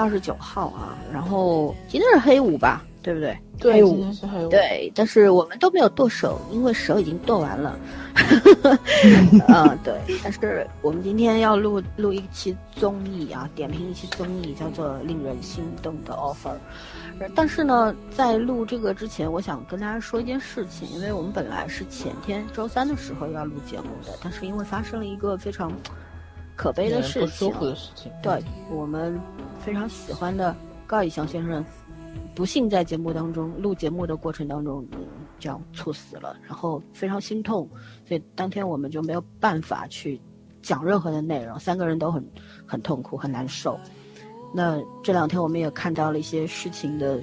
二十九号啊，然后今天是黑五吧，对不对？对，今天是黑五。对，但是我们都没有剁手，因为手已经剁完了。嗯，对。但是我们今天要录录一期综艺啊，点评一期综艺，叫做《令人心动的 offer》。呃但是呢，在录这个之前，我想跟大家说一件事情，因为我们本来是前天周三的时候要录节目的，但是因为发生了一个非常可悲的事情，服的事情。对我们非常喜欢的高以翔先生，不幸在节目当中录节目的过程当中，嗯，这样猝死了，然后非常心痛，所以当天我们就没有办法去讲任何的内容，三个人都很很痛苦，很难受。那这两天我们也看到了一些事情的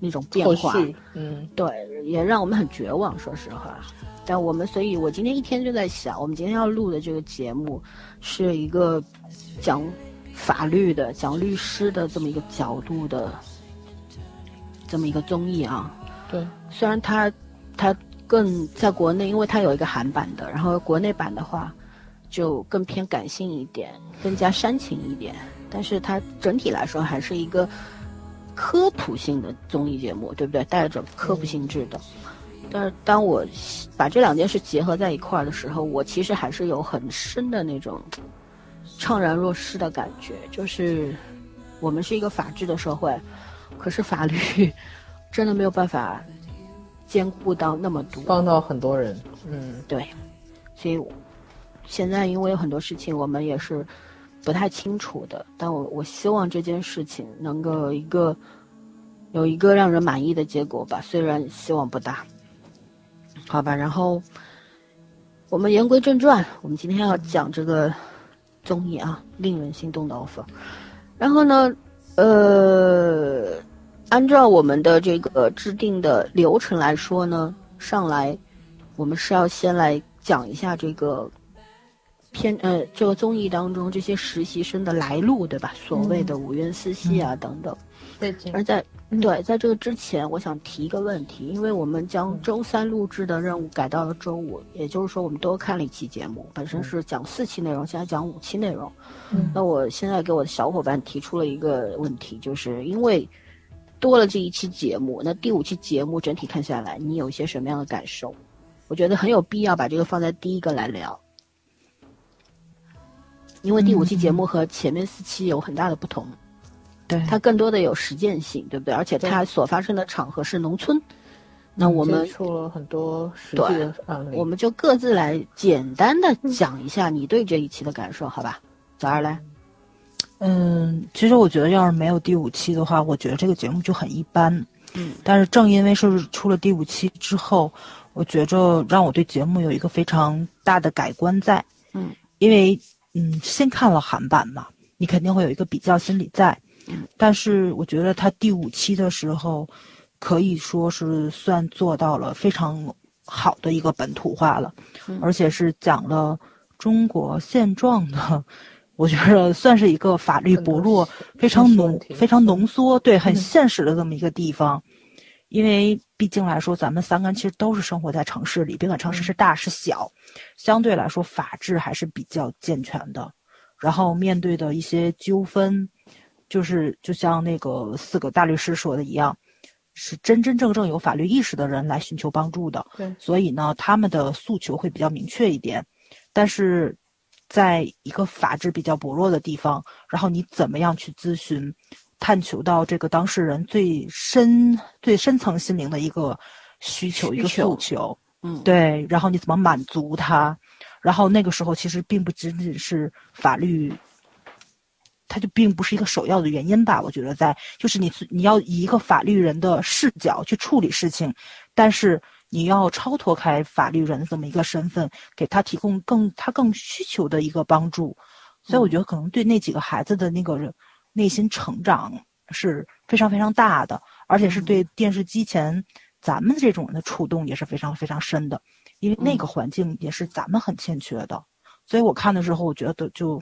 那种变化，嗯，对，也让我们很绝望，说实话。但我们，所以我今天一天就在想，我们今天要录的这个节目，是一个讲法律的、讲律师的这么一个角度的这么一个综艺啊。对，虽然它它更在国内，因为它有一个韩版的，然后国内版的话就更偏感性一点，更加煽情一点，但是它整体来说还是一个科普性的综艺节目，对不对？带着科普性质的。但是当我把这两件事结合在一块儿的时候，我其实还是有很深的那种怅然若失的感觉，就是我们是一个法治的社会，可是法律 真的没有办法兼顾到那么多。帮到很多人。嗯，对，所以现在因为有很多事情我们也是不太清楚的，但我我希望这件事情能够有一个有一个让人满意的结果吧，虽然希望不大，好吧。然后我们言归正传，我们今天要讲这个综艺啊，令人心动的 offer。然后呢，呃，按照我们的这个制定的流程来说呢，上来我们是要先来讲一下这个片呃这个综艺当中这些实习生的来路，对吧？所谓的五院四系啊、等等。而在对在这个之前，我想提一个问题，因为我们将周三录制的任务改到了周五，也就是说我们多看了一期节目，本身是讲四期内容，现在讲五期内容。嗯那我现在给我的小伙伴提出了一个问题，就是因为多了这一期节目，那第五期节目整体看下来，你有一些什么样的感受？我觉得很有必要把这个放在第一个来聊，因为第五期节目和前面四期有很大的不同。对，它更多的有实践性，对不对？而且它所发生的场合是农村，那我们接触了很多实际的案例。我们就各自来简单的讲一下你对这一期的感受，好吧？早上来，嗯，其实我觉得要是没有第五期的话，我觉得这个节目就很一般。嗯，但是正因为是出了第五期之后，我觉着让我对节目有一个非常大的改观在。嗯，因为嗯，先看了韩版嘛，你肯定会有一个比较心理在。嗯，但是我觉得他第五期的时候，可以说是算做到了非常好的一个本土化了，嗯而且是讲了中国现状的。我觉得算是一个法律薄弱、非常浓非常浓缩，对，很嗯现实的这么一个地方。因为毕竟来说，咱们三个人其实都是生活在城市里，别管城市是大是小，相对来说法治还是比较健全的。然后面对的一些纠纷，就是就像那个四个大律师说的一样，是真真正正有法律意识的人来寻求帮助的。对，所以呢，他们的诉求会比较明确一点。但是，在一个法治比较薄弱的地方，然后你怎么样去咨询，探求到这个当事人最深、最深层心灵的一个需求、一个诉求，嗯，对，然后你怎么满足他？然后那个时候其实并不仅仅是法律，它就并不是一个首要的原因吧？我觉得在就是你你要以一个法律人的视角去处理事情，但是你要超脱开法律人的这么一个身份，给他提供更他更需求的一个帮助。所以我觉得可能对那几个孩子的那个内心成长是非常非常大的，而且是对电视机前咱们这种人的触动也是非常非常深的，因为那个环境也是咱们很欠缺的。所以我看的时候，我觉得就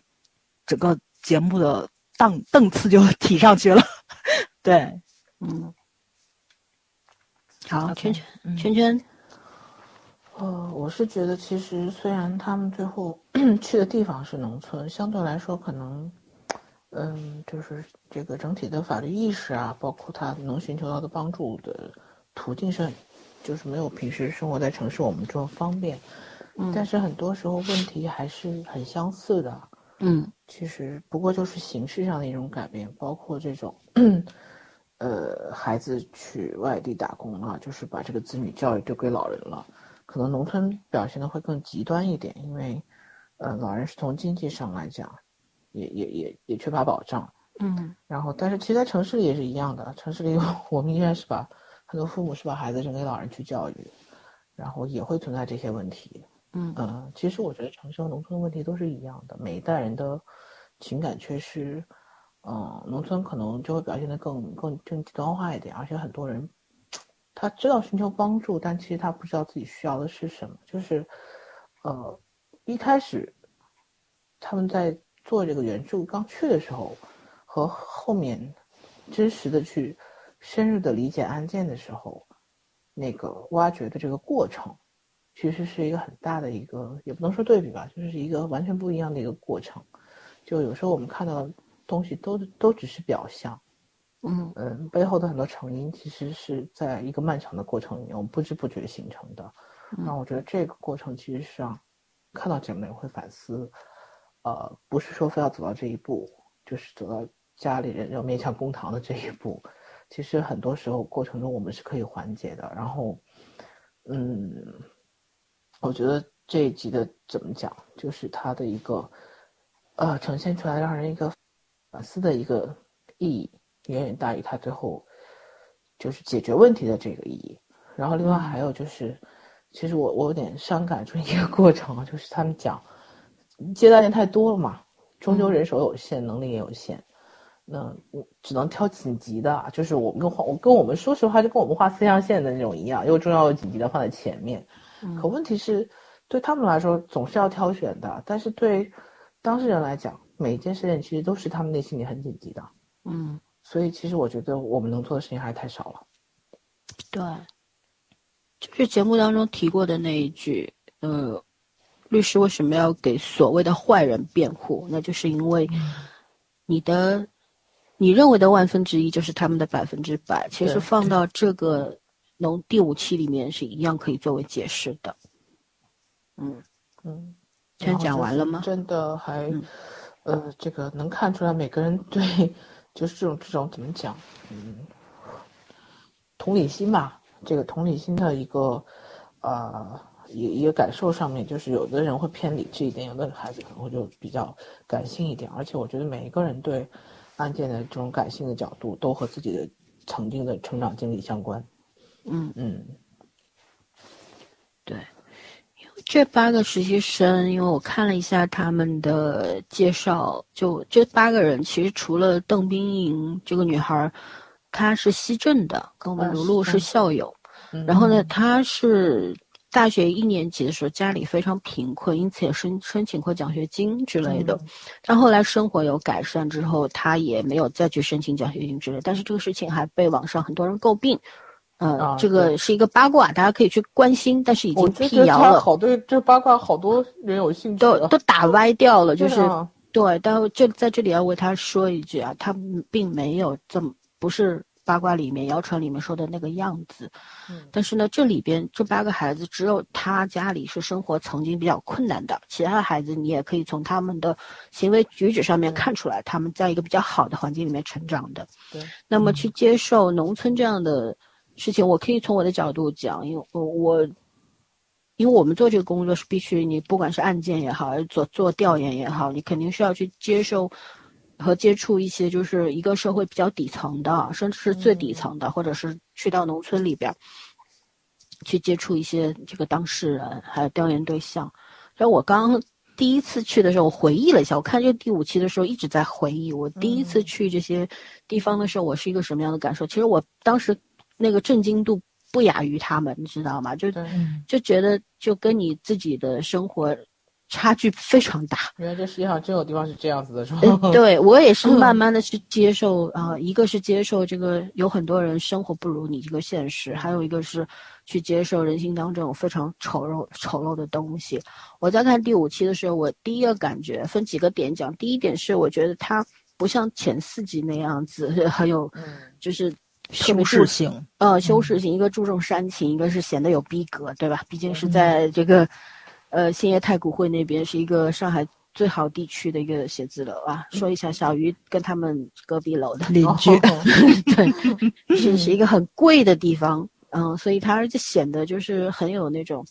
整个节目的档档次就提上去了。对，嗯，好圈圈嗯圈圈，呃，我是觉得，其实虽然他们最后 去的地方是农村，相对来说可能，嗯，就是这个整体的法律意识啊，包括他能寻求到的帮助的途径是，就是没有平时生活在城市我们这么方便。嗯，但是很多时候问题还是很相似的。嗯，其实不过就是形式上的一种改变，包括这种，呃，孩子去外地打工啊，就是把这个子女教育丢给老人了。可能农村表现的会更极端一点，因为，呃，老人是从经济上来讲，也也也也缺乏保障，嗯，然后，但是其实在城市里也是一样的，城市里我们依然是把很多父母是把孩子扔给老人去教育，然后也会存在这些问题，嗯嗯，其实我觉得城市和农村的问题都是一样的，每一代人的情感缺失，嗯，农村可能就会表现得更更更极端化一点，而且很多人。他知道寻求帮助，但其实他不知道自己需要的是什么。就是，呃，一开始他们在做这个援助刚去的时候，和后面真实的去深入的理解案件的时候，那个挖掘的这个过程，其实是一个很大的一个，也不能说对比吧，就是一个完全不一样的一个过程。就有时候我们看到的东西都都只是表象。嗯嗯，背后的很多成因其实是在一个漫长的过程里面，我们不知不觉形成的。那我觉得这个过程其实上，看到节目也会反思，呃，不是说非要走到这一步，就是走到家里人要面向公堂的这一步。其实很多时候过程中我们是可以缓解的。然后，嗯，我觉得这一集的怎么讲，就是它的一个，呃，呈现出来让人一个反思的一个意义。远远大于他最后就是解决问题的这个意义。然后另外还有就是，其实我我有点伤感，就是一个过程，就是他们讲接待人太多了嘛，终究人手有限，能力也有限，那我只能挑紧急的，就是我跟画我跟我们说实话，就跟我们画四象限的那种一样，又重要又紧急的放在前面。可问题是，对他们来说总是要挑选的，但是对当事人来讲，每一件事情其实都是他们内心里很紧急的。嗯。所以，其实我觉得我们能做的事情还是太少了。对，就是节目当中提过的那一句，呃，律师为什么要给所谓的坏人辩护？那就是因为你的你认为的万分之一就是他们的百分之百。其实放到这个农第五期里面是一样可以作为解释的。嗯嗯，全讲完了吗？真的还，呃，这个能看出来每个人对。就是这种这种怎么讲，嗯，同理心吧，这个同理心的一个，呃，一一个感受上面，就是有的人会偏理智一点，有的孩子可能会就比较感性一点。而且我觉得每一个人对案件的这种感性的角度，都和自己的曾经的成长经历相关。嗯嗯，对。这八个实习生，因为我看了一下他们的介绍，就这八个人，其实除了邓冰莹这个女孩，她是西镇的，跟我们卢璐是校友。然后呢，她是大学一年级的时候家里非常贫困，因此也申申请过奖学金之类的。但后来生活有改善之后，她也没有再去申请奖学金之类。但是这个事情还被网上很多人诟病。呃，这个是一个八卦，大家可以去关心，但是已经辟谣了。好多这八卦，好多人有兴趣，都都打歪掉了。就是对，但这在这里要为他说一句啊，他并没有这么不是八卦里面、谣传里面说的那个样子。嗯，但是呢，这里边这八个孩子，只有他家里是生活曾经比较困难的，其他的孩子你也可以从他们的行为举止上面看出来，他们在一个比较好的环境里面成长的。对，那么去接受农村这样的。事情我可以从我的角度讲，因为我我，因为我们做这个工作是必须，你不管是案件也好，还是做做调研也好，你肯定是要去接受和接触一些就是一个社会比较底层的，甚至是最底层的，或者是去到农村里边去接触一些这个当事人还有调研对象。然后我刚第一次去的时候，我回忆了一下，我看这个第五期的时候一直在回忆我第一次去这些地方的时候，我是一个什么样的感受。其实我当时。那个震惊度不亚于他们，你知道吗？就就觉得就跟你自己的生活差距非常大。原来这世界上真有地方是这样子的，是吧？呃对我也是慢慢的去接受啊、一个是接受这个有很多人生活不如你这个现实，还有一个是去接受人性当中有非常丑陋丑陋的东西。我在看第五期的时候，我第一个感觉分几个点讲。第一点是我觉得它不像前四集那样子 很有，嗯就是特修饰性，呃，修饰性，一个注重煽情，一个是显得有逼格，对吧？毕竟是嗯在这个，呃，兴业太古汇那边是一个上海最好地区的一个写字楼啊。说一下，小鱼跟他们隔壁楼的，邻居，对，是是一个很贵的地方，嗯，所以它就显得就是很有那种，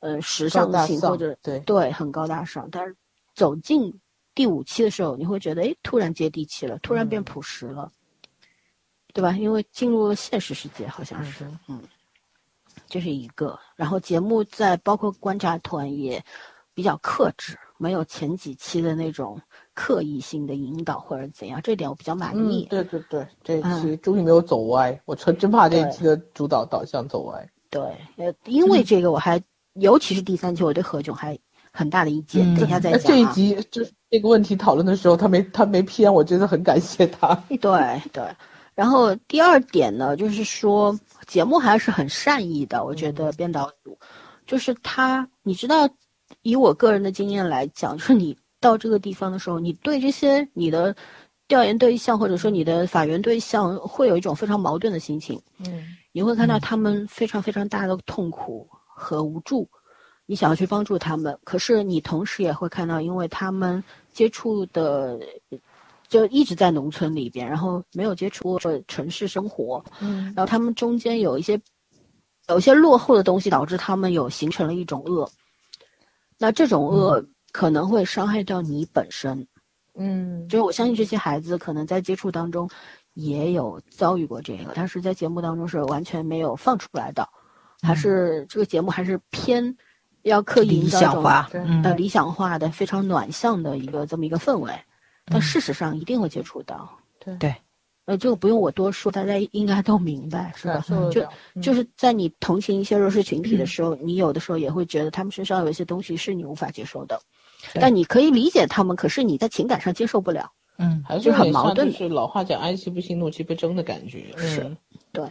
呃，时尚性或者对对很高大上。但是走进第五期的时候，你会觉得，哎，突然接地气了，突然变嗯朴实了，对吧？因为进入了现实世界，好像嗯是，嗯，这是一个。然后节目在包括观察团也比较克制，没有前几期的那种刻意性的引导或者怎样，这点我比较满意。嗯，对对对，这一期嗯终于没有走歪，我真真怕这一期的主导导向走歪。对，呃，因为这个我还，尤其是第三期，我对何炅还很大的意见，嗯等一下再哎讲、啊。这一集就是这个问题讨论的时候，他没他没偏，我真的很感谢他。对对，然后第二点呢，就是说节目还是很善意的，我觉得编导组，就是他，你知道，以我个人的经验来讲，就是你到这个地方的时候，你对这些你的调研对象或者说你的法援对象，会有一种非常矛盾的心情。嗯你会看到他们非常非常大的痛苦和无助，你想要去帮助他们，可是你同时也会看到，因为他们接触的就一直在农村里边，然后没有接触过城市生活，嗯。然后他们中间有一些有一些落后的东西，导致他们有形成了一种恶。那这种恶可能会伤害到你本身，嗯。就是我相信这些孩子可能在接触当中也有遭遇过这个，但是在节目当中是完全没有放出来的，还是这个节目还是偏要刻意理营造一种想化，嗯。呃理想化的非常暖向的一个这么一个氛围，但嗯事实上一定会接触到。对对，呃，这个不用我多说，大家应该都明白，是吧就就是在你同情一些弱势群体的时候，你有的时候也会觉得他们身上有一些东西是你无法接受的，但你可以理解他们，可是你在情感上接受不了。嗯还是很矛盾就是老话讲“哀其不幸，怒其不争”的感觉。是嗯对，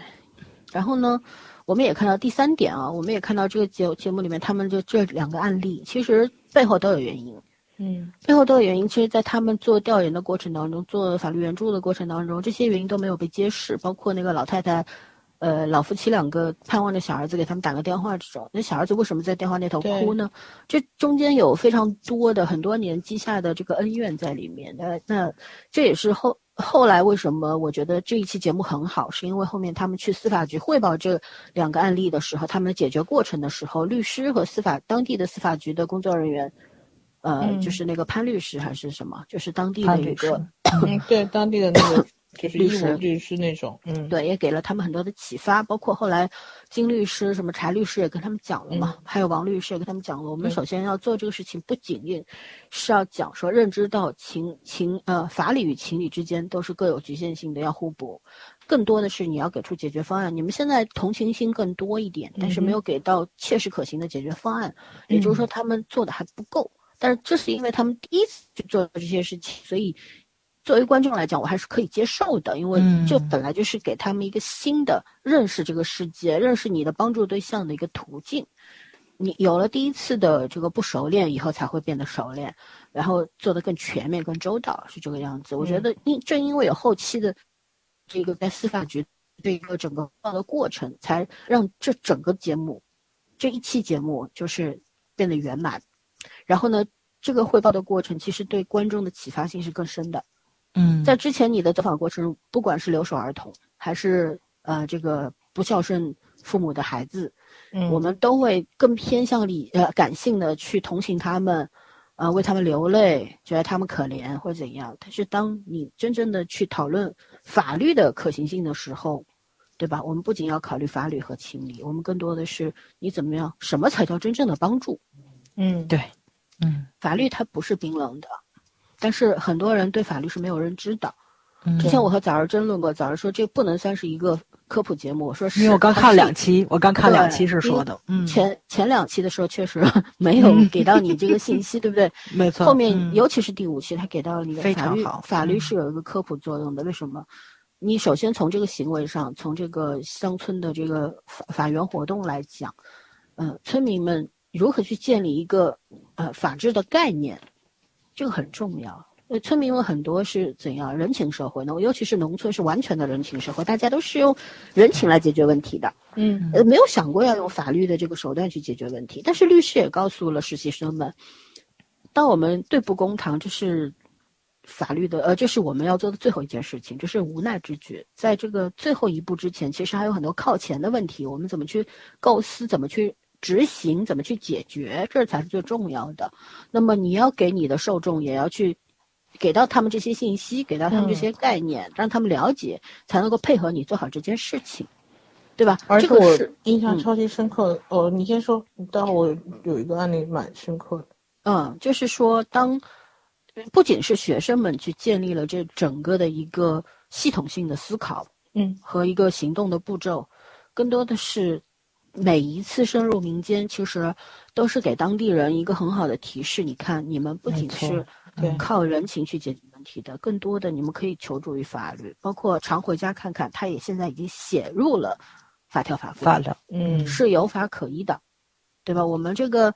然后呢，我们也看到第三点啊，我们也看到这个节节目里面他们就这两个案例，其实背后都有原因。嗯背后都有原因。其实，在他们做调研的过程当中，做法律援助的过程当中，这些原因都没有被揭示，包括那个老太太。呃，老夫妻两个盼望着小儿子给他们打个电话，这种那小儿子为什么在电话那头哭呢？这中间有非常多的很多年积下的这个恩怨在里面。那那这也是后后来为什么我觉得这一期节目很好，是因为后面他们去司法局汇报这两个案例的时候，他们的解决过程的时候，律师和司法当地的司法局的工作人员。呃，嗯就是那个潘律师还是什么，就是当地的一个，嗯，对，当地的那个 就是义务律师律师那种。嗯，对，也给了他们很多的启发，包括后来金律师、什么柴律师也跟他们讲了嘛，嗯还有王律师也跟他们讲了，我们首先要做这个事情，不仅仅是要讲说认知到情情呃法理与情理之间都是各有局限性的，要互补，更多的是你要给出解决方案。你们现在同情心更多一点，但是没有给到切实可行的解决方案，也就是说他们做的还不够。但是这是因为他们第一次去做这些事情，所以作为观众来讲，我还是可以接受的，因为嗯这本来就是给他们一个新的认识这个世界、认识你的帮助对象的一个途径。你有了第一次的这个不熟练，以后才会变得熟练，然后做得更全面、更周到，是这个样子。我觉得因正因为有后期的这个在司法局这个整个报的过程，才让这整个节目这一期节目就是变得圆满。然后呢，这个汇报的过程其实对观众的启发性是更深的。嗯，在之前你的走访过程，不管是留守儿童，还是呃这个不孝顺父母的孩子，嗯我们都会更偏向理呃感性的去同情他们，呃为他们流泪，觉得他们可怜或者怎样。但是当你真正的去讨论法律的可行性的时候，对吧？我们不仅要考虑法律和情理，我们更多的是你怎么样，什么才叫真正的帮助？嗯，对，嗯法律它不是冰冷的，但是很多人对法律是没有认知的。嗯，之前我和早儿争论过，早儿说这不能算是一个科普节目，我说是，因为我刚看两期，我刚看两期是说的，嗯，前前两期的时候确实 没有嗯给到你这个信息，对不对？没错。后面嗯尤其是第五期，他给到了你的非法律常好，法律嗯是有一个科普作用的。为什么？你首先从这个行为上，从这个乡村的这个法法源活动来讲，呃，村民们如何去建立一个呃法治的概念，这个很重要。呃，村民们很多是怎样人情社会呢？尤其是农村是完全的人情社会，大家都是用人情来解决问题的。嗯呃，没有想过要用法律的这个手段去解决问题。但是律师也告诉了实习生们，当我们对簿公堂，这是法律的，呃，这是我们要做的最后一件事情，这是无奈之举。在这个最后一步之前，其实还有很多靠前的问题，我们怎么去构思，怎么去执行，怎么去解决，这才是最重要的。那么你要给你的受众，也要去。给到他们这些信息，给到他们这些概念，让他们了解，才能够配合你做好这件事情，对吧？而且我这个是嗯印象超级深刻。哦，你先说，待会我有一个案例蛮深刻的。嗯，就是说，当不仅是学生们去建立了这整个的一个系统性的思考嗯和一个行动的步骤，更多的是每一次深入民间，其实都是给当地人一个很好的提示。你看，你们不仅是靠人情去解决问题的，更多的你们可以求助于法律，包括常回家看看，他也现在已经写入了法条法规，法了，嗯，是有法可依的，对吧？我们这个。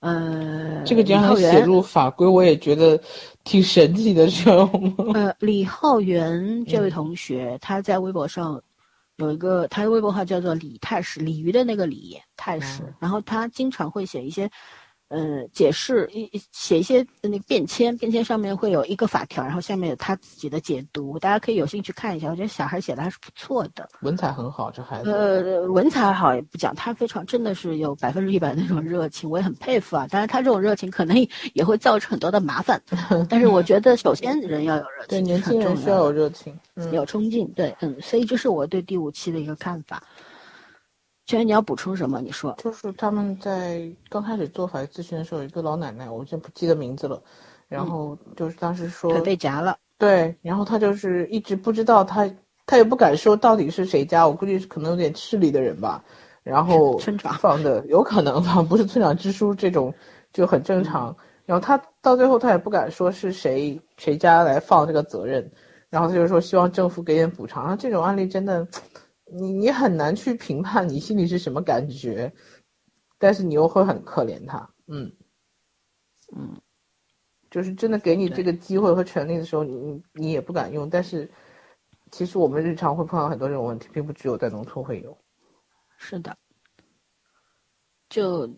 呃，这个这样李浩源写入法规，我也觉得挺神奇的，知道吗？呃，李浩源这位嗯同学，他在微博上有一个，他的微博号叫做李太史，鲤鱼的那个鲤，太史。哦然后他经常会写一些，呃，解释一一写一些那个便签，便签上面会有一个法条，然后下面有他自己的解读，大家可以有兴趣看一下。我觉得小孩写的还是不错的。文采很好，这孩子。呃，文采好也不讲，他非常真的是有百分之一百那种热情，我也很佩服啊。当然，他这种热情可能也会造成很多的麻烦，但是我觉得首先人要有热情，对，年轻人需要有热情。嗯，有冲劲，对，嗯，所以这是我对第五期的一个看法。轩，你要补充什么？你说，就是他们在刚开始做法律咨询的时候，有一个老奶奶，我就不记得名字了。然后就是当时说腿被夹了，对，然后他就是一直不知道他，他也不敢说到底是谁家，我估计是可能有点势力的人吧。然后村长放的有可能吧，不是村长支书这种就很正常。然后他到最后他也不敢说是谁谁家来放这个责任，然后他就说希望政府给点补偿。这种案例真的，你你很难去评判你心里是什么感觉，但是你又会很可怜他，嗯嗯，就是真的给你这个机会和权利的时候，你你你也不敢用。但是其实我们日常会碰到很多这种问题，并不只有在农村会有。是的，就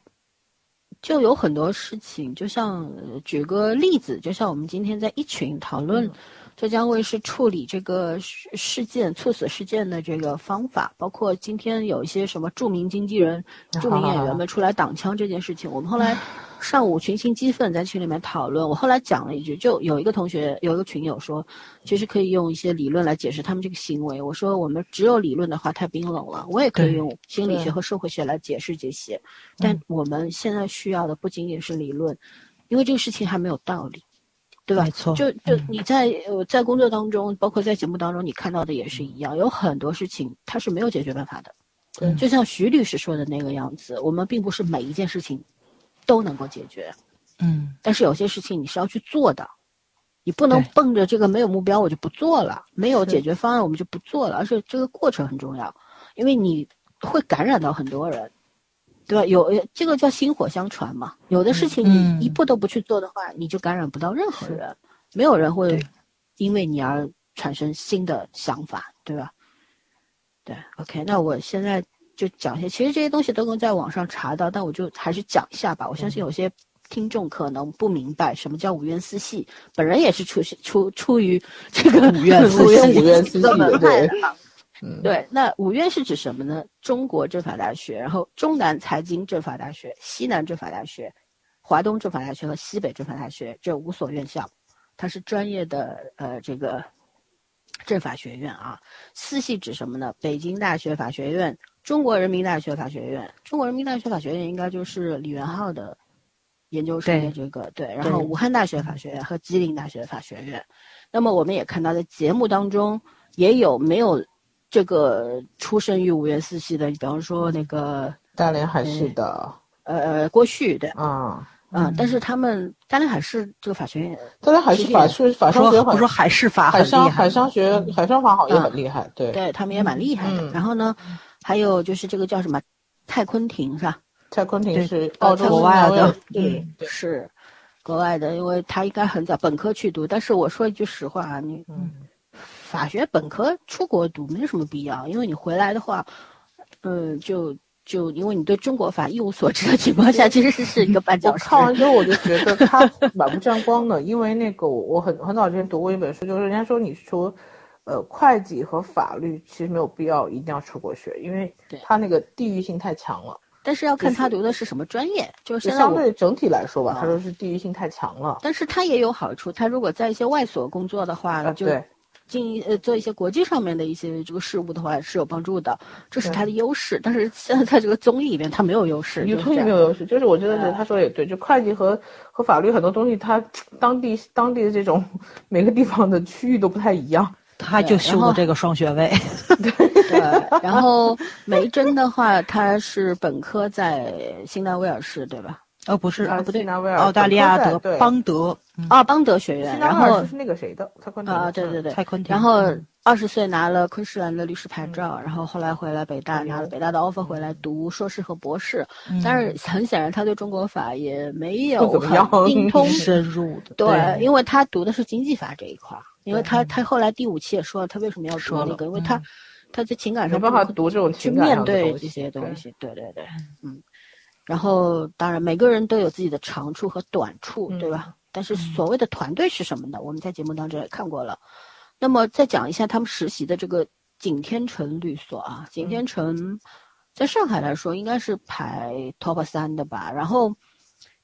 就有很多事情，就像呃举个例子，就像我们今天在一群讨论嗯浙江卫视处理这个事事件、猝死事件的这个方法，包括今天有一些什么著名经纪人、著名演员们出来挡枪这件事情，我们后来上午群情激愤在群里面讨论，我后来讲了一句，就有一个同学有一个群友说，其实可以用一些理论来解释他们这个行为。我说我们只有理论的话太冰冷了，我也可以用心理学和社会学来解释这些，但我们现在需要的不仅仅是理论，因为这个事情还没有道理。对吧？没错就就嗯你在呃在工作当中，包括在节目当中，你看到的也是一样，有很多事情它是没有解决办法的。对就像徐律师说的那个样子，我们并不是每一件事情都能够解决，嗯，但是有些事情你是要去做的，你不能对奔着这个没有目标我就不做了，没有解决方案我们就不做了，而且这个过程很重要，因为你会感染到很多人，对吧？有这个叫薪火相传嘛，有的事情嗯你一步都不去做的话，你就感染不到任何人，没有人会因为你而产生新的想法，对吧？对，OK，那我现在就讲一些，其实这些东西都能在网上查到，但我就还是讲一下吧。我相信有些听众可能不明白什么叫五院四系，本人也是出出出于这个五院四系五院四系的门派。嗯，对，那五院是指什么呢？中国政法大学，然后中南财经政法大学、西南政法大学、华东政法大学和西北政法大学这五所院校，它是专业的呃这个政法学院啊。四系指什么呢？北京大学法学院、中国人民大学法学院。中国人民大学法学院应该就是李元昊的研究生的这个对，然后武汉大学法学院和吉林大学法学院。那么我们也看到，在节目当中也有没有这个出生于五院四系的，比方说那个大连海事的，呃郭旭对，啊，嗯，但是他们大连海事这个法学院，大连海事法是法商学说我说海事法海商海商学海商法好像也很厉害，对，对他们也蛮厉害的。嗯。然后呢，还有就是这个叫什么蔡坤廷是吧？蔡坤廷对是呃澳洲国外的嗯对，对，是国外的，因为他应该很早本科去读。但是我说一句实话啊，你嗯法学本科出国读没什么必要，因为你回来的话，嗯，就就因为你对中国法一无所知的情况下，其实是是一个绊我脚石。看完之后我就觉得他蛮不沾光的，因为那个我我很很早之前读过一本书，就是人家说你说，呃，会计和法律其实没有必要一定要出国学，因为对它那个地域性太强了。但是要看他读的是什么专业，就是相。对整体来说吧，啊他说是地域性太强了。但是他也有好处，他如果在一些外所工作的话，啊，就对，进呃做一些国际上面的一些这个事务的话是有帮助的，这是对他的优势。但是现在在这个综艺里面他没有优势，你推就是这样没有优势，就是我觉得是他说的也对，就会计和和法律很多东西，它当地当地的这种每个地方的区域都不太一样。他就修的这个双学位，对，然后梅珍的话，他是本科在新南威尔士，对吧？哦不是，啊不对澳大利亚的邦德，嗯。啊，邦德学院，然后是那个谁的？蔡坤廷啊，对对对，蔡坤廷，然后嗯。二十岁拿了昆士兰的律师牌照，然后后来回来北大嗯拿了北大的 offer 回来读硕士和博士，嗯。但是很显然他对中国法也没有精通。深入的，对，因为他读的是经济法这一块儿，因为他他后来第五期也说了，他为什么要读那个，因为他嗯。他在情感上没办法读这种去情感面对这些东西，对对对，嗯。然后当然每个人都有自己的长处和短处，对吧？但是所谓的团队是什么呢？我们在节目当中也看过了。那么再讲一下他们实习的这个景天成律所啊，景天成在上海来说应该是排 top 三的吧。然后，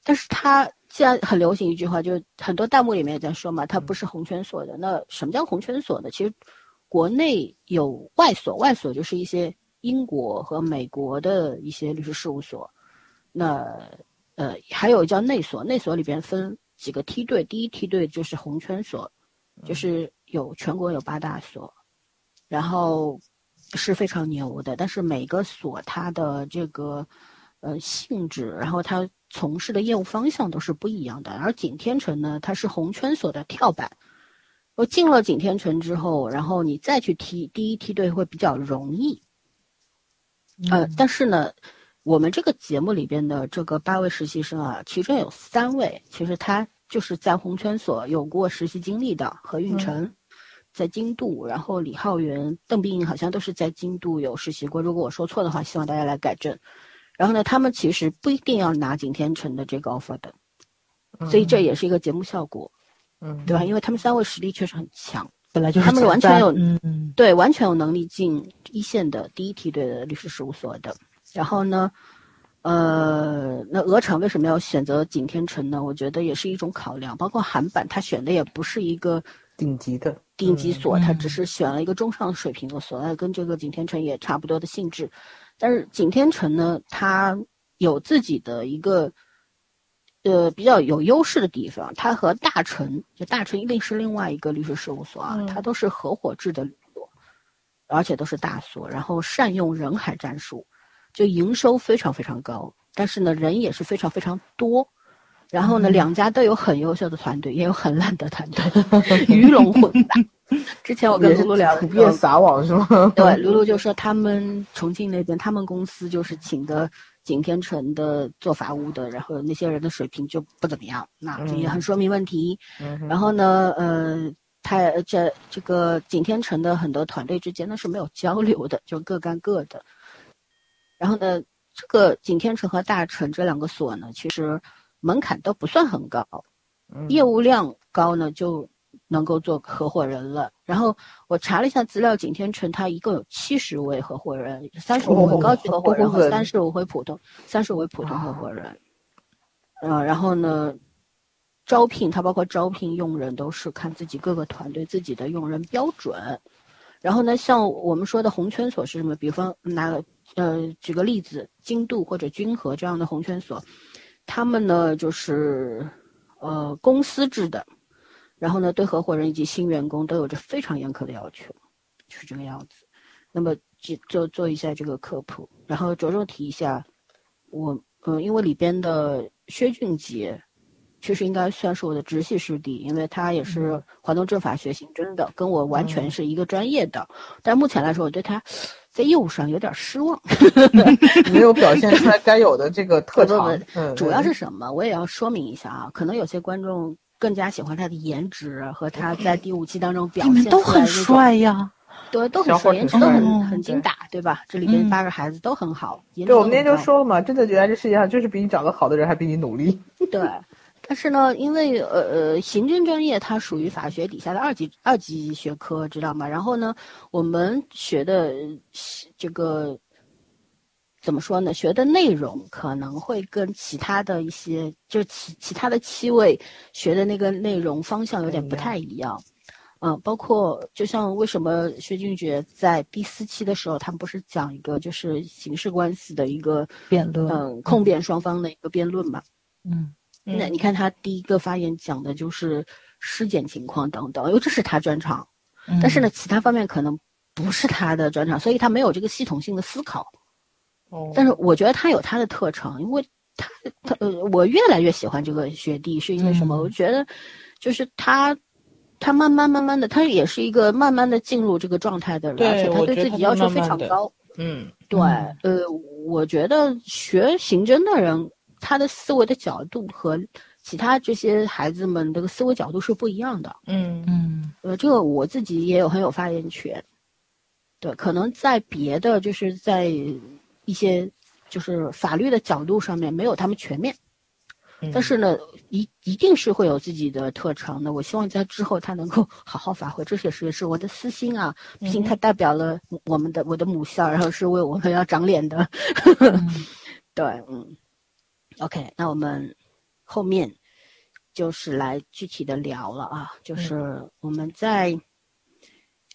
但是他现在很流行一句话，就是很多弹幕里面也在说嘛，它不是红圈所的。那什么叫红圈所呢？其实国内有外所，外所就是一些英国和美国的一些律师事务所。那呃，还有叫内所，内所里边分几个梯队，第一梯队就是红圈所，就是有全国有八大所，然后是非常牛的。但是每个所它的这个呃性质，然后它从事的业务方向都是不一样的。而景天城呢，它是红圈所的跳板。我进了景天城之后，然后你再去踢第一梯队会比较容易。呃，但是呢，我们这个节目里边的这个八位实习生啊，其中有三位，其实他就是在红圈所有过实习经历的，何运成、在京都，然后李浩源、邓碧莹好像都是在京都有实习过。如果我说错的话，希望大家来改正。然后呢，他们其实不一定要拿景天成的这个 offer 的，所以这也是一个节目效果，嗯，对吧？因为他们三位实力确实很强。本来就是他们完全有嗯嗯对，完全有能力进一线的第一梯队的律师事务所的。然后呢，呃，那鹅厂为什么要选择景天城呢？我觉得也是一种考量。包括韩版，他选的也不是一个顶级的顶级所，他嗯只是选了一个中上水平的所，那跟这个景天城也差不多的性质。但是景天城呢，它有自己的一个。呃，比较有优势的地方，它和大成，就大成一定是另外一个律师事务所啊，嗯它都是合伙制的律所，而且都是大所，然后善用人海战术，就营收非常非常高，但是呢，人也是非常非常多。然后呢，嗯两家都有很优秀的团队，也有很烂的团队，鱼龙混 杂。之前我跟露露聊的普时候遍撒网是吗？对，露露就说他们重庆那边，他们公司就是请的景天成的做法务的，然后那些人的水平就不怎么样，那这也很说明问题。嗯然后呢，呃，他这这个景天成的很多团队之间呢是没有交流的，就各干各的。然后呢，这个景天成和大成这两个所呢，其实门槛都不算很高，嗯业务量高呢就能够做合伙人了。然后我查了一下资料，景天成它一共有七十位合伙人，三十五位哦高级合伙人和三十五位普通，三十五位普通合伙人。呃，然后呢，招聘它包括招聘用人都是看自己各个团队自己的用人标准。然后呢，像我们说的红圈所是什么？比方拿个呃，举个例子，京都或者君和这样的红圈所，他们呢就是呃公司制的，然后呢对合伙人以及新员工都有着非常严苛的要求，就是这个样子。那么就就做一下这个科普，然后着重提一下，我嗯，因为里边的薛俊杰，确实应该算是我的直系师弟，因为他也是华东政法学刑侦的，跟我完全是一个专业的。但目前来说，我对他在业务上有点失望，没有表现出来该有的这个 特长。嗯，主要是什么？我也要说明一下啊，可能有些观众更加喜欢他的颜值和他在第五期当中表现出来都很帅呀。对，都很帅，颜值都很很精打，对吧？这里边八个孩子都很好。对，我们那天就说了嘛，真的觉得这世界上就是比你长得好的人还比你努力。对，但是呢，因为呃呃，行政专业它属于法学底下的二级二级学科，知道吗？然后呢，我们学的这个怎么说呢？学的内容可能会跟其他的一些，就其其他的七位学的那个内容方向有点不太一样。嗯，包括就像为什么薛俊杰在第四期的时候，他们不是讲一个就是刑事关系的一个辩论，嗯，控辩双方的一个辩论嘛。嗯，那你看他第一个发言讲的就是尸检情况等等，因为这是他专长，但是呢，其他方面可能不是他的专长，所以他没有这个系统性的思考。哦，但是我觉得他有他的特长，因为他他呃，我越来越喜欢这个学弟，是因为什么？我觉得就是他。他慢慢慢慢的，他也是一个慢慢的进入这个状态的人，而且他对自己要求非常高。嗯，对，呃，我觉得学刑侦的人，他的思维的角度和其他这些孩子们这个思维角度是不一样的。嗯嗯，呃，这个我自己也有很有发言权。对，可能在别的就是在一些就是法律的角度上面没有他们全面。但是呢，一一定是会有自己的特长的。我希望在之后他能够好好发挥，这也是也是我的私心啊。毕竟他代表了我们的我的母校，然后是为我们要长脸的。对，嗯。OK，那我们后面就是来具体的聊了啊，就是我们在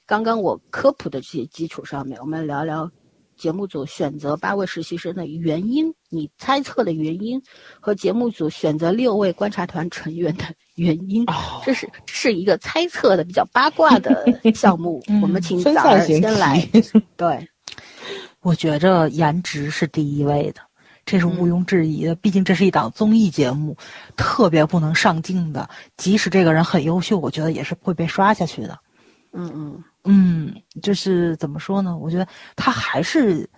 刚刚我科普的这些基础上面，我们聊聊。节目组选择八位实习生的原因，你猜测的原因，和节目组选择六位观察团成员的原因，这是是一个猜测的比较八卦的项目。我们请早儿先来。对，我觉着颜值是第一位的，这是毋庸置疑的。毕竟这是一档综艺节目，特别不能上镜的。即使这个人很优秀，我觉得也是会被刷下去的。嗯嗯。嗯，就是怎么说呢？我觉得他还是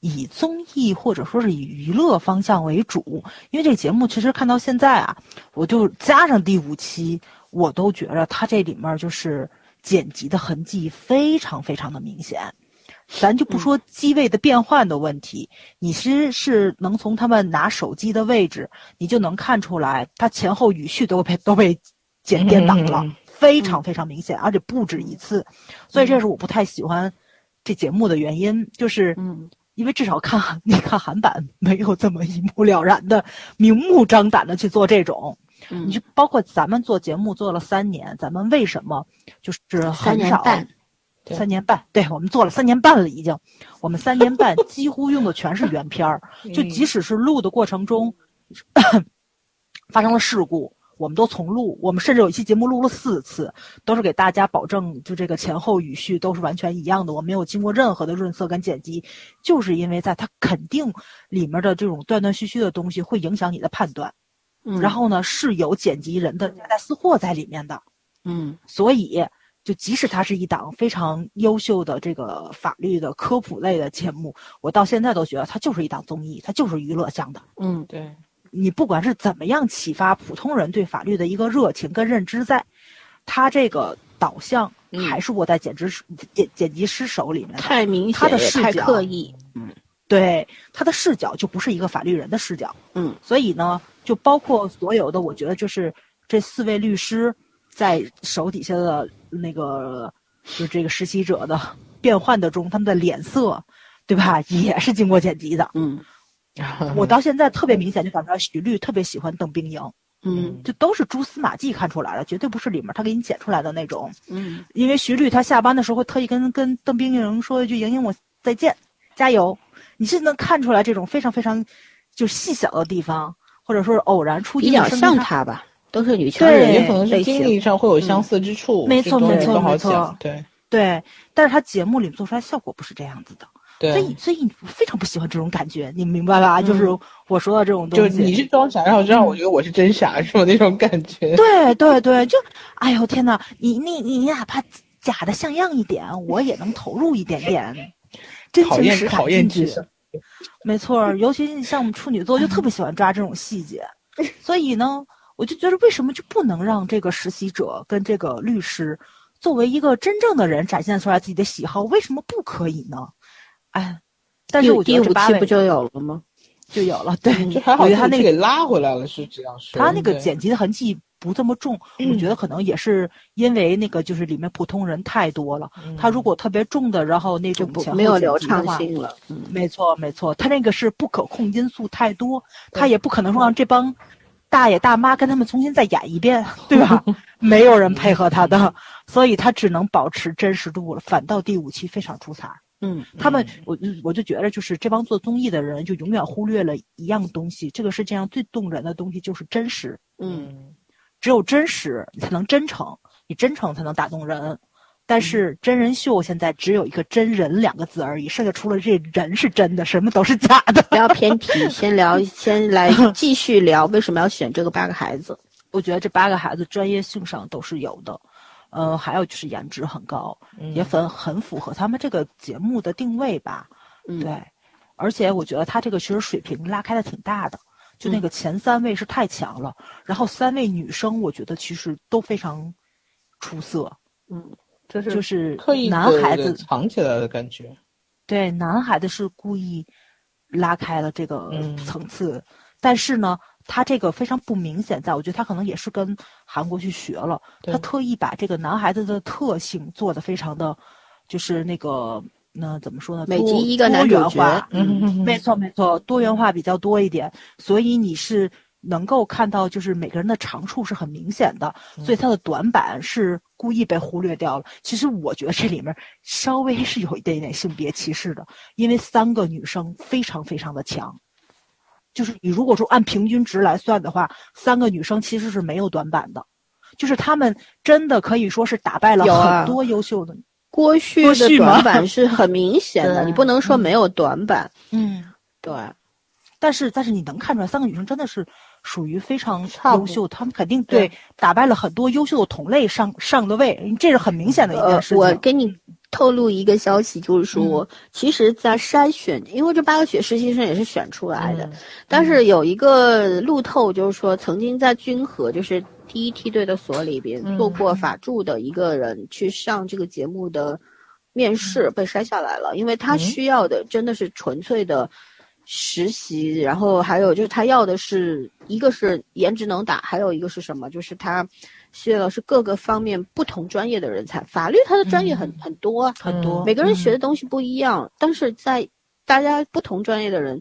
以综艺或者说是以娱乐方向为主，因为这个节目其实看到现在啊，我就加上第五期，我都觉着他这里面就是剪辑的痕迹非常非常的明显。咱就不说机位的变换的问题，你其实是能从他们拿手机的位置，你就能看出来，他前后语序都被都被剪颠倒了。非常非常明显，而且不止一次，所以这是我不太喜欢这节目的原因，就是，嗯，因为至少看 你看韩版没有这么一目了然的、明目张胆的去做这种，你就包括咱们做节目做了三年，咱们为什么就是很少三年半，对。我们做了三年半了已经，我们三年半 几乎用的全是原片儿，就即使是录的过程中发生了事故。我们都重录，我们甚至有一期节目录了四次，都是给大家保证，就这个前后语序都是完全一样的，我没有经过任何的润色跟剪辑，就是因为在它肯定里面的这种断断续续的东西会影响你的判断，嗯，然后呢是有剪辑人的夹带私货在里面的，嗯，所以就即使它是一档非常优秀的这个法律的科普类的节目，我到现在都觉得它就是一档综艺，它就是娱乐向的，嗯，对。你不管是怎么样启发普通人对法律的一个热情跟认知，在，它这个导向还是握在剪辑师剪剪辑师手里面，太明显，他的视角刻意，嗯，对，他的视角就不是一个法律人的视角，嗯，所以呢，就包括所有的，我觉得就是这四位律师在手底下的那个，就这个实习者的变换的中，他们的脸色，对吧，也是经过剪辑的，嗯。我到现在特别明显就感觉到徐律特别喜欢邓冰莹，嗯，这都是蛛丝马迹看出来的，绝对不是里面他给你剪出来的那种，嗯，因为徐律他下班的时候会特意跟跟邓冰莹说一句“莹莹我再见，加油”，你是能看出来这种非常非常就细小的地方，或者说是偶然出比较像他吧，都是女强人，也可能是经历上会有相似之处，没错没错没错，对，对，但是他节目里做出来效果不是这样子的，所以，所以我非常不喜欢这种感觉，你明白吧？就是我说的这种东西。就你是装傻，然后让我觉得我是真傻，是吧？那种感觉。对对对，就哎呦天呐，你你你哪怕假的像样一点，我也能投入一点点，真考情实感进去。没错，尤其是像我们处女座，就特别喜欢抓这种细节。所以呢，我就觉得为什么就不能让这个实习者跟这个律师作为一个真正的人展现出来自己的喜好？为什么不可以呢？哎，但是第我觉第五得这八位期不就有了吗？就有了，对，就还好，我觉得他那个给拉回来了，是这样说。他那个剪辑的痕迹不这么重，我嗯觉得可能也是因为那个就是里面普通人太多了。他如果特别重的，然后那就不种前后没有流畅性了。嗯，没错，没错，他那个是不可控因素太多，他也不可能说让这帮大爷大妈跟他们重新再演一遍，对吧？没有人配合他的，所以他只能保持真实度了。反倒第五期非常出彩。嗯，他们，我我就觉得，就是这帮做综艺的人，就永远忽略了一样东西，这个世界上最动人的东西就是真实。嗯，只有真实，你才能真诚，你真诚才能打动人。但是真人秀现在只有一个“真人”两个字而已，剩下除了这人是真的，什么都是假的。不要偏题，先聊，先来 继续聊为什么要选这个八个孩子。我觉得这八个孩子专业性上都是有的，呃，还有就是颜值很高，也很很符合他们这个节目的定位吧。嗯，对，而且我觉得他这个其实水平拉开的挺大的，就嗯那个前三位是太强了，然后三位女生我觉得其实都非常出色，嗯，就是就是刻意男孩子藏起来的感觉。对，男孩子是故意拉开了这个嗯。层次，但是呢，他这个非常不明显，在我觉得他可能也是跟韩国去学了，他特意把这个男孩子的特性做的非常的，就是那个那怎么说呢？多每集一个多男主角元化，嗯没错没错，多元化比较多一点，所以你是能够看到，就是每个人的长处是很明显的，所以他的短板是故意被忽略掉了。其实我觉得这里面稍微是有一点点性别歧视的，因为三个女生非常非常的强。就是你如果说按平均值来算的话，三个女生其实是没有短板的，就是她们真的可以说是打败了很多优秀的。郭旭的短板是很明显的，你不能说没有短板。嗯，对，但是但是你能看出来，三个女生真的是属于非常优秀，他们肯定对打败了很多优秀的同类上上的位，这是很明显的一件呃事，情。我给你透露一个消息，就是说，其实，在筛选，因为这八个学实习生也是选出来的，嗯但是有一个路透，就是说，曾经在君和，就是第一梯队的所里边嗯做过法助的一个人，去上这个节目的面试，被筛下来了，因为他嗯需要的真的是纯粹的。实习，然后还有就是他要的是一个是颜值能打，还有一个是什么？就是他需要的是各个方面不同专业的人才。法律他的专业很、嗯很多啊，很多每个人学的嗯东西不一样，但是在大家不同专业的人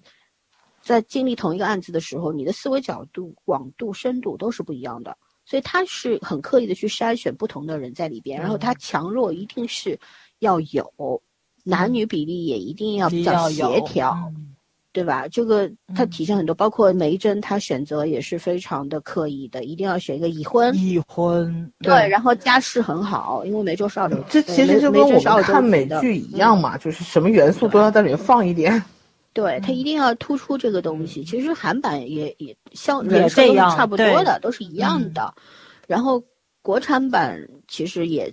在经历同一个案子的时候，你的思维角度、广度、深度都是不一样的。所以他是很刻意的去筛选不同的人在里边，然后嗯他强弱一定是要有，男女比例也一定要比比较协调。嗯对吧？这个它嗯体现很多，包括梅珍，她选择也是非常的刻意的，一定要选一个已婚，已婚对，然后家世很好，因为梅州是澳洲，这其实就跟我们看美的剧一样嘛，就是什么元素都要在里面放一点。对他一定要突出这个东西。其实韩版也也像也是差不多的，都是一样的。然后国产版其实也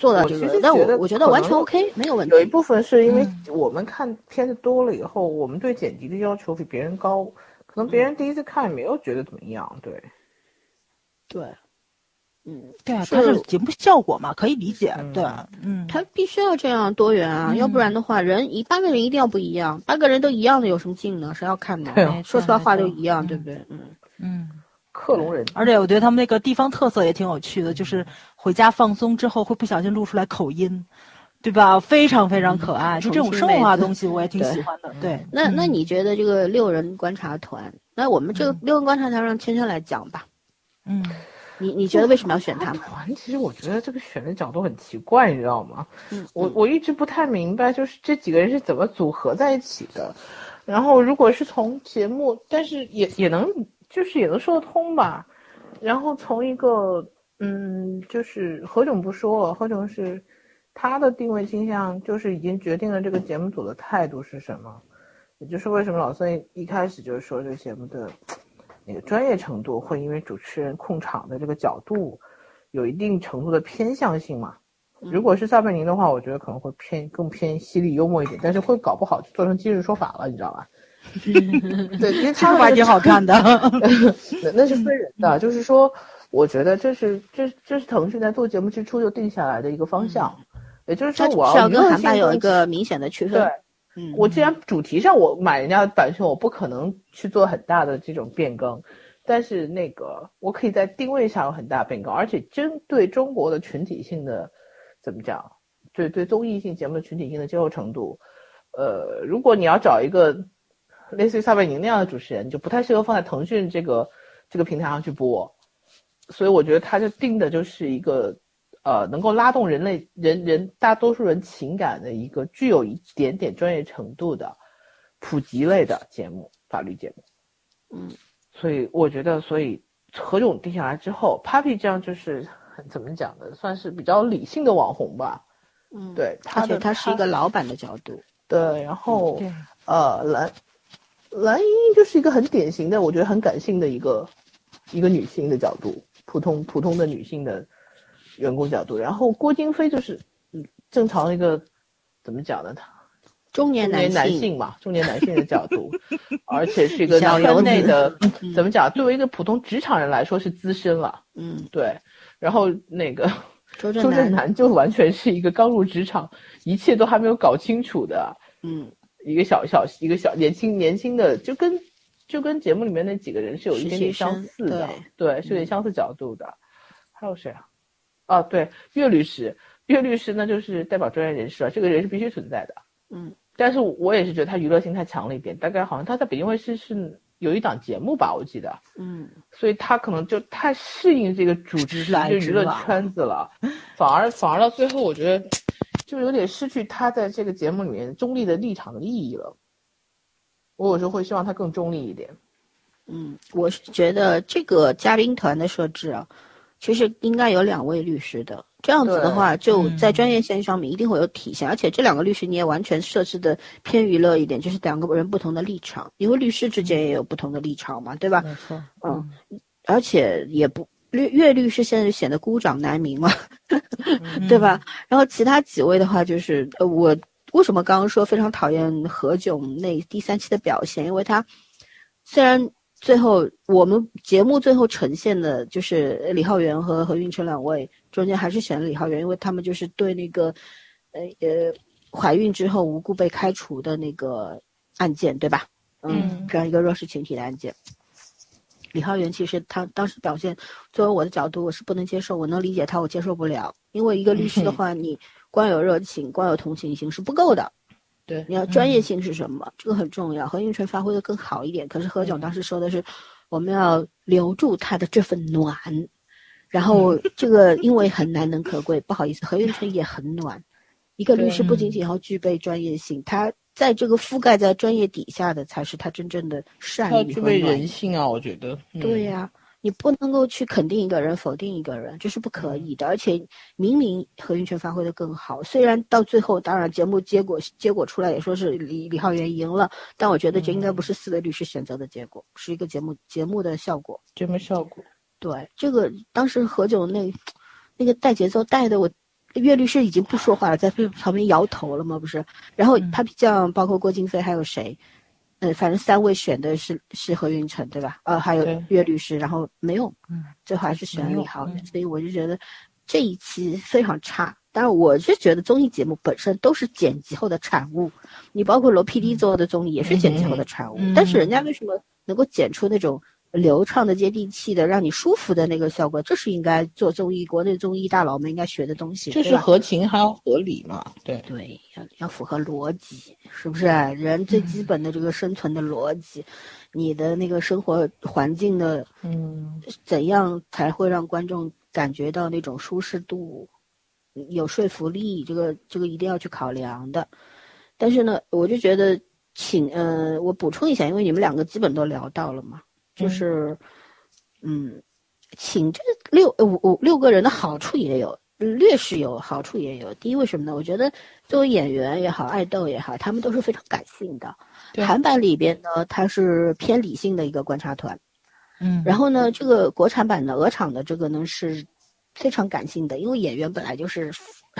做到我其这个，但实觉得我我觉得完全 OK，没有问题有。一部分是因为嗯我们看片子多了以后，我们对剪辑的要求比别人高，可能别人第一次看也没有觉得怎么样。对，对，嗯，对啊，它是节目效果嘛，可以理解。嗯对，嗯，它必须要这样多元啊，嗯要不然的话，人一八个人一定要不一样，八个人都一样的有什么劲呢？谁要看呢？说实话，话都一样，嗯对不对？嗯，嗯。克隆人，而且我觉得他们那个地方特色也挺有趣的，就是回家放松之后会不小心录出来口音，对吧？非常非常可爱，就这种生活化的东西我也挺喜欢的。对，那那嗯你觉得这个六人观察团？那我们这个六人观察团让圈圈来讲吧。嗯你你觉得为什么要选他们？团其实我觉得这个选的角度很奇怪，你知道吗？嗯，我我一直不太明白，就是这几个人是怎么组合在一起的。然后如果是从节目，但是也也能就是也能说得通吧。然后从一个嗯，就是何炅不说了，何炅是他的定位倾向就是已经决定了这个节目组的态度是什么，也就是为什么老孙一开始就是说这个节目的那个专业程度会因为主持人控场的这个角度有一定程度的偏向性嘛。如果是撒贝宁的话，我觉得可能会偏更偏犀利幽默一点，但是会搞不好就做成今日说法了，你知道吧？对，因为 他还挺好看的，那那是分人的，就是说，我觉得这是这这是腾讯在做节目之初就定下来的一个方向，也就是说，我要跟韩版有一个明显的区分。对，嗯，我既然主题上我买人家的版权，我不可能去做很大的这种变更，但是那个我可以在定位上有很大变更，而且针对中国的群体性的。怎么讲？对对，综艺性节目的群体性的接受程度，呃，如果你要找一个类似于撒贝宁那样的主持人，就不太适合放在腾讯这个这个平台上去播。所以我觉得他就定的就是一个，呃，能够拉动人类人人大多数人情感的一个具有一点点专业程度的普及类的节目，法律节目。嗯，所以我觉得，所以何炅定下来之后，Papi 这样就是。怎么讲的？算是比较理性的网红吧。嗯，对，而且他是一个老板的角度。对，然后呃，蓝蓝莹莹就是一个很典型的，我觉得很感性的一个一个女性的角度，普通普通的女性的员工角度。然后郭京飞就是嗯，正常的一个怎么讲呢？他中年男性嘛，中年男性的角度，而且是一个圈内的怎么讲？作为一个普通职场人来说是资深了。嗯，对。然后那个周震南就完全是一个刚入职场，一切都还没有搞清楚的，嗯，一个小小一个小年轻年轻的，就跟就跟节目里面那几个人是有一点点相似的，对，是有点相似角度的。还有谁啊？哦，对，岳律师，岳律师呢就是代表专业人士啊，这个人是必须存在的，嗯，但是我也是觉得他娱乐性太强了一点，大概好像他在北京卫视是。有一档节目吧，我记得，嗯，所以他可能就太适应这个主持就娱乐圈子了，反而反而到最后，我觉得就有点失去他在这个节目里面中立的立场的意义了。我有时候会希望他更中立一点。嗯，我是觉得这个嘉宾团的设置啊，其实应该有两位律师的。这样子的话，就在专业性上面一定会有体现，而且这两个律师你也完全设置的偏娱乐一点，就是两个人不同的立场，因为律师之间也有不同的立场嘛，对吧？没错，嗯，而且也不律岳律师现在显得孤掌难鸣嘛，对吧？然后其他几位的话，就是呃，我为什么刚刚说非常讨厌何炅那第三期的表现？因为他虽然。最后，我们节目最后呈现的就是李浩源和何运成两位，中间还是选了李浩源，因为他们就是对那个，呃呃，怀孕之后无故被开除的那个案件，对吧？嗯，这样一个弱势群体的案件。李浩源其实他当时表现，作为我的角度，我是不能接受，我能理解他，我接受不了，因为一个律师的话，你光有热情，光有同情心是不够的。对，你要专业性是什么？这个很重要。何应春发挥的更好一点，可是何炅当时说的是，我们要留住他的这份暖，然后 这个因为很难能可贵，不好意思，何应春也很暖。一个律师不仅仅要具备专业性，他在这个覆盖在专业底下的才是他真正的善意具备人性啊，我觉得。对呀。你不能够去肯定一个人，否定一个人，这是不可以的。而且明明何云泉发挥的更好，虽然到最后，当然节目结果结果出来也说是李李浩源赢了，但我觉得这应该不是四位律师选择的结果，是一个节目节目的效果。节目效果。对，这个当时何炅那那个带节奏带的我，岳律师已经不说话了，在旁边摇头了嘛，不是？然后他比较包括郭京飞还有谁？嗯，反正三位选的是是何云成，对吧？呃，还有岳律师，然后没用，嗯，最后还是选李浩，所以我就觉得这一期非常差。但是，我是觉得综艺节目本身都是剪辑后的产物，你包括罗 PD 做的综艺也是剪辑后的产物，但是人家为什么能够剪出那种？流畅的、接地气的、让你舒服的那个效果，这是应该做综艺、国内综艺大佬们应该学的东西。这是合情还要合理嘛？对对，要要符合逻辑，是不是？人最基本的这个生存的逻辑，你的那个生活环境的，嗯，怎样才会让观众感觉到那种舒适度、有说服力？这个这个一定要去考量的。但是呢，我就觉得，请呃，我补充一下，因为你们两个基本都聊到了嘛。就是，嗯，请这六五五六个人的好处也有，劣势有，好处也有。第一，为什么呢？我觉得作为演员也好，爱豆也好，他们都是非常感性的。韩版里边呢，它是偏理性的一个观察团，嗯，然后呢，这个国产版的鹅厂的这个呢是非常感性的，因为演员本来就是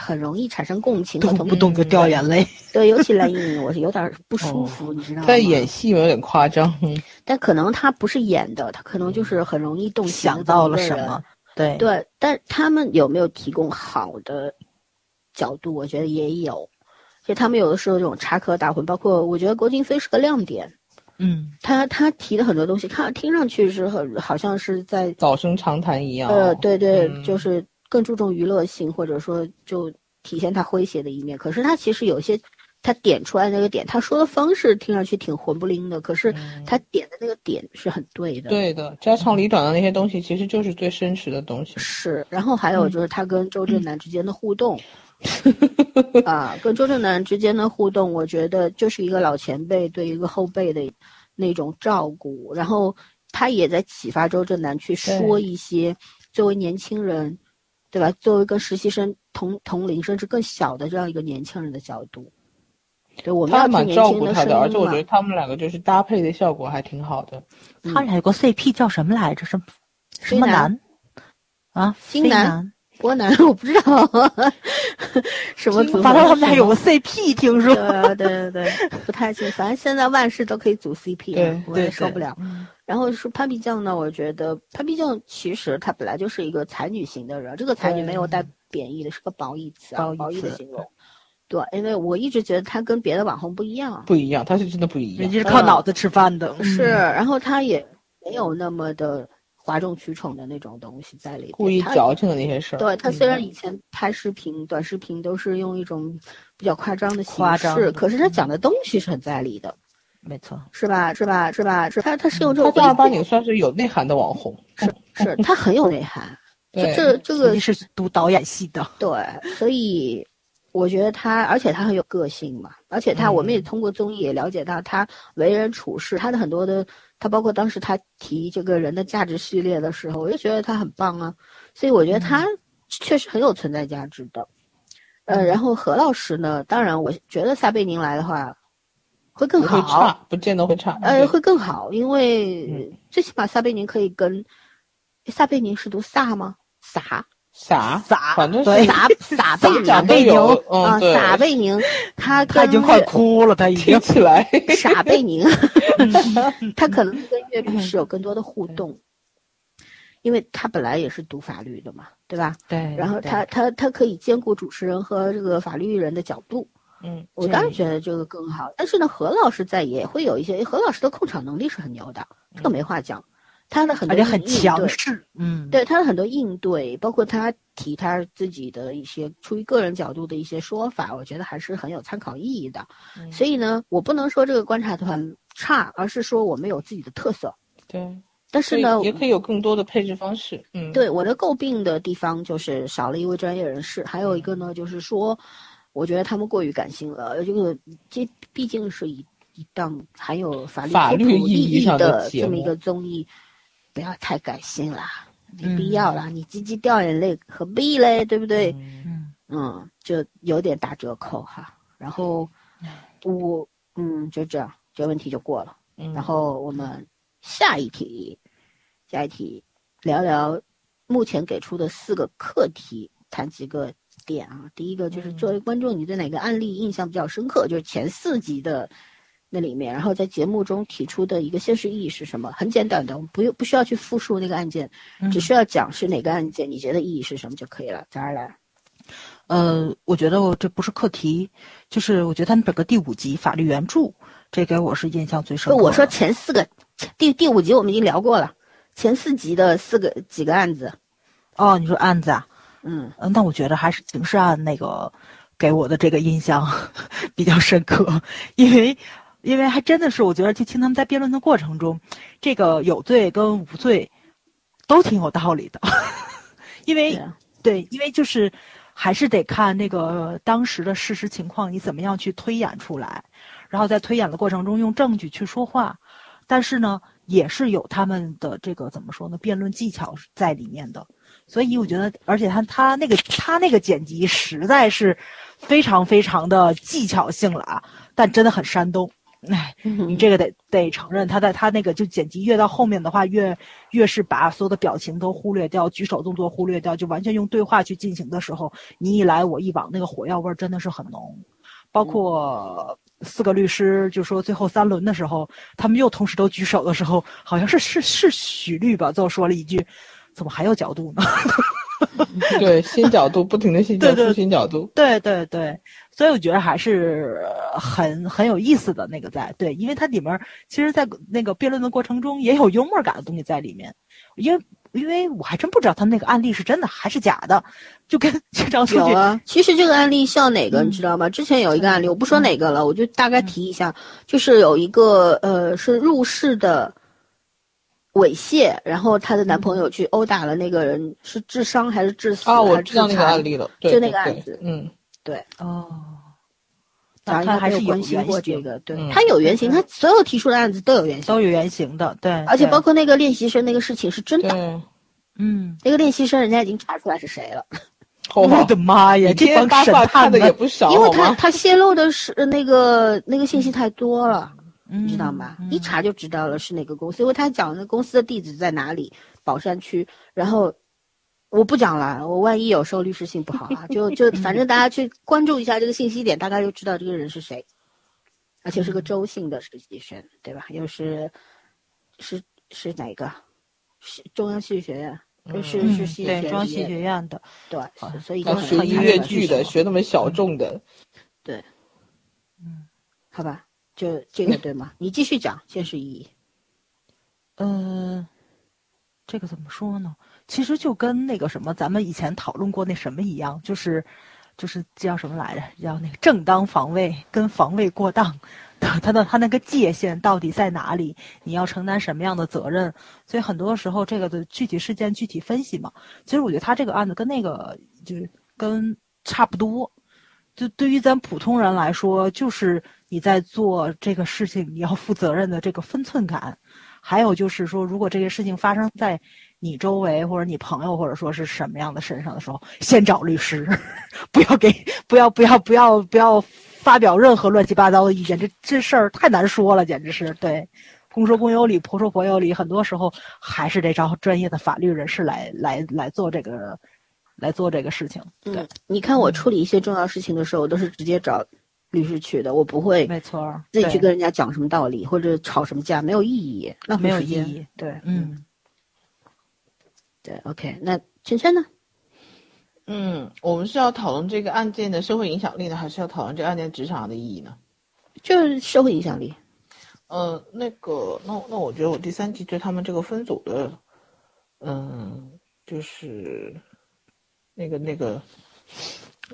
很容易产生共情和动不动就掉眼泪。对，尤其蓝盈莹，我是有点不舒服，你知道吗？在演戏有点夸张，但可能他不是演的，他可能就是很容易动情想到了什么？对，对，但他们有没有提供好的角度？我觉得也有。就他们有的时候这种插科打诨，包括我觉得郭京飞是个亮点，嗯，他他提的很多东西，看听上去是很好像是在早生长谈一样。呃，对对，嗯就是更注重娱乐性，或者说就体现他诙谐的一面。可是他其实有些他点出来那个点，他说的方式听上去挺混不灵的，可是他点的那个点是很对的。对的，家长里短的那些东西，其实就是最真实的东西。是，然后还有就是他跟周震南之间的互动，啊，跟周震南之间的互动，我觉得就是一个老前辈对一个后辈的那种照顾，然后他也在启发周震南去说一些作为年轻人，对吧？作为跟实习生同同龄甚至更小的这样一个年轻人的角度，对，我们要蛮照听年轻顾他的，的声音嘛而且我觉得他们两个就是搭配的效果还挺好的。他俩有个 CP 叫什么来着？什么什么飞男男？啊，金南。波南我不知道什么组合，反正他们俩有个 CP，听说。对对对对，不太清。反正现在万事都可以组 CP，我也受不了。然后是 Papi 酱呢，我觉得 Papi 酱其实她本来就是一个才女型的人，这个才女没有带贬义的，是个褒义词啊，褒义的形容。对，因为我一直觉得她跟别的网红不一样，不一样，他是真的不一样。人家是靠脑子吃饭的。嗯是，然后她也没有那么的哗众取宠的那种东西在里边，故意矫情的那些事儿。对他虽然以前拍视频、短视频都是用一种比较夸张的形式，夸张的可是他讲的东西是很在理的，没错。是吧？是吧？是吧？是他他是用这他种正儿八经算是有内涵的网红。是是，他很有内涵。这这个你是读导演系的，对，所以我觉得他，而且他很有个性嘛，而且他、嗯我们也通过综艺也了解到他为人处事，他的很多的，他包括当时他提这个人的价值系列的时候，我就觉得他很棒啊，所以我觉得他确实很有存在价值的。呃，然后何老师呢，当然我觉得撒贝宁来的话会更不会好，差，不见得会差。呃，会更好，因为嗯最起码撒贝宁可以跟撒贝宁是读撒吗？撒。啥撒反正撒 撒贝宁讲都贝宁啊，对，撒贝宁，他他已经快哭了，他已经听。起来 傻贝宁，他可能跟岳律师有更多的互动，因为他本来也是读法律的嘛，对吧？对然后他他他可以兼顾主持人和这个法律人的角度，嗯，我当然觉得这个更好。但是呢，何老师在也会有一些，何老师的控场能力是很牛的，这个没话讲。他的很多而且很强势，嗯，对他的很多应对，包括他提他自己的一些出于个人角度的一些说法，我觉得还是很有参考意义的。嗯所以呢，我不能说这个观察团差，而是说我们有自己的特色。对，但是呢，也可以有更多的配置方式。嗯，对我的诟病的地方就是少了一位专业人士，还有一个呢，就是说，我觉得他们过于感性了。这个这毕竟是一一档含有法律法律意义上的这么一个综艺，不要太感性啦，没嗯必要啦。你鸡鸡掉眼泪何必嘞？对不对？嗯嗯，嗯，就有点打折扣哈。然后我嗯，就这样，这个问题就过了。嗯，然后我们下一题，下一题聊聊目前给出的四个课题，谈几个点啊。第一个就是作为观众，你对哪个案例印象比较深刻？就是前四集的那里面，然后在节目中提出的一个现实意义是什么？很简单的，我们不用不需要去复述那个案件，嗯只需要讲是哪个案件，你觉得意义是什么就可以了。早上来，呃，我觉得我这不是课题，就是我觉得他们整个第五集法律援助，这给我是印象最深的。我说前四个，第第五集我们已经聊过了，前四集的四个几个案子，哦，你说案子啊？嗯。嗯，那我觉得还是刑事案那个给我的这个印象 比较深刻，因为因为还真的是我觉得就听他们在辩论的过程中，这个有罪跟无罪都挺有道理的，因为对因为就是还是得看那个当时的事实情况，你怎么样去推演出来，然后在推演的过程中用证据去说话，但是呢，也是有他们的这个怎么说呢？辩论技巧在里面的。所以我觉得，而且他他那个他那个剪辑实在是非常非常的技巧性了啊，但真的很煽动。哎，你这个得得承认，他在他那个就剪辑越到后面的话，越越是把所有的表情都忽略掉，举手动作忽略掉，就完全用对话去进行的时候，你一来我一往，那个火药味真的是很浓。包括四个律师就说最后三轮的时候，他们又同时都举手的时候，好像是是是许律吧，最后说了一句。怎么还有角度呢？对，新角度，不停的新角度，新角度。对对对，所以我觉得还是很很有意思的那个在对，因为它里面其实，在那个辩论的过程中也有幽默感的东西在里面。因为因为我还真不知道他那个案例是真的还是假的，就跟这张数据。啊，其实这个案例像哪个你知道吗？之前有一个案例，我不说哪个了，我就大概提一下，就是有一个呃是入室的。猥亵，然后她的男朋友去殴打了那个人，是致伤还是致死？啊，我知道那个案例了，就那个案子，嗯，对，哦，他还是原型过这个，对他有原型，他所有提出的案子都有原型，都有原型的，对，而且包括那个练习生那个事情是真的，嗯，那个练习生人家已经查出来是谁了，我的妈呀，这帮审判的也不少，因为他他泄露的是那个那个信息太多了。你知道吗？一查就知道了是哪个公司，因为他讲那公司的地址在哪里，宝山区。然后我不讲了，我万一有时候律师信不好啊，就就 反正大家去关注一下这个信息点，大概就知道这个人是谁，而且是个周姓的实习生，对吧？又是是是哪个？是中央戏剧学院，是是戏对中央戏剧学院的，对，所以学音乐剧的，学那么小众的，对，嗯，好吧。就这个对吗？你继续讲现实意义。嗯，这个怎么说呢？其实就跟那个什么，咱们以前讨论过那什么一样，就是就是叫什么来着？叫那个正当防卫跟防卫过当，它的它那个界限到底在哪里？你要承担什么样的责任？所以很多时候这个的具体事件具体分析嘛。其实我觉得他这个案子跟那个就是跟差不多。就对于咱普通人来说，就是你在做这个事情，你要负责任的这个分寸感。还有就是说，如果这个事情发生在你周围或者你朋友或者说是什么样的身上的时候，先找律师，不要给，不要不要不要不要发表任何乱七八糟的意见。这这事儿太难说了，简直是对。公说公有理，婆说婆有理，很多时候还是得找专业的法律人士来来来做这个。来做这个事情。对，你看我处理一些重要事情的时候，我都是直接找律师去的，我不会，没错，自己去跟人家讲什么道理或者吵什么架，没有意义，那没有意义。对，嗯，对，OK，那圈圈呢？嗯，我们是要讨论这个案件的社会影响力呢，还是要讨论这个案件职场上的意义呢？就是社会影响力。呃，那个，那那我觉得我第三集对他们这个分组的，嗯，就是。那个那个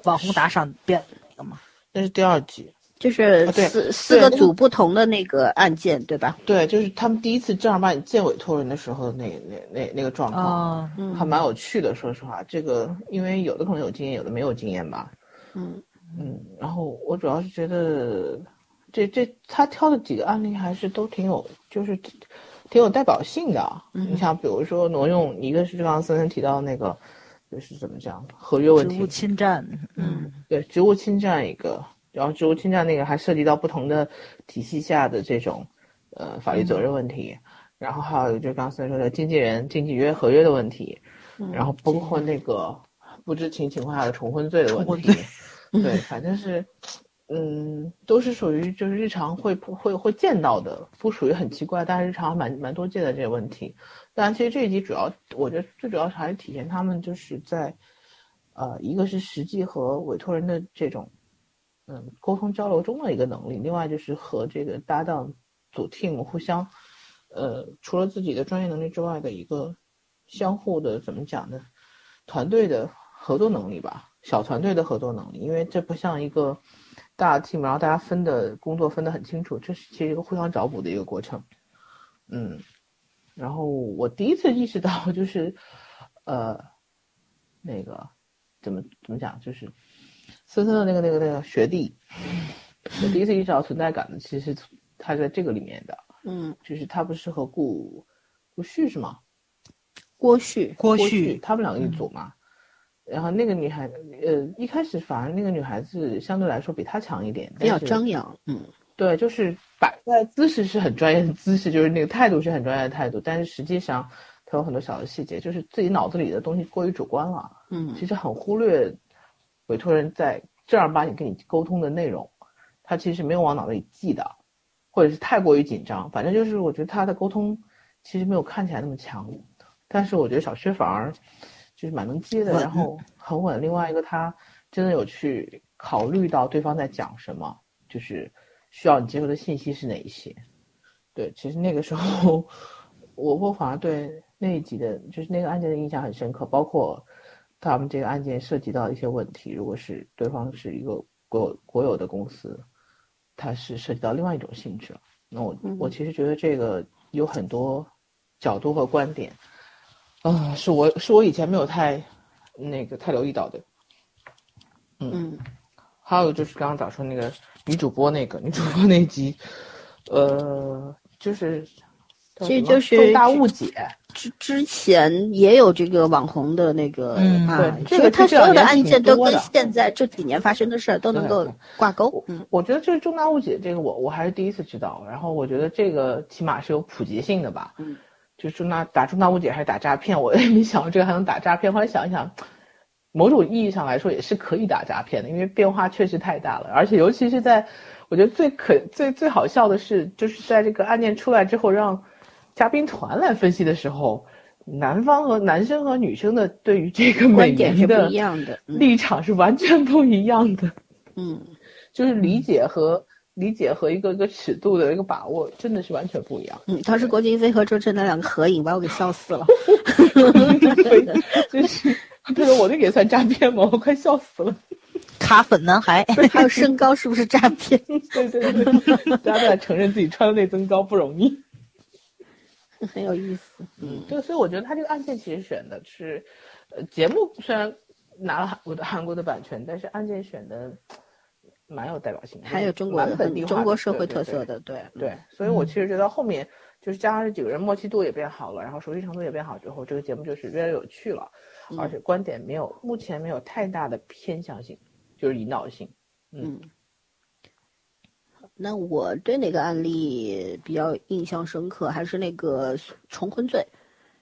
网红打赏变那个吗？那是第二集，就是四四个组不同的那个案件，对吧？对，就是他们第一次正儿八经见委托人的时候，那那那那个状况，还蛮有趣的。说实话，这个因为有的可能有经验，有的没有经验吧。嗯嗯，然后我主要是觉得，这这他挑的几个案例还是都挺有，就是挺有代表性的。你像比如说挪用，一个是刚刚森森提到那个。就是怎么讲合约问题，职务侵占，嗯，对，职务侵占一个，然后职务侵占那个还涉及到不同的体系下的这种呃法律责任问题，然后还有就刚才说的经纪人经纪约合约的问题，然后包括那个不知情情况下的重婚罪的问题，对，反正是。嗯，都是属于就是日常会会会见到的，不属于很奇怪，但是日常蛮蛮多见的这些问题。但其实这一集主要，我觉得最主要是还是体现他们就是在，呃，一个是实际和委托人的这种，嗯，沟通交流中的一个能力，另外就是和这个搭档组 team 互相，呃，除了自己的专业能力之外的一个相互的怎么讲呢？团队的合作能力吧，小团队的合作能力，因为这不像一个。大 team，然后大家分的工作分得很清楚，这是其实一个互相找补的一个过程。嗯，然后我第一次意识到，就是，呃，那个怎么怎么讲，就是森森的那个那个那个学弟，我第一次意识到存在感的，其实他在这个里面的。嗯，就是他不是和顾顾旭是吗？郭旭，郭旭旭，他们两个一组嘛。然后那个女孩，呃，一开始反而那个女孩子相对来说比他强一点，比较张扬，嗯。对，就是摆在姿势是很专业的姿势，就是那个态度是很专业的态度，但是实际上他有很多小的细节，就是自己脑子里的东西过于主观了，嗯。其实很忽略委托人在正儿八经跟你沟通的内容，他其实没有往脑子里记的，或者是太过于紧张，反正就是我觉得他的沟通其实没有看起来那么强，但是我觉得小薛反而就是蛮能接的，然后很稳。另外一个他真的有去考虑到对方在讲什么，就是需要你接受的信息是哪一些。对，其实那个时候我我反而对那一集的，就是那个案件的印象很深刻，包括他们这个案件涉及到一些问题，如果是对方是一个国有国有的公司，它是涉及到另外一种性质了。那我嗯我其实觉得这个有很多角度和观点，啊、是我是我以前没有太那个太留意到的。嗯还有就是刚刚早说那个女主播那个女主播那集，呃，就是叫什么其实就是重大误解，之之前也有这个网红的那个嗯啊对，这个他所有的案件都跟现在这几年发生的事儿都能够挂钩，嗯。我觉得这是重大误解这个我我还是第一次知道，然后我觉得这个起码是有普及性的吧，嗯，就重大打重大误解还是打诈骗，我也 没想到这个还能打诈骗，后来想一想。某种意义上来说也是可以打诈骗的，因为变化确实太大了，而且尤其是在，我觉得最可最最好笑的是，就是在这个案件出来之后，让嘉宾团来分析的时候，男方和男生和女生的对于这个美观点是不颜的一样的，嗯立场是完全不一样的。嗯就是理解和理解和一个一个尺度的一个把握，真的是完全不一样。嗯，当时郭京飞和周震那两个合影把我给笑死了，就是他说我那个也算诈骗吗？我快笑死了。卡粉男孩，还有身高是不是诈骗？对对对，大家都在承认自己穿的内增高不容易。很有意思，嗯，对，所以我觉得他这个案件其实选的是，呃，节目虽然拿了韩国的韩国的版权，但是案件选的蛮有代表性的，还有中国的蛮本地中国社会特色的，对，对，所以我其实觉得后面就是加上这几个人默契度也变好了，然后熟悉程度也变好之后，这个节目就是越来越有趣了，嗯而且观点没有目前没有太大的偏向性，就是引导性。嗯。那我对哪个案例比较印象深刻，还是那个重婚罪。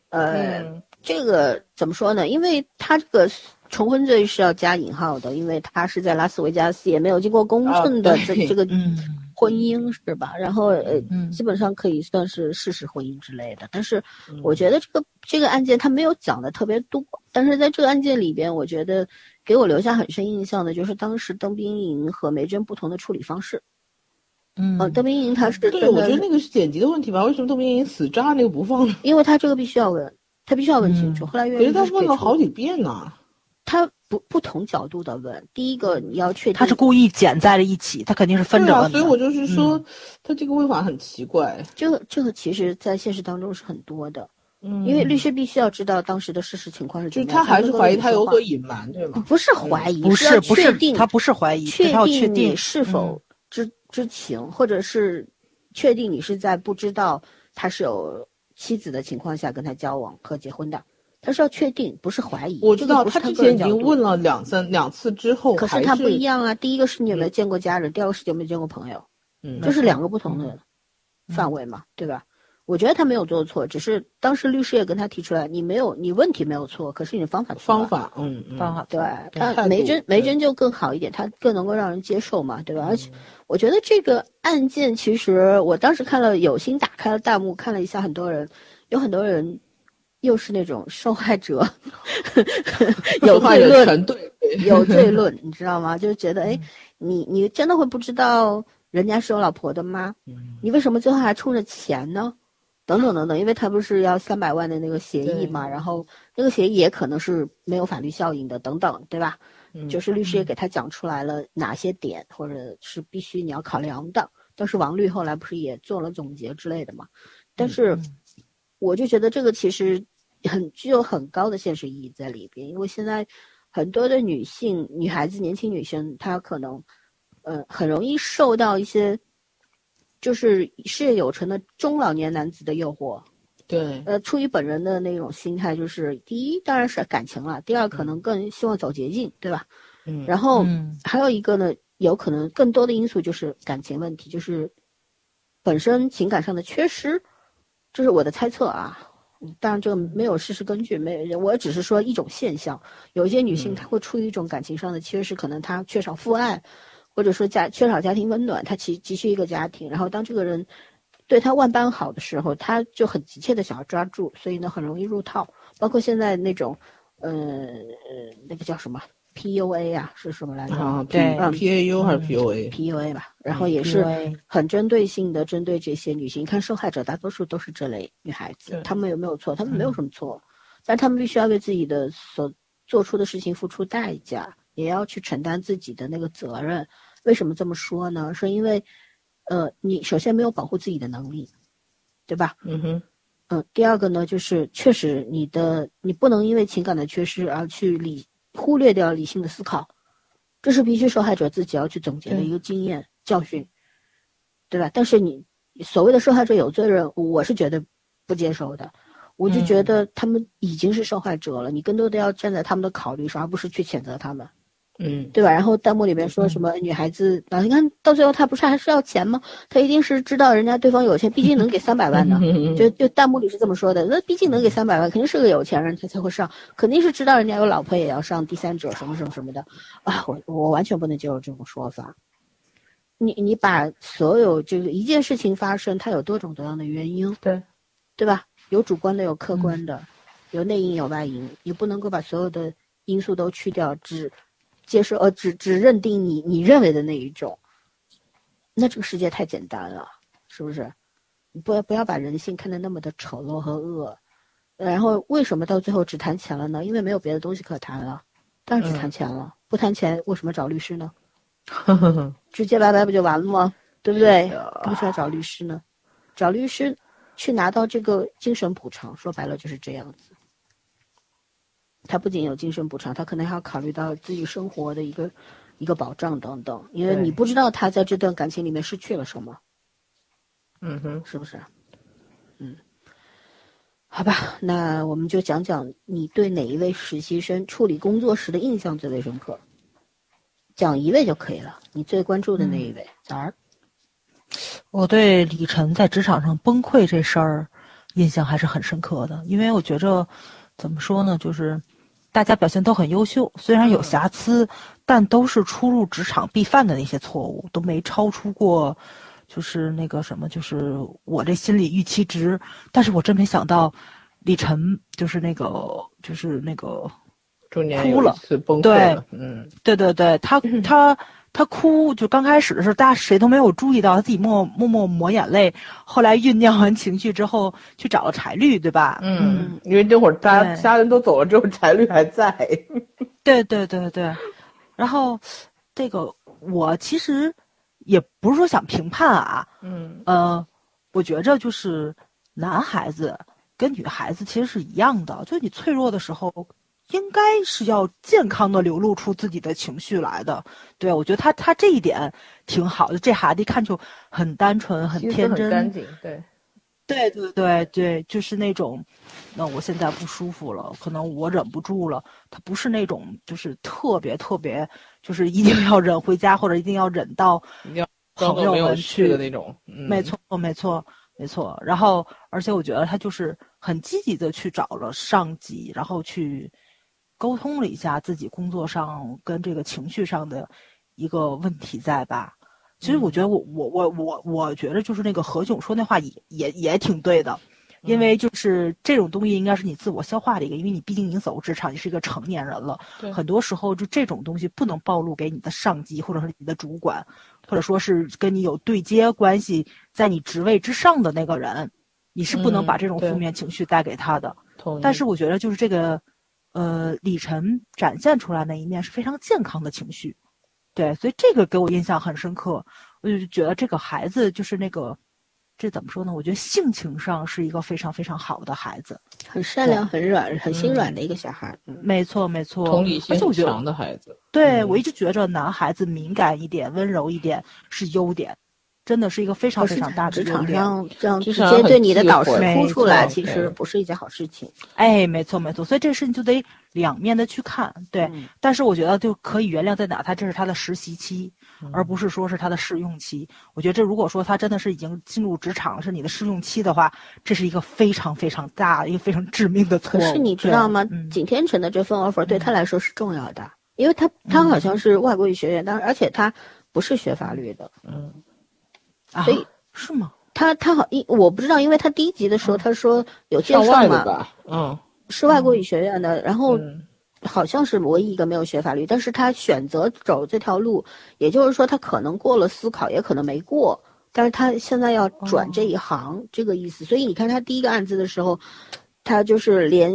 呃，嗯这个怎么说呢？因为他这个重婚罪是要加引号的，因为他是在拉斯维加斯，也没有经过公证的啊这这个嗯婚姻是吧？然后呃，嗯基本上可以算是事实婚姻之类的。但是嗯我觉得这个这个案件他没有讲的特别多，但是在这个案件里边，我觉得给我留下很深印象的就是当时邓冰莹和梅珍不同的处理方式。嗯呃，邓冰莹她是对，我觉得那个是剪辑的问题吧？为什么邓冰莹死渣那个不放呢？因为他这个必须要问，他必须要问清楚。嗯后来可岳律师是他问了好几遍呢。他不不同角度的问。第一个你要确定他是故意剪在了一起，他肯定是分着问的。所以我就是说，嗯他这个问法很奇怪。这个这个其实在现实当中是很多的，嗯因为律师必须要知道当时的事实情况是就是怎么样。他还是怀疑他有所隐，瞒，对吗？不是怀疑，不是不是，确定他不是怀疑，确他要确定定你是否知、知情，或者是确定你是在不知道他是有妻子的情况下跟他交往和结婚的。他是要确定，不是怀疑。我知道他他之前已经问了两三两次之后，可是他不一样啊。第一个是你有没有见过家人，第二个是有没有见过朋友，嗯，这是两个不同的嗯范围嘛，对吧？我觉得他没有做错，只是当时律师也跟他提出来，你没有，你问题没有错，可是你的方法错了方法，嗯，嗯方法对他梅珍梅对珍就更好一点，他更能够让人接受嘛，对吧？而且嗯我觉得这个案件其实我当时看了有心打开了弹幕看了一下，很多人有很多人又是那种受害者，有罪论，对，有罪论，你知道吗？就是觉得哎，嗯你你真的会不知道人家是有老婆的吗？嗯你为什么最后还冲着钱呢？等等等等，因为他不是要三百万的那个协议嘛，然后那个协议也可能是没有法律效应的，等等，对吧？嗯就是律师也给他讲出来了哪些点，或者是必须你要考量的。但是王律后来不是也做了总结之类的嘛？但是我就觉得这个其实很具有很高的现实意义在里边，因为现在很多的女性、女孩子、年轻女生，她可能呃很容易受到一些就是事业有成的中老年男子的诱惑。对，呃，出于本人的那种心态，就是第一当然是感情了，第二可能更希望走捷径，对吧？嗯，然后嗯还有一个呢，有可能更多的因素就是感情问题，就是本身情感上的缺失，这是我的猜测啊。嗯当然，这个没有事实根据，没有，我只是说一种现象。有一些女性嗯她会出于一种感情上的缺失，可能她缺少父爱，或者说家缺少家庭温暖，她急急需一个家庭。然后当这个人对她万般好的时候，她就很急切的想要抓住，所以呢很容易入套。包括现在那种，呃呃，那个叫什么 PUA 啊，是什么来着？啊，P 对嗯 P A U 还是 PUA？PUA 吧，然嗯后也是很针对性的针对这些女性。你看受害者大多数都是这类女孩子，她们有没有错？她们没有嗯什么错，但她们必须要为自己的所做出的事情付出代价，也要去承担自己的那个责任。为什么这么说呢？是因为，呃，你首先没有保护自己的能力，对吧？嗯哼，嗯，第二个呢，就是确实你的你不能因为情感的缺失而去理忽略掉理性的思考，这是必须受害者自己要去总结的一个经验教训，对吧？但是你所谓的受害者有罪论，我是绝对不接受的。我就觉嗯得他们已经是受害者了，你更多的要站在他们的考虑上，而不是去谴责他们。嗯，对吧？然后弹幕里面说什么女孩子啊，你看到最后她不是还是要钱吗？她一定是知道人家对方有钱，毕竟能给三百万的。就就弹幕里是这么说的，那毕竟能给三百万，肯定是个有钱人，他才会上，肯定是知道人家有老婆也要上第三者什么什么什么的啊！我我完全不能接受这种说法。你你把所有这个一件事情发生，它有多种多样的原因，对，对吧？有主观的，有客观的，有内因有外因，你不能够把所有的因素都去掉，只接受呃只只认定你你认为的那一种，那这个世界太简单了，是不是？你不要不要把人性看得那么的丑陋和恶，然后为什么到最后只谈钱了呢？因为没有别的东西可谈了，当然只谈钱了。不谈钱，为什么找律师呢？直接拜拜不就完了吗？对不对？为什么要找律师呢？找律师去拿到这个精神补偿，说白了就是这样子。他不仅有精神补偿，他可能还要考虑到自己生活的一个一个保障等等，因为你不知道他在这段感情里面失去了什么，嗯哼，是不是？嗯，好吧，那我们就讲讲你对哪一位实习生处理工作时的印象最为深刻。讲一位就可以了，你最关注的那一位，早儿。我对李晨在职场上崩溃这事儿印象还是很深刻的，因为我觉着怎么说呢，就是大家表现都很优秀，虽然有瑕疵，但都是初入职场必犯的那些错误，都没超出过，就是那个什么，就是我这心理预期值。但是我真没想到，李晨就是那个，就是那个中年哭了有一次崩溃对了，嗯，对对对，他 他他哭，就刚开始的时候，大家谁都没有注意到，他自己默默默抹眼泪。后来酝酿完情绪之后，去找了柴绿，对吧？嗯，因为这会儿大家对其他人都走了之后，柴绿还在，对对对对。然后这个我其实也不是说想评判啊，嗯呃，我觉着就是男孩子跟女孩子其实是一样的，就是你脆弱的时候，应该是要健康的流露出自己的情绪来的。对，我觉得他他这一点挺好的，这孩子一看就很单纯、很天真，很干净，对，对对对对，就是那种，那我现在不舒服了，可能我忍不住了。他不是那种就是特别特别，就是一定要忍回家，或者一定要忍到朋友们去的那种，嗯没错，没错，没错。然后，而且我觉得他就是很积极的去找了上级，然后去沟通了一下自己工作上跟这个情绪上的一个问题在吧。其实我觉得我我我我我觉得就是那个何炅说那话也也也挺对的，因为就是这种东西应该是你自我消化的一个，因为你毕竟已经走入职场，你是一个成年人了，很多时候就这种东西不能暴露给你的上级或者是你的主管，或者说是跟你有对接关系，在你职位之上的那个人，你是不能嗯把这种负面情绪带给他的。但是我觉得就是这个，呃，李晨展现出来那一面是非常健康的情绪，对，所以这个给我印象很深刻。我就觉得这个孩子就是那个，这怎么说呢？我觉得性情上是一个非常非常好的孩子。很善良、很软、很心软的一个小孩。嗯，没错，没错。同理心强的孩子，对、嗯我一直觉着男孩子敏感一点、温柔一点是优点。真的是一个非常非常大的职场。上这样直接对你的导师讳哭出来，其实不是一件好事情。哎，没错没错，所以这个事情就得两面的去看，对。嗯但是我觉得就可以原谅在哪，他这是他的实习期，嗯而不是说是他的试用期。我觉得这如果说他真的是已经进入职场是你的试用期的话，这是一个非常非常大、一个非常致命的错误。可是你知道吗？嗯景天成的这份 offer 对他来说是重要的，因为他他好像是外国语学院，但而且他不是学法律的，嗯啊所以是吗？他他好因我不知道，因为他第一集的时候他说有介绍嘛？嗯，是外国语学院的，然后嗯好像是唯一一个没有学法律，但是他选择走这条路，也就是说他可能过了思考，也可能没过，但是他现在要转这一行，这个意思。所以你看他第一个案子的时候，他就是连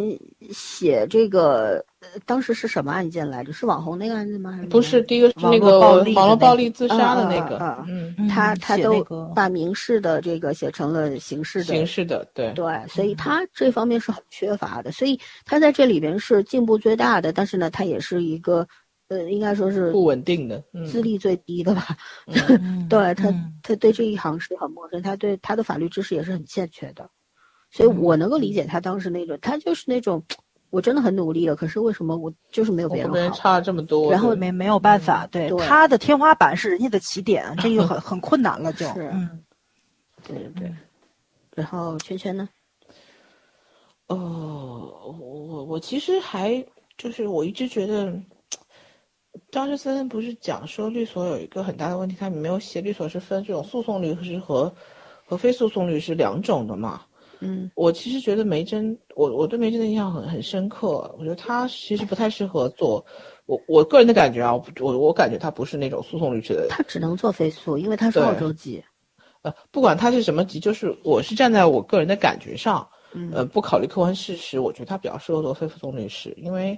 写这个，呃当时是什么案件来着？是网红那个案子吗？还是不是，第一个是那个暴力网络暴力自杀的那个嗯，嗯他他都把民事的这个写成了刑事的刑事的，对，对，所以他这方面是很缺乏的，所以他在这里边是进步最大的，但是呢，他也是一个，呃，应该说是不稳定的，嗯。资历最低的吧。嗯。对他嗯，他对这一行是很陌生，他对他的法律知识也是很欠缺的，所以我能够理解他当时那种，他就是那种，我真的很努力了，可是为什么我就是没有别人别人好？差这么多，然后没没有办法，对对他的天花板是人家的起点，这就很 很困难了，就，是嗯对对对。然后圈圈呢？哦，我我我其实还就是我一直觉得，张志森森不是讲说律所有一个很大的问题，他们没有写律所是分这种诉讼律师和和非诉讼律师两种的嘛。嗯我其实觉得梅珍，我我对梅珍的印象很很深刻。我觉得她其实不太适合做，我我个人的感觉啊，我我我感觉她不是那种诉讼律师的她只能做非诉，因为她是对澳洲籍。呃，不管她是什么级，就是我是站在我个人的感觉上，嗯呃，不考虑客观事实，我觉得她比较适合做非诉讼律师，因为，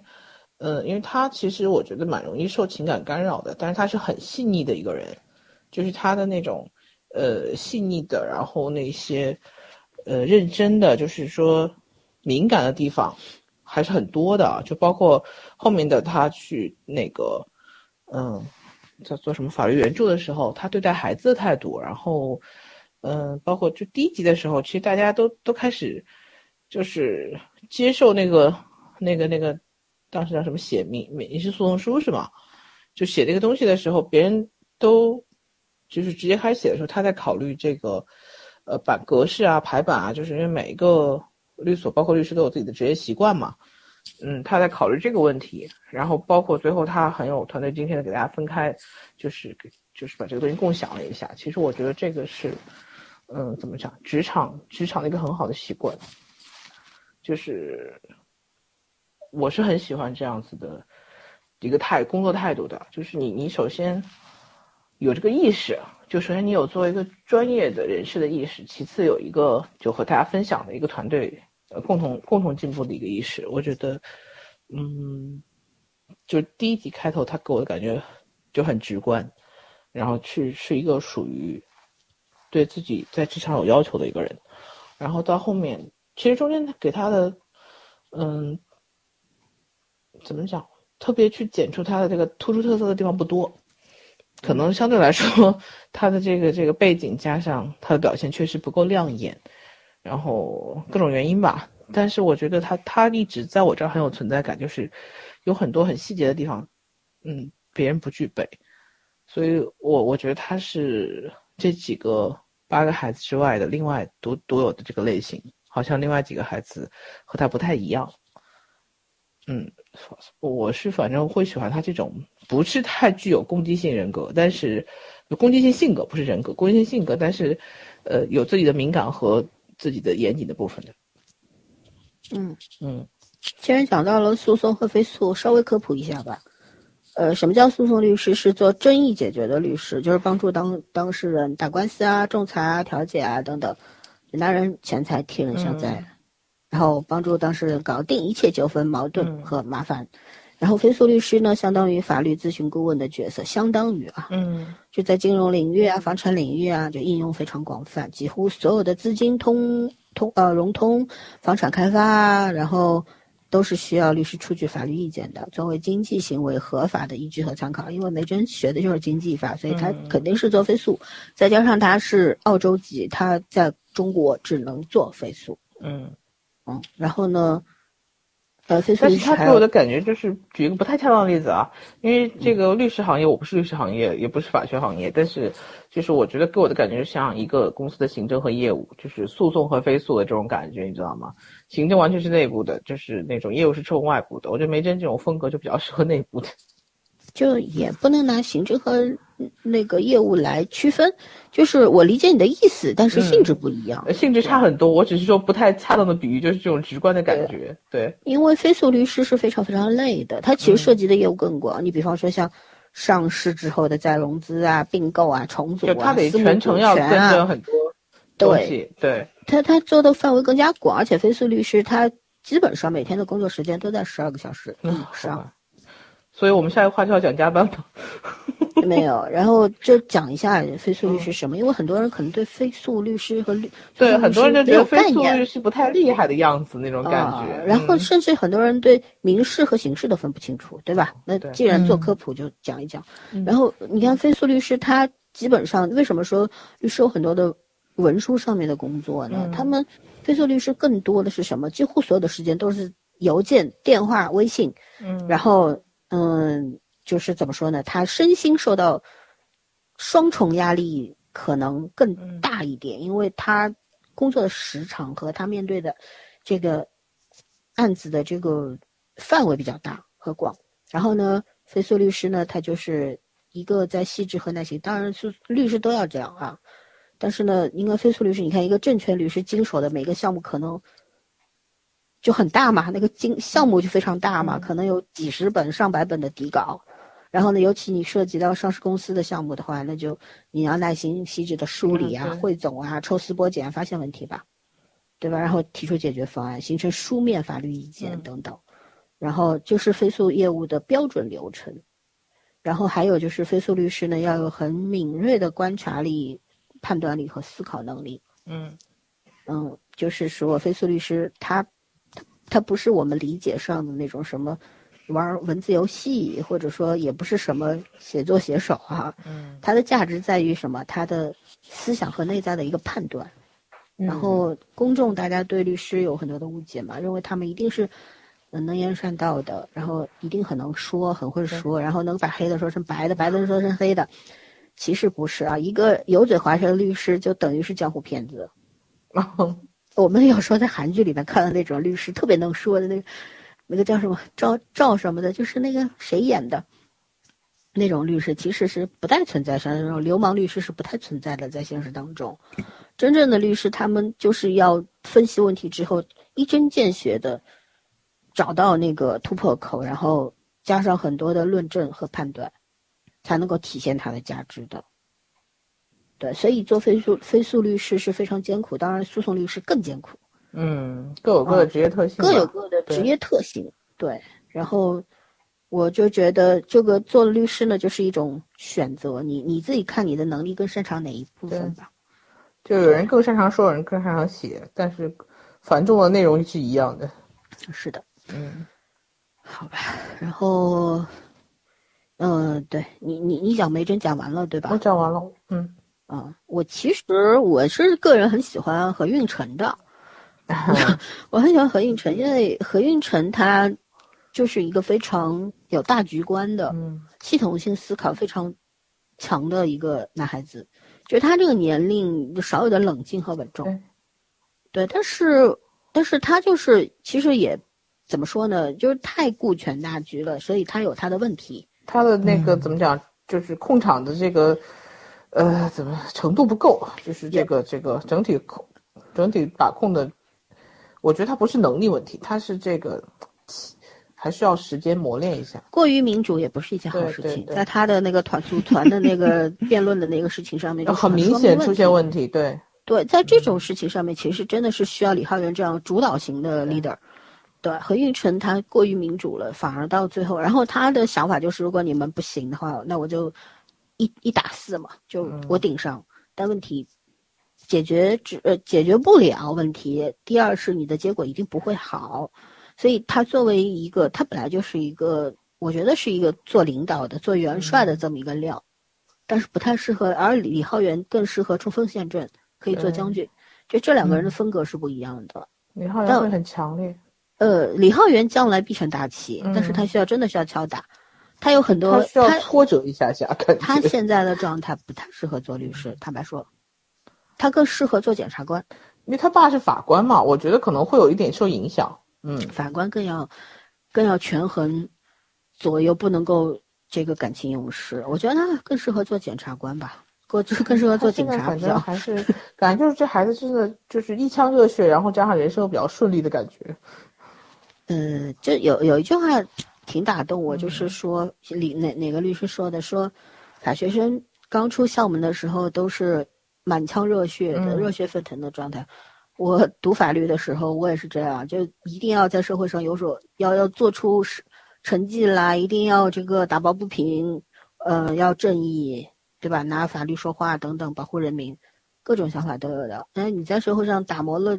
呃，因为她其实我觉得蛮容易受情感干扰的，但是她是很细腻的一个人，就是她的那种，呃，细腻的，然后那些，呃，认真的，就是说敏感的地方还是很多的，就包括后面的他去那个，嗯。在做什么法律援助的时候，他对待孩子的态度，然后，嗯、包括就第一集的时候，其实大家都都开始，就是接受那个那个那个，当时叫什么写民民事诉讼书是吗？就写这个东西的时候，别人都就是直接开始写的时候，他在考虑这个，呃，版格式啊、排版啊，就是因为每一个律所，包括律师都有自己的职业习惯嘛。嗯，他在考虑这个问题，然后包括最后他很有团队精神的给大家分开，就是就是把这个东西共享了一下。其实我觉得这个是，嗯，怎么讲，职场职场的一个很好的习惯，就是我是很喜欢这样子的一个态工作态度的，就是你你首先有这个意识，就首先你有作为一个专业的人士的意识，其次有一个就和大家分享的一个团队呃共同共同进步的一个意识，我觉得，嗯，就第一集开头他给我的感觉就很直观，然后去是一个属于对自己在职场有要求的一个人，然后到后面其实中间他给他的，嗯，怎么讲，特别去检出他的这个突出特色的地方不多，可能相对来说他的这个这个背景加上他的表现确实不够亮眼。然后各种原因吧，但是我觉得他他一直在我这儿很有存在感，就是有很多很细节的地方，嗯，别人不具备，所以我我觉得他是这几个八个孩子之外的另外独独有的这个类型，好像另外几个孩子和他不太一样，嗯，我是反正会喜欢他这种不是太具有攻击性人格，但是攻击性性格不是人格，攻击性性格，但是呃有自己的敏感和。自己的严谨的部分的，嗯嗯，既然讲到了诉讼和非诉，稍微科普一下吧。呃，什么叫诉讼律师？是做争议解决的律师，就是帮助当当事人打官司啊、仲裁啊、调解啊等等，拿人钱财替人消灾，嗯、然后帮助当事人搞定一切纠纷、矛盾嗯和麻烦。然后非诉律师呢，相当于法律咨询顾问的角色，相当于啊，嗯，就在金融领域啊、房产领域啊，就应用非常广泛，几乎所有的资金通通呃融通、房产开发啊，然后都是需要律师出具法律意见的，作为经济行为合法的依据和参考。因为梅珍学的就是经济法，所以他肯定是做非诉，再加上他是澳洲籍，他在中国只能做非诉。嗯嗯，然后呢？呃，但是他给我的感觉就是，举一个不太恰当的例子啊，因为这个律师行业，我不是律师行业，也不是法学行业，但是就是我觉得给我的感觉像一个公司的行政和业务，就是诉讼和非诉的这种感觉，你知道吗？行政完全是内部的，就是那种业务是冲外部的。我觉得梅珍这种风格就比较适合内部的。就也不能拿行政和那个业务来区分，就是我理解你的意思，但是性质不一样，性质差很多。我只是说不太恰当的比喻，就是这种直观的感觉。对，因为非诉律师是非常非常累的，它其实涉及的业务更广。你比方说像上市之后的再融资啊、并购啊、重组啊、他得全程要跟着很多东西。对，他他做的范围更加广，而且非诉律师他基本上每天的工作时间都在十二个小时以上。所以我们下一个话就要讲加班吗？没有，然后就讲一下非诉律师什么，因为很多人可能对非诉律师和律对很多人就觉得非诉律师不太厉害的样子那种感觉。然后甚至很多人对民事和刑事都分不清楚，对吧？那既然做科普就讲一讲。然后你看非诉律师，他基本上为什么说律师有很多的文书上面的工作呢？他们非诉律师更多的是什么？几乎所有的时间都是邮件、电话、微信，嗯，然后。嗯，就是怎么说呢？他身心受到双重压力可能更大一点，因为他工作的时长和他面对的这个案子的这个范围比较大和广。然后呢，非诉律师呢，他就是一个在细致和耐心，当然是律师都要这样啊。但是呢，因为非诉律师，你看一个证券律师经手的每个项目可能。就很大嘛，那个经项目就非常大嘛，可能有几十本、上百本的底稿，然后呢，尤其你涉及到上市公司的项目的话，那就你要耐心细致的梳理啊、汇总啊、抽丝剥茧，发现问题吧，对吧？然后提出解决方案，形成书面法律意见等等，然后就是飞速业务的标准流程，然后还有就是飞速律师呢要有很敏锐的观察力、判断力和思考能力。嗯。嗯，就是说飞速律师他。它不是我们理解上的那种什么玩文字游戏，或者说也不是什么写作写手啊。嗯。它的价值在于什么？它的思想和内在的一个判断。然后公众大家对律师有很多的误解嘛，认为他们一定是能言善道的，然后一定很能说，很会说，然后能把黑的说成白的，白的说成黑的。其实不是啊，一个油嘴滑舌的律师就等于是江湖骗子。我们有时候在韩剧里面看到那种律师特别能说的那个，那个叫什么赵赵什么的，就是那个谁演的，那种律师其实是不太存在，像那种流氓律师是不太存在的，在现实当中，真正的律师他们就是要分析问题之后一针见血的找到那个突破口，然后加上很多的论证和判断，才能够体现它的价值的。对，所以做非诉非诉律师是非常艰苦，当然诉讼律师更艰苦。嗯，各有各的职业特性，各有各的职业特性。对，然后我就觉得这个做律师呢，就是一种选择，你你自己看你的能力更擅长哪一部分吧。就有人更擅长说，有人更擅长写，但是繁重的内容是一样的。是的，嗯，好吧，然后，嗯，对你你你讲没真讲完了对吧？我讲完了，嗯。啊，我其实我是个人很喜欢何运晨的，我很喜欢何运晨，因为何运晨他就是一个非常有大局观的，系统性思考非常强的一个男孩子，就是他这个年龄就少有的冷静和稳重，对，但是但是他就是其实也怎么说呢，就是太顾全大局了，所以他有他的问题，他的那个怎么讲，就是控场的这个。呃，怎么程度不够？就是这个这个整体控，整体把控的，我觉得他不是能力问题，他是这个还需要时间磨练一下。过于民主也不是一件好事情，在他的那个团组团的那个 辩论的那个事情上面，就很明显出现问题。对对，在这种事情上面，其实真的是需要李浩源这样主导型的 leader。对，何运晨他过于民主了，反而到最后，然后他的想法就是，如果你们不行的话，那我就。一一打四嘛，就我顶上，但问题解决只呃解决不了问题。第二是你的结果一定不会好，所以他作为一个，他本来就是一个，我觉得是一个做领导的、做元帅的这么一个料，但是不太适合。而李浩源更适合冲锋陷阵，可以做将军。就这两个人的风格是不一样的。李浩源会很强烈。呃，李浩源将来必成大器，但是他需要真的需要敲打，他有很多他需要挫折一下下。他现在的状态不太适合做律师，坦白说，他更适合做检察官，因为他爸是法官嘛，我觉得可能会有一点受影响。嗯，法官更要更要权衡左右，不能够这个感情用事。我觉得他更适合做检察官吧，过就更适合做警察。反正还是 感觉就是这孩子真的就是一腔热血，然后加上人生比较顺利的感觉。嗯，就有有一句话挺打动我，就是说，李哪哪个律师说的，说法学生刚出校门的时候都是满腔热血的、热血沸腾的状态。我读法律的时候，我也是这样，就一定要在社会上有所要要做出成绩来，一定要这个打抱不平，呃，要正义，对吧？拿法律说话等等，保护人民，各种想法都有的。哎，你在社会上打磨了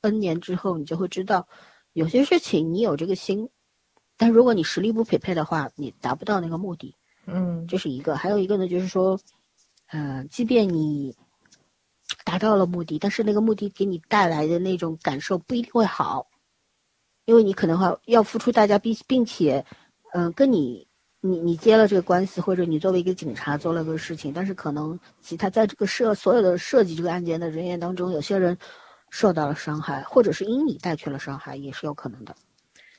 N 年之后，你就会知道。有些事情你有这个心，但如果你实力不匹配的话，你达不到那个目的。嗯，这是一个。还有一个呢，就是说，嗯，即便你达到了目的，但是那个目的给你带来的那种感受不一定会好，因为你可能会要付出代价，并并且，嗯，跟你你你接了这个官司，或者你作为一个警察做了个事情，但是可能其他在这个设所有的设计这个案件的人员当中，有些人。受到了伤害，或者是因你带去了伤害，也是有可能的。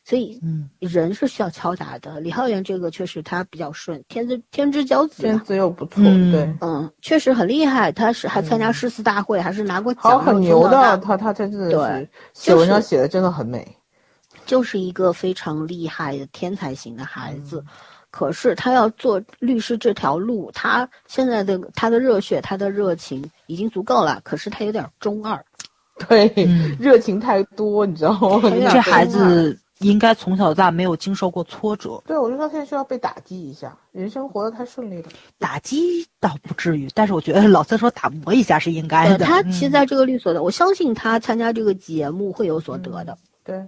所以，嗯，人是需要敲打的。李浩源这个确实他比较顺，天之天之骄子，天资又不错，对，嗯，确实很厉害。他是还参加诗词大会，还是拿过奖，很牛的。他他真的对写文章写的真的很美，就是一个非常厉害的天才型的孩子。可是他要做律师这条路，他现在的他的热血，他的热情已经足够了。可是他有点中二。对，热情太多，你知道吗？这孩子应该从小到大没有经受过挫折。对，我觉得他现在需要被打击一下，人生活得太顺利了。打击倒不至于，但是我觉得老三说打磨一下是应该的。他其实在这个律所的，我相信他参加这个节目会有所得的。对，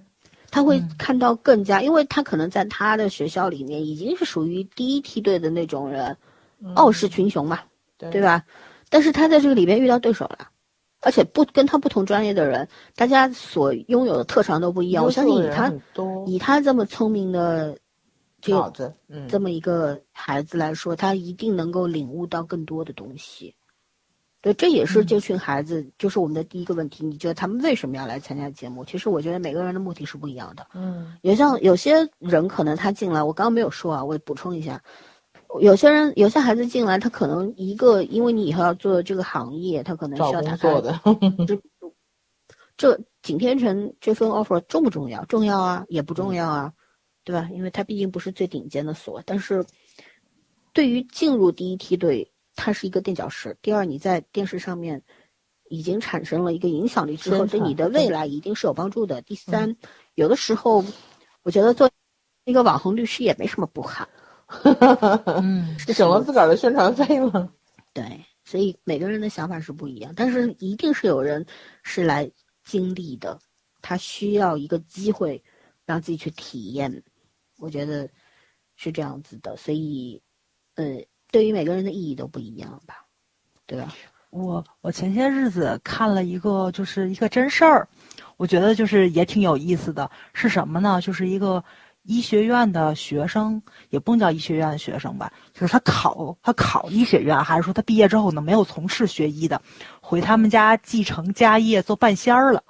他会看到更加，因为他可能在他的学校里面已经是属于第一梯队的那种人，傲视群雄嘛，对吧？但是他在这个里边遇到对手了。而且不跟他不同专业的人，大家所拥有的特长都不一样。我相信以他以他这么聪明的脑子，嗯，这么一个孩子来说，他一定能够领悟到更多的东西。对，这也是这群孩子，就是我们的第一个问题。你觉得他们为什么要来参加节目？其实我觉得每个人的目的是不一样的。嗯，也像有些人可能他进来，我刚刚没有说啊，我补充一下。有些人，有些孩子进来，他可能一个，因为你以后要做这个行业，他可能需要他做的。这这景天成这份 offer 重不重要？重要啊，也不重要啊，对吧？因为他毕竟不是最顶尖的所。但是，对于进入第一梯队，他是一个垫脚石。第二，你在电视上面已经产生了一个影响力之后，对你的未来一定是有帮助的。第三，有的时候，我觉得做一个网红律师也没什么不好。嗯，省了自个儿的宣传费了。对，所以每个人的想法是不一样，但是一定是有人是来经历的，他需要一个机会让自己去体验。我觉得是这样子的，所以，呃，对于每个人的意义都不一样吧，对吧？我我前些日子看了一个，就是一个真事儿，我觉得就是也挺有意思的，是什么呢？就是一个。医学院的学生也不能叫医学院的学生吧，就是他考他考医学院，还是说他毕业之后呢没有从事学医的，回他们家继承家业做半仙儿了，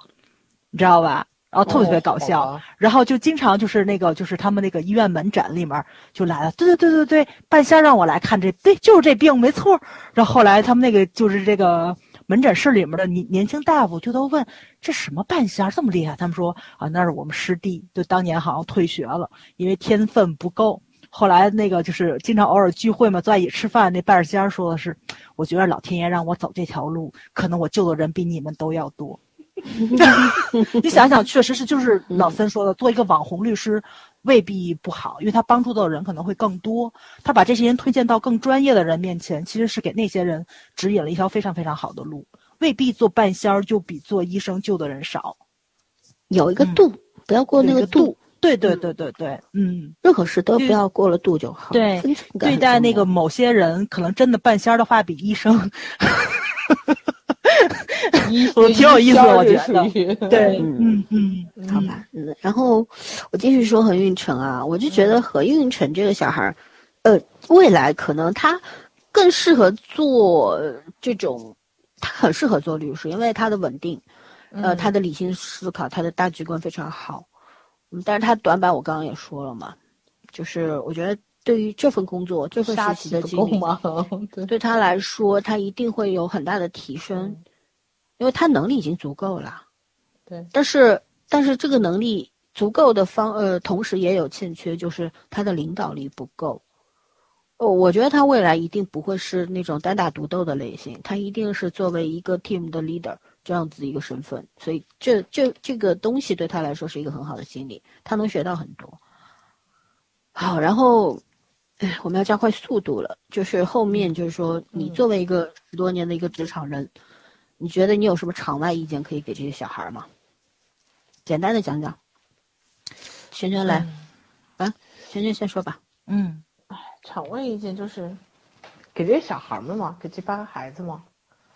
你知道吧？然后特别特别搞笑，然后就经常就是那个就是他们那个医院门诊里面就来了，对对对对对，半仙让我来看这，对就是这病没错。然后后来他们那个就是这个。门诊室里面的年年轻大夫就都问：“这什么半仙这么厉害？”他们说：“啊，那是我们师弟，就当年好像退学了，因为天分不够。后来那个就是经常偶尔聚会嘛，坐在一起吃饭。那半仙说的是：我觉得老天爷让我走这条路，可能我救的人比你们都要多。你想想，确实是，就是老三说的，做一个网红律师。”未必不好，因为他帮助到的人可能会更多。他把这些人推荐到更专业的人面前，其实是给那些人指引了一条非常非常好的路。未必做半仙儿就比做医生救的人少，有一个度，不要过那个度。对对对对对，嗯，任何事都不要过了度就好。对对待那个某些人，可能真的半仙儿的话，比医生，我挺有意思我觉得得 对，嗯嗯嗯，好吧，嗯，然后我继续说何运成啊，我就觉得何运成这个小孩儿，呃，未来可能他更适合做这种，他很适合做律师，因为他的稳定，呃，他的理性思考，他的大局观非常好。嗯，但是他短板我刚刚也说了嘛，就是我觉得对于这份工作、这份杀实习的经历，对，对他来说，他一定会有很大的提升，因为他能力已经足够了。对，但是但是这个能力足够的方呃，同时也有欠缺，就是他的领导力不够。哦，我觉得他未来一定不会是那种单打独斗的类型，他一定是作为一个 team 的 leader 这样子一个身份，所以这这这个东西对他来说是一个很好的经历，他能学到很多。好，然后，哎，我们要加快速度了，就是后面就是说，你作为一个十多年的一个职场人，你觉得你有什么场外意见可以给这些小孩儿吗？简单的讲讲。璇璇来，啊，璇璇先说吧。嗯，哎场外意见就是给这些小孩们嘛，给这八个孩子嘛，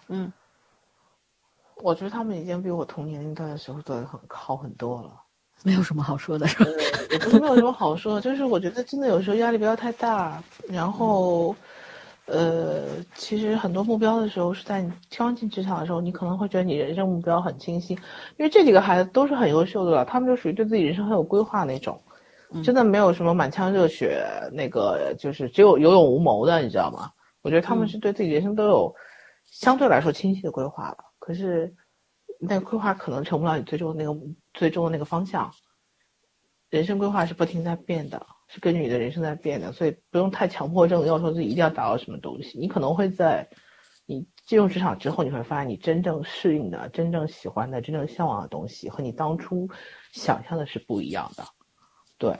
嗯我觉得他们已经比我同年龄段的时候做的很好很多了。没有什么好说的，是吧？也不是没有什么好说，就是我觉得真的有时候压力不要太大，然后，呃，其实很多目标的时候是在你刚进职场的时候，你可能会觉得你人生目标很清晰，因为这几个孩子都是很优秀的了，他们就属于对自己人生很有规划那种，真的没有什么满腔热血，那个就是只有有勇无谋的，你知道吗？我觉得他们是对自己人生都有相对来说清晰的规划了，可是那个规划可能成不了你最终的那个最终的那个方向。人生规划是不停在变的，是根据你的人生在变的，所以不用太强迫症要求自己一定要达到什么东西。你可能会在你进入职场之后，你会发现你真正适应的、真正喜欢的、真正向往的东西和你当初想象的是不一样的。对，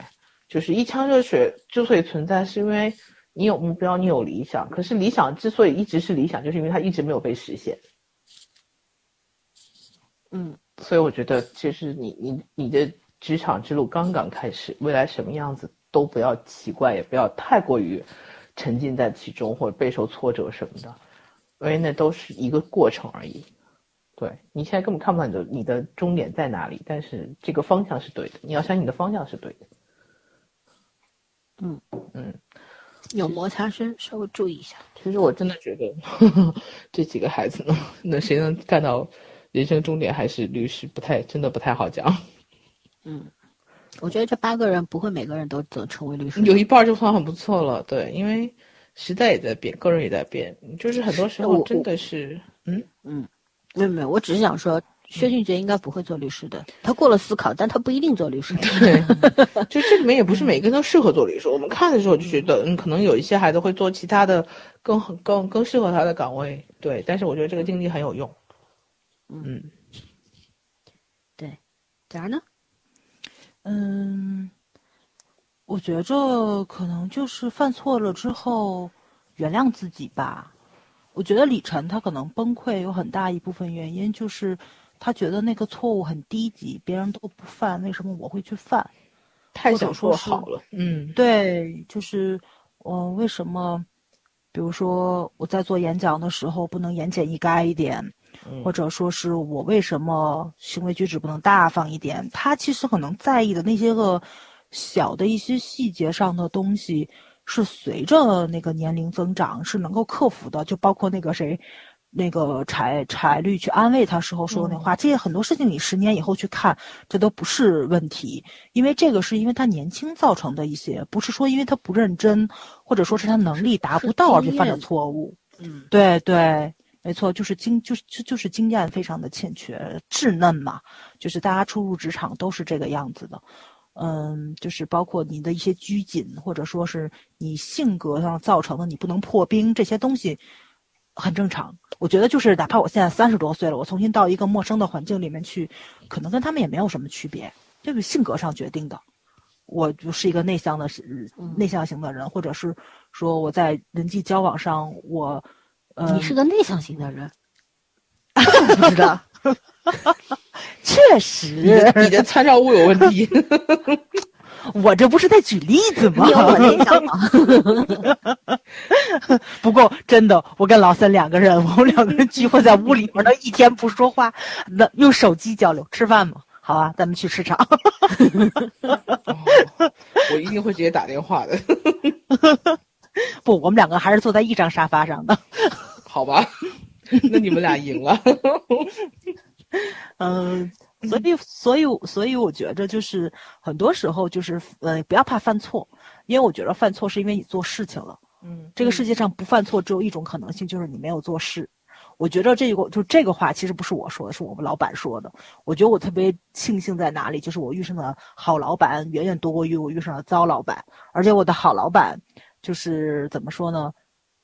就是一腔热血之所以存在，是因为你有目标，你有理想。可是理想之所以一直是理想，就是因为它一直没有被实现。嗯所以我觉得，其实你你你的职场之路刚刚开始，未来什么样子都不要奇怪，也不要太过于沉浸在其中或者备受挫折什么的，因为那都是一个过程而已。对你现在根本看不到你的你的终点在哪里，但是这个方向是对的，你要相信你的方向是对的。嗯嗯，有摩擦声，稍微注意一下。其实我真的觉得 这几个孩子呢，那谁能干到人生终点还是律师，不太真的不太好讲。嗯，我觉得这八个人不会每个人都能成为律师。有一半儿就算很不错了，对，因为时代也在变，个人也在变，就是很多时候真的是，嗯，没有没有，我只是想说，薛俊杰应该不会做律师的。他过了思考，但他不一定做律师。对，就这里面也不是每个人都适合做律师。我们看的时候就觉得，嗯，可能有一些孩子会做其他的更更更适合他的岗位，对，但是我觉得这个经历很有用，嗯，对咋呢？嗯，我觉着可能就是犯错了之后原谅自己吧。我觉得李晨他可能崩溃有很大一部分原因就是他觉得那个错误很低级，别人都不犯，为什么我会去犯？太想说好了，嗯，对，就是我、为什么，比如说我在做演讲的时候不能言简意赅一点，嗯或者说是我为什么行为举止不能大方一点？他其实可能在意的那些个小的一些细节上的东西，是随着那个年龄增长是能够克服的。就包括那个谁，那个柴柴律去安慰他时候说的那话，这些很多事情你十年以后去看，这都不是问题，因为这个是因为他年轻造成的一些，不是说因为他不认真，或者说是他能力达不到而去犯的错误。嗯，对对，没错，就是经就是就就是经验非常的欠缺，稚嫩嘛，就是大家初入职场都是这个样子的。嗯，就是包括你的一些拘谨，或者说是你性格上造成的你不能破冰这些东西，很正常。我觉得就是哪怕我现在三十多岁了，我重新到一个陌生的环境里面去，可能跟他们也没有什么区别，这个性格上决定的。我就是一个内向的是内向型的人，或者是说我在人际交往上，我呃，你是个内向型的人，我不知道。确实，你的你的参照物有问题，我这不是在举例子吗？有我内向吗？不过真的，我跟老三两个人，我们两个人聚会在屋里边，那一天不说话，那用手机交流。吃饭吗？好啊，咱们去市场。我一定会直接打电话的。不，我们两个还是坐在一张沙发上的。好吧，那你们俩赢了。嗯，所以，所以，所以，我觉着就是很多时候就是，呃，不要怕犯错，因为我觉得犯错是因为你做事情了。嗯，这个世界上不犯错只有一种可能性，就是你没有做事。我觉得这个就这个话其实不是我说的，是我们老板说的。我觉得我特别庆幸在哪里，就是我遇上的好老板远远多过于我遇上的糟老板，而且我的好老板就是怎么说呢？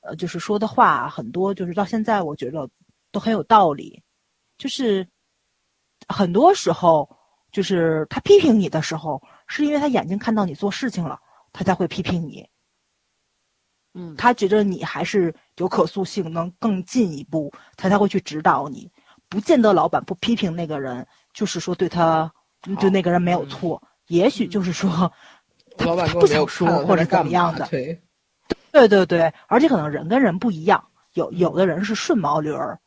呃，就是说的话很多，就是到现在我觉得都很有道理。就是很多时候，就是他批评你的时候，是因为他眼睛看到你做事情了，他才会批评你。嗯，他觉得你还是有可塑性，能更进一步，他才会去指导你。不见得老板不批评那个人，就是说对他，就那个人没有错。也许就是说，老板不想说或者怎么样的。对对对对，而且可能人跟人不一样，有有的人是顺毛驴儿，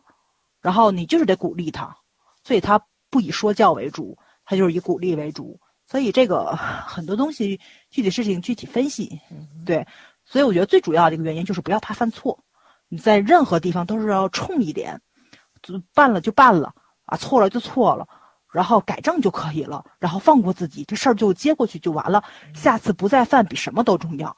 然后你就是得鼓励他，所以他不以说教为主，他就是以鼓励为主。所以这个很多东西具体事情具体分析，对。所以我觉得最主要的一个原因就是不要怕犯错，你在任何地方都是要冲一点，就办了就办了啊，错了就错了，然后改正就可以了，然后放过自己，这事儿就接过去就完了，下次不再犯比什么都重要。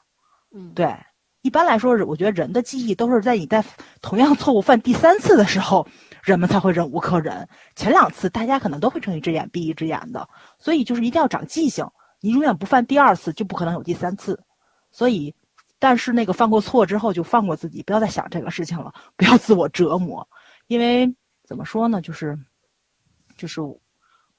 嗯，对，一般来说，我觉得人的记忆都是在你在同样错误犯第三次的时候，人们才会忍无可忍，前两次大家可能都会睁一只眼闭一只眼的，所以就是一定要长记性，你永远不犯第二次，就不可能有第三次，所以。但是那个犯过错之后就放过自己，不要再想这个事情了，不要自我折磨，因为怎么说呢，就是，就是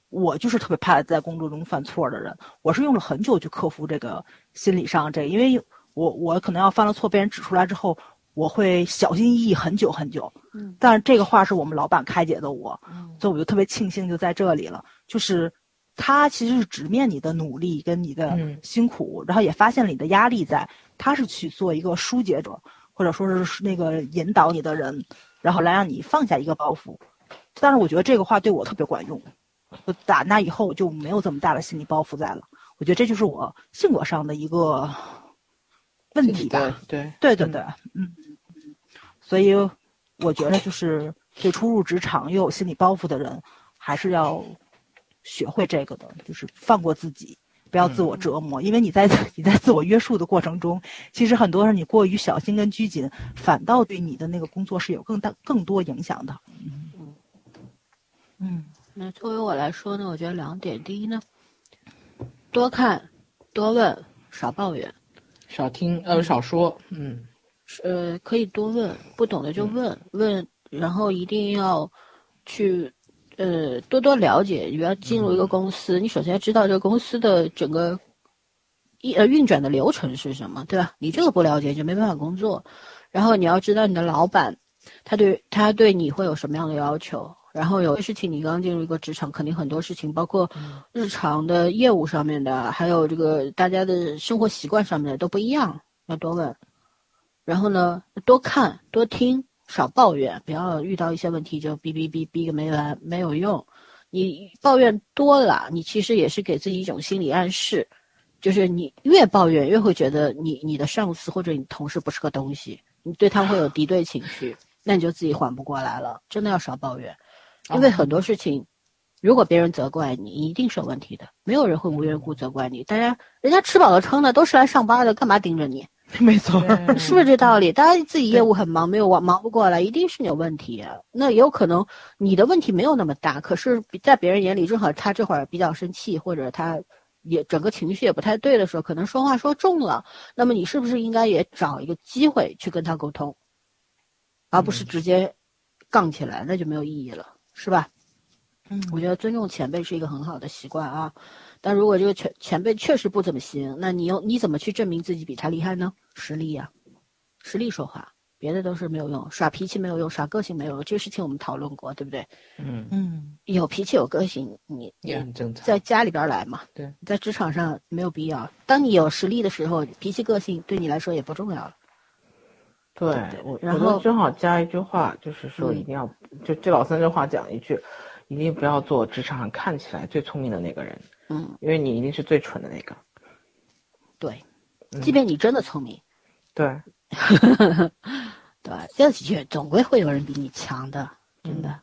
我就是特别怕在工作中犯错的人，我是用了很久去克服这个心理上这，因为我我可能要犯了错被人指出来之后，我会小心翼翼很久很久。嗯。但是这个话是我们老板开解的我，所以我就特别庆幸就在这里了，就是。他其实是直面你的努力跟你的辛苦，然后也发现了你的压力在。他是去做一个疏解者，或者说是那个引导你的人，然后来让你放下一个包袱。但是我觉得这个话对我特别管用，打那以后我就没有这么大的心理包袱在了。我觉得这就是我性格上的一个问题吧。对对对对，嗯。所以我觉得就是对初入职场又有心理包袱的人，还是要。学会这个的，就是放过自己，不要自我折磨。因为你在你在自我约束的过程中，其实很多人你过于小心跟拘谨，反倒对你的那个工作是有更大更多影响的。嗯嗯，那作为我来说呢，我觉得两点：第一呢，多看，多问，少抱怨，少听呃少说。嗯，呃，可以多问，不懂的就问问，然后一定要去。呃，多多了解。你要进入一个公司，你首先要知道这个公司的整个一呃运转的流程是什么，对吧？你这个不了解，就没办法工作。然后你要知道你的老板，他对他对你会有什么样的要求。然后有些事情，你刚进入一个职场，肯定很多事情，包括日常的业务上面的，还有这个大家的生活习惯上面的都不一样，要多问。然后呢，多看多听。少抱怨，不要遇到一些问题就哔哔哔哔个没完，没有用。你抱怨多了，你其实也是给自己一种心理暗示，就是你越抱怨越会觉得你你的上司或者你同事不是个东西，你对他会有敌对情绪，那你就自己缓不过来了。真的要少抱怨，因为很多事情，如果别人责怪你，一定是有问题的，没有人会无缘无故责怪你。大家人家吃饱了撑的，都是来上班的，干嘛盯着你？没错，是不是这道理？大家自己业务很忙，没有忙忙不过来，一定是有问题。那也有可能你的问题没有那么大，可是，在别人眼里，正好他这会儿比较生气，或者他也整个情绪也不太对的时候，可能说话说重了。那么你是不是应该也找一个机会去跟他沟通，而不是直接杠起来，那就没有意义了，是吧？嗯，我觉得尊重前辈是一个很好的习惯啊。但如果这个前前辈确实不怎么行，那你又你怎么去证明自己比他厉害呢？实力呀，实力说话。别的都是没有用，耍脾气没有用，耍个性没有用，这个事情我们讨论过，对不对？嗯，嗯有脾气有个性，你也很正常。在家里边来嘛，对，在职场上没有必要。当你有实力的时候，脾气个性对你来说也不重要了。对对我，然后正好加一句话，就是说嗯一定要，就这老三这话讲一句，一定不要做职场上看起来最聪明的那个人，嗯，因为你一定是最蠢的那个。对，嗯即便你真的聪明，对，对，这也总归会有人比你强的，真的。嗯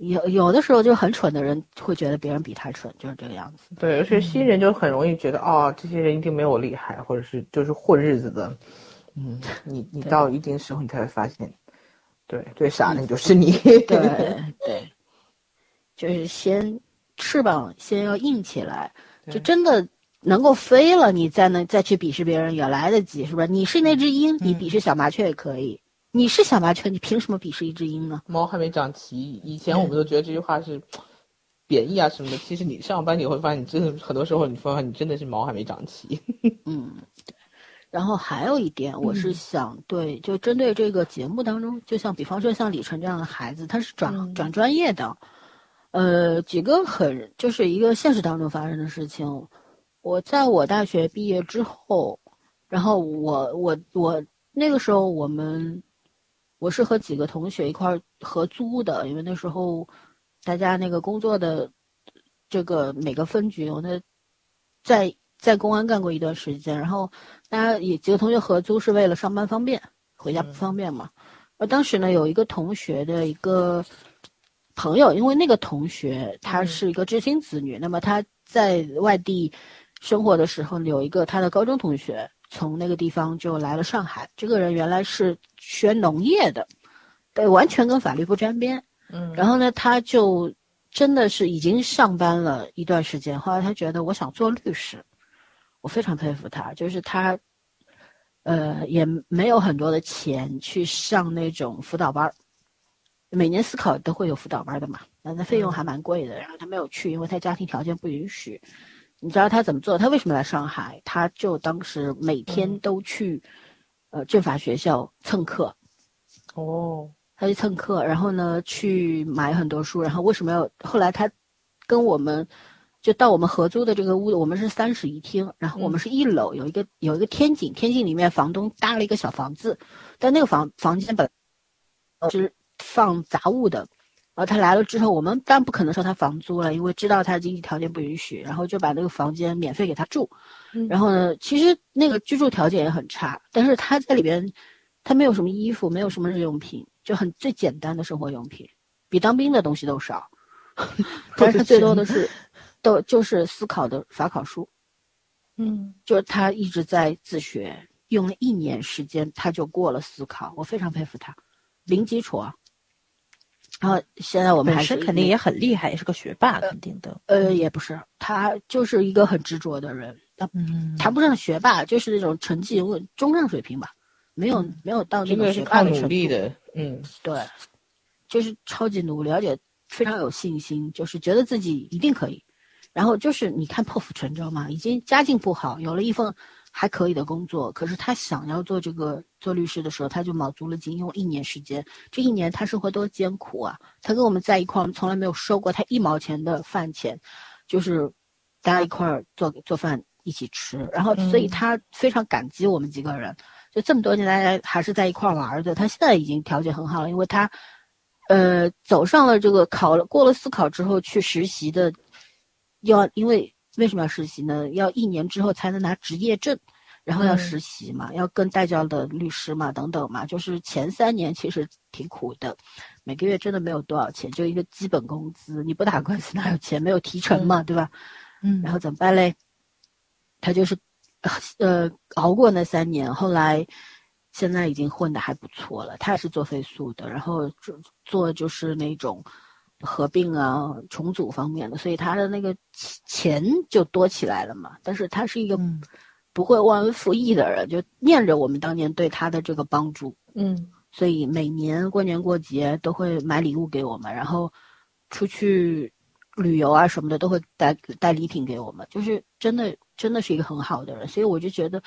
有有的时候就很蠢的人会觉得别人比他蠢，就是这个样子。对，而且新人就很容易觉得，哦，这些人一定没我厉害，或者是就是混日子的。嗯，你你到一定时候，你才会发现，对，最傻的就是你。对对，就是先翅膀先要硬起来，就真的能够飞了，你再能再去鄙视别人也来得及，是不是？你是那只鹰，你嗯鄙视小麻雀也可以。你是小麻雀，你凭什么鄙视一只鹰呢？毛还没长齐，以前我们都觉得这句话是贬义啊什么的，其实你上班你会发现，你真的很多时候你发现你真的是毛还没长齐。嗯，对。然后还有一点，我是嗯想对，就针对这个节目当中，就像比方说像李晨这样的孩子，他是转、嗯转专业的，呃，几个很就是一个现实当中发生的事情。我在我大学毕业之后，然后我我我那个时候我们我是和几个同学一块儿合租的，因为那时候大家那个工作的这个每个分局，我那在在公安干过一段时间，然后大家也几个同学合租是为了上班方便，回家不方便嘛。而当时呢，有一个同学的一个朋友，因为那个同学他嗯是一个知青子女，那么他在外地生活的时候，有一个他的高中同学从那个地方就来了上海。这个人原来是学农业的，对，完全跟法律不沾边。嗯然后呢，他就真的是已经上班了一段时间，后来他觉得我想做律师，我非常佩服他，就是他，呃，也没有很多的钱去上那种辅导班儿，每年思考都会有辅导班的嘛，那那费用还蛮贵的，然后他没有去，因为他家庭条件不允许。你知道他怎么做？他为什么来上海？他就当时每天嗯都去，呃，政法学校蹭课，哦，他去蹭课，然后呢去买很多书，然后为什么要？后来他跟我们就到我们合租的这个屋子，我们是三室一厅，然后我们是一楼有一个有一个天井，天井里面房东搭了一个小房子，但那个房房间本来是放杂物的。然后他来了之后，我们当然不可能收他房租了，因为知道他经济条件不允许，然后就把那个房间免费给他住。嗯然后呢，其实那个居住条件也很差，但是他在里边，他没有什么衣服，没有什么日用品，就很最简单的生活用品，比当兵的东西都少。但 是他最多的是，都就是思考的法考书，嗯就是他一直在自学，用了一年时间他就过了思考，我非常佩服他，零基础啊。然后现在我们还是肯定也很厉害，也是个学霸，肯定的。呃也不是，他就是一个很执着的人，他嗯，谈不上学霸，就是那种成绩问中上水平吧，没有、嗯没有到那真种学霸的程度。力的，嗯对，就是超级努力，而且非常有信心，就是觉得自己一定可以。然后就是你看破釜沉舟嘛，已经家境不好，有了一份还可以的工作，可是他想要做这个做律师的时候，他就卯足了劲，用一年时间。这一年他生活多艰苦啊！他跟我们在一块儿，我们从来没有收过他一毛钱的饭钱，就是大家一块儿做做饭一起吃。然后，所以嗯他非常感激我们几个人。就这么多年来还是在一块儿玩儿的。他现在已经条件很好了，因为他，呃，走上了这个考了过了司考之后去实习的，要因为为什么要实习呢？要一年之后才能拿执业证，然后要嗯实习嘛，要跟带教的律师嘛，等等嘛。就是前三年其实挺苦的，每个月真的没有多少钱，就一个基本工资。你不打官司 哪有钱？没有提成嘛，对吧？嗯，然后怎么办嘞？他就是，呃，熬过那三年，后来现在已经混得还不错了。他也是做飞速的，然后做做就是那种合并啊、重组方面的，所以他的那个钱就多起来了嘛。但是他是一个嗯。不会忘恩负义的人，就念着我们当年对他的这个帮助，嗯。所以每年过年过节都会买礼物给我们，然后出去旅游啊什么的都会带带礼品给我们，就是真的真的是一个很好的人，所以我就觉得，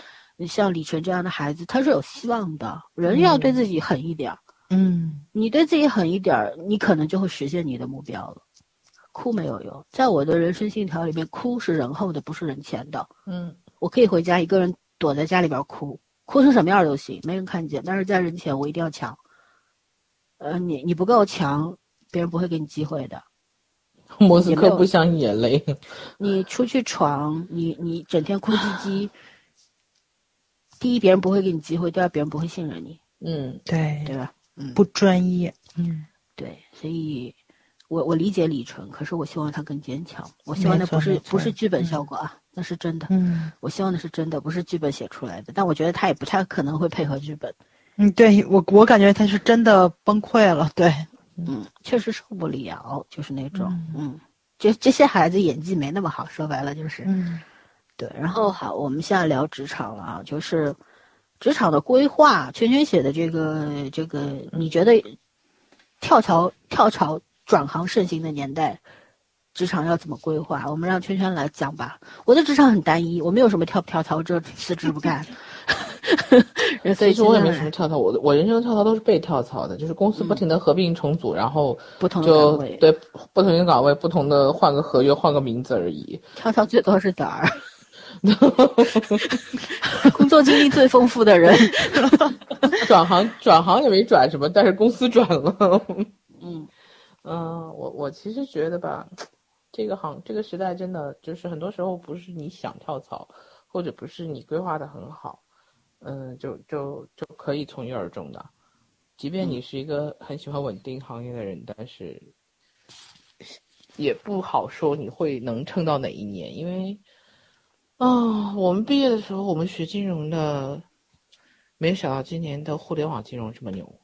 像李晨这样的孩子，他是有希望的。人要对自己狠一点儿，嗯你对自己狠一点儿，你可能就会实现你的目标了。哭没有用，在我的人生信条里面，哭是人后的，不是人前的。嗯我可以回家一个人躲在家里边哭，哭成什么样都行，没人看见。但是在人前，我一定要强。呃，你你不够强，别人不会给你机会的。莫斯科不想眼泪。你出去闯，你你整天哭唧唧，第一别人不会给你机会，第二别人不会信任你，嗯对对吧？嗯，不专业，嗯对，所以我我理解李纯，可是我希望他更坚强。我希望那不是不是剧本嗯效果啊，那是真的。嗯我希望那是真的，不是剧本写出来的。但我觉得他也不太可能会配合剧本。嗯，对我我感觉他是真的崩溃了，对，嗯，确实受不了，就是那种，嗯，这这些孩子演技没那么好，说白了就是，嗯对。然后好，我们现在聊职场了啊，就是职场的规划，圈圈写的这个这个，你觉得跳槽跳槽转行盛行的年代，职场要怎么规划？我们让圈圈来讲吧。我的职场很单一，我没有什么跳不跳槽，这辞职不干。所以说我也没什么跳槽，我我人生的跳槽都是被跳槽的，就是公司不停的合并重组，然后不同的就对不同的岗位，不同的换个合约，换个名字而已。跳槽最多是崽儿，工作经历最丰富的人。转行转行也没转什么，但是公司转了。嗯嗯，我我其实觉得吧，这个行这个时代真的就是很多时候不是你想跳槽，或者不是你规划的很好，嗯，就就就可以从一而终的。即便你是一个很喜欢稳定行业的人，但是也不好说你会能撑到哪一年，因为啊、我们毕业的时候，我们学金融的，没想到今年的互联网金融这么牛。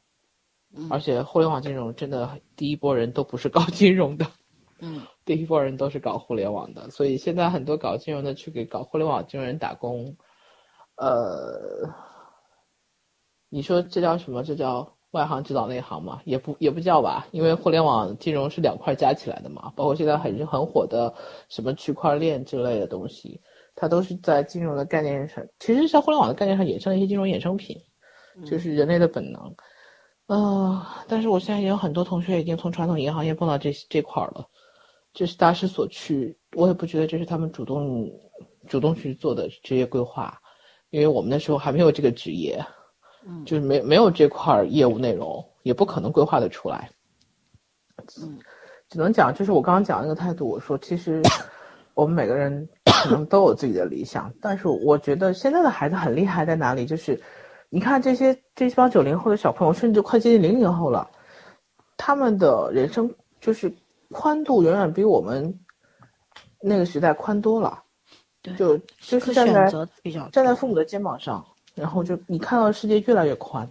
嗯而且互联网金融真的第一波人都不是搞 金融的，嗯 第一波人都是搞互联网的，所以现在很多搞金融的去给搞互联网金融人打工，呃，你说这叫什么？这叫外行指导内行嘛？也不也不叫吧，因为互联网金融是两块加起来的嘛，包括现在很很火的什么区块链之类的东西，它都是在金融的概念上，其实在互联网的概念上衍生了一些金融衍生品，就是人类的本能。呃，但是我现在也有很多同学已经从传统银行业蹦到这这块儿了，这是大势所趋。我也不觉得这是他们主动主动去做的职业规划，因为我们那时候还没有这个职业，嗯就是没没有这块儿业务内容，也不可能规划的出来。嗯只能讲，就是我刚刚讲那个态度。我说，其实我们每个人可能都有自己的理想，但是我觉得现在的孩子很厉害在哪里？就是你看这些这帮九零后的小朋友，甚至快接近零零后了，他们的人生就是宽度远远比我们那个时代宽多了。对就就是站在比较站在父母的肩膀上，然后就你看到的世界越来越宽。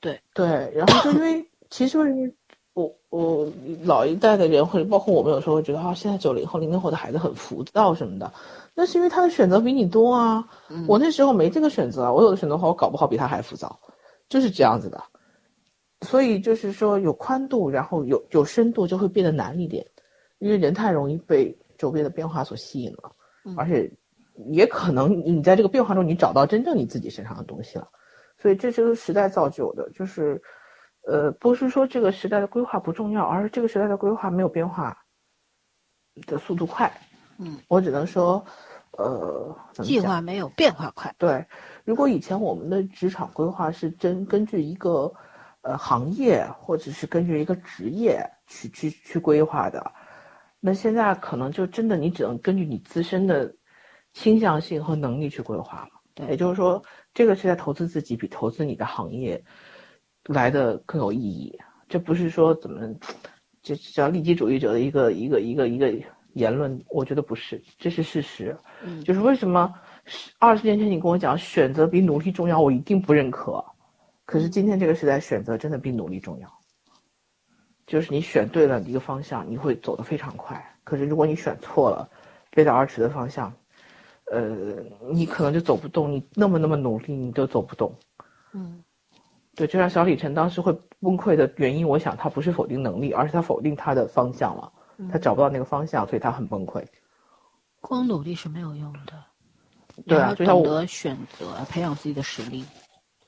对对，然后就因为其实为什么我我老一代的人或者包括我们有时候会觉得啊，现在九零后、零零后的孩子很浮躁什么的，那是因为他的选择比你多啊。嗯我那时候没这个选择啊，我有的选择的话，我搞不好比他还浮躁，就是这样子的。所以就是说有宽度，然后有有深度，就会变得难一点，因为人太容易被周边的变化所吸引了。嗯而且也可能你在这个变化中，你找到真正你自己身上的东西了。所以这是时代造就的，就是，呃，不是说这个时代的规划不重要，而是这个时代的规划没有变化的速度快。嗯，我只能说，呃，计划没有变化快。对，如果以前我们的职场规划是真根据一个呃行业或者是根据一个职业去去去规划的，那现在可能就真的你只能根据你自身的倾向性和能力去规划了。对也就是说，这个是在投资自己比投资你的行业来的更有意义。这不是说怎么，这叫利己主义者的一个一个一个一个言论，我觉得不是，这是事实。嗯就是为什么二十年前你跟我讲选择比努力重要，我一定不认可。可是今天这个时代，选择真的比努力重要。就是你选对了一个方向，你会走得非常快。可是如果你选错了，背道而驰的方向，呃，你可能就走不动。你那么那么努力，你都走不动。嗯对，就像小李晨当时会崩溃的原因，我想他不是否定能力，而是他否定他的方向了。他找不到那个方向，所以他很崩溃。光努力是没有用的。对啊就像我懂得选择，培养自己的实力。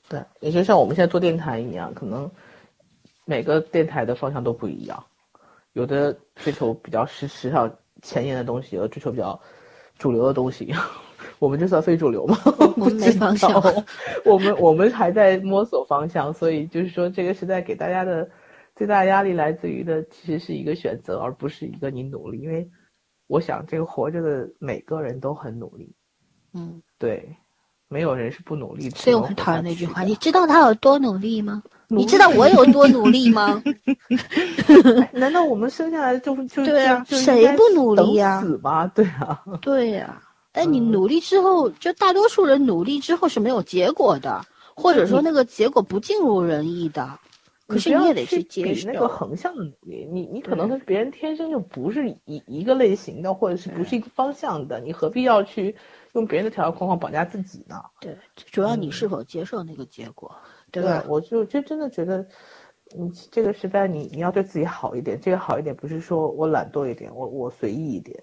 对，也就像我们现在做电台一样，可能每个电台的方向都不一样，有的追求比较时时尚前沿的东西，有的追求比较主流的东西。我们这算非主流吗？我们没方向不知道我们我们还在摸索方向，所以就是说，这个时代给大家的最大压力来自于的，其实是一个选择，而不是一个你努力。因为我想，这个活着的每个人都很努力，嗯，对，没有人是不努力的。所以我很讨厌那句话：你知道他有多努力吗？力你知道我有多努力吗？难道我们生下来就就对啊谁不努力呀等死吗？对啊，对呀、但你嗯努力之后，就大多数人努力之后是没有结果的，或者说那个结果不尽如人意的。可是你也得去接受。比那个横向的努力，你你可能跟别人天生就不是一一个类型的，或者是不是一个方向的，你何必要去用别人的条条框框绑架自己呢？对，主要你嗯是否接受那个结果，对吧？我就就真的觉得，你这个时代你你要对自己好一点，这个好一点不是说我懒惰一点，我我随意一点，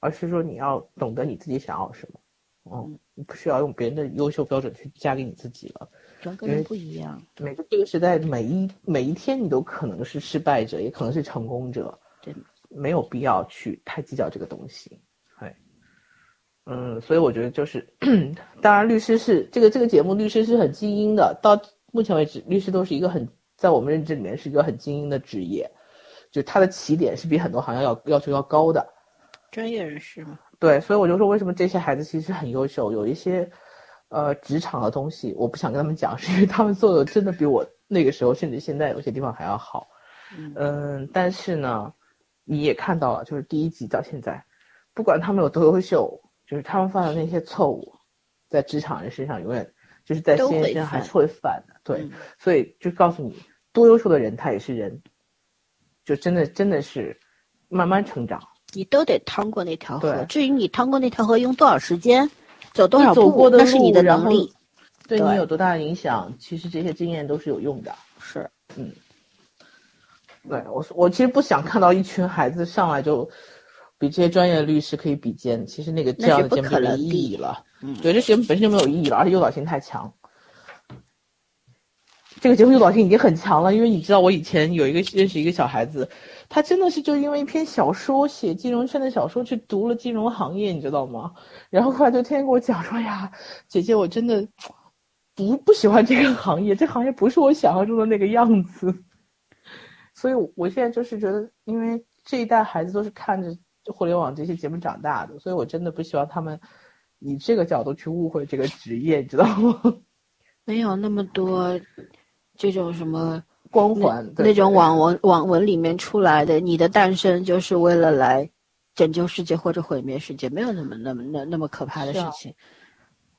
而是说你要懂得你自己想要什么，嗯，你不需要用别人的优秀标准去加给你自己了。人跟人不一样。每个这个时代每一每一天你都可能是失败者，也可能是成功者，对，没有必要去太计较这个东西，哎，嗯，所以我觉得就是，当然律师是这个这个节目律师是很精英的，到目前为止律师都是一个很在我们认知里面是一个很精英的职业，就他的起点是比很多行业要要求要高的，专业人士嘛，对，所以我就说，为什么这些孩子其实很优秀，有一些，呃，职场的东西，我不想跟他们讲，是因为他们做的真的比我那个时候，甚至现在有些地方还要好。嗯嗯，但是呢，你也看到了，就是第一集到现在，不管他们有多优秀，就是他们犯的那些错误，在职场人身上永远就是在新人还是会犯的。对，嗯所以就告诉你，多优秀的人他也是人，就真的真的是慢慢成长。你都得趟过那条河。至于你趟过那条河用多少时间，走多少步，那是你的能力。对对你有多大的影响，其实这些经验都是有用的。是，嗯对我，我其实不想看到一群孩子上来就比这些专业的律师可以比肩，其实那个这样的节目就没意义了。嗯对，这节目本身就没有意义了，而且诱导性太强。这个节目诱导性已经很强了，因为你知道，我以前有一个认识一个小孩子，他真的是就因为一篇小说写金融圈的小说去读了金融行业，你知道吗？然后后来就天天跟我讲说呀，姐姐，我真的不不喜欢这个行业，这行业不是我想象中的那个样子。所以，我现在就是觉得，因为这一代孩子都是看着互联网这些节目长大的，所以我真的不希望他们以这个角度去误会这个职业，你知道吗？没有那么多这种什么光环对那种网文网文里面出来的，你的诞生就是为了来拯救世界或者毁灭世界，没有那么那么那那么可怕的事情。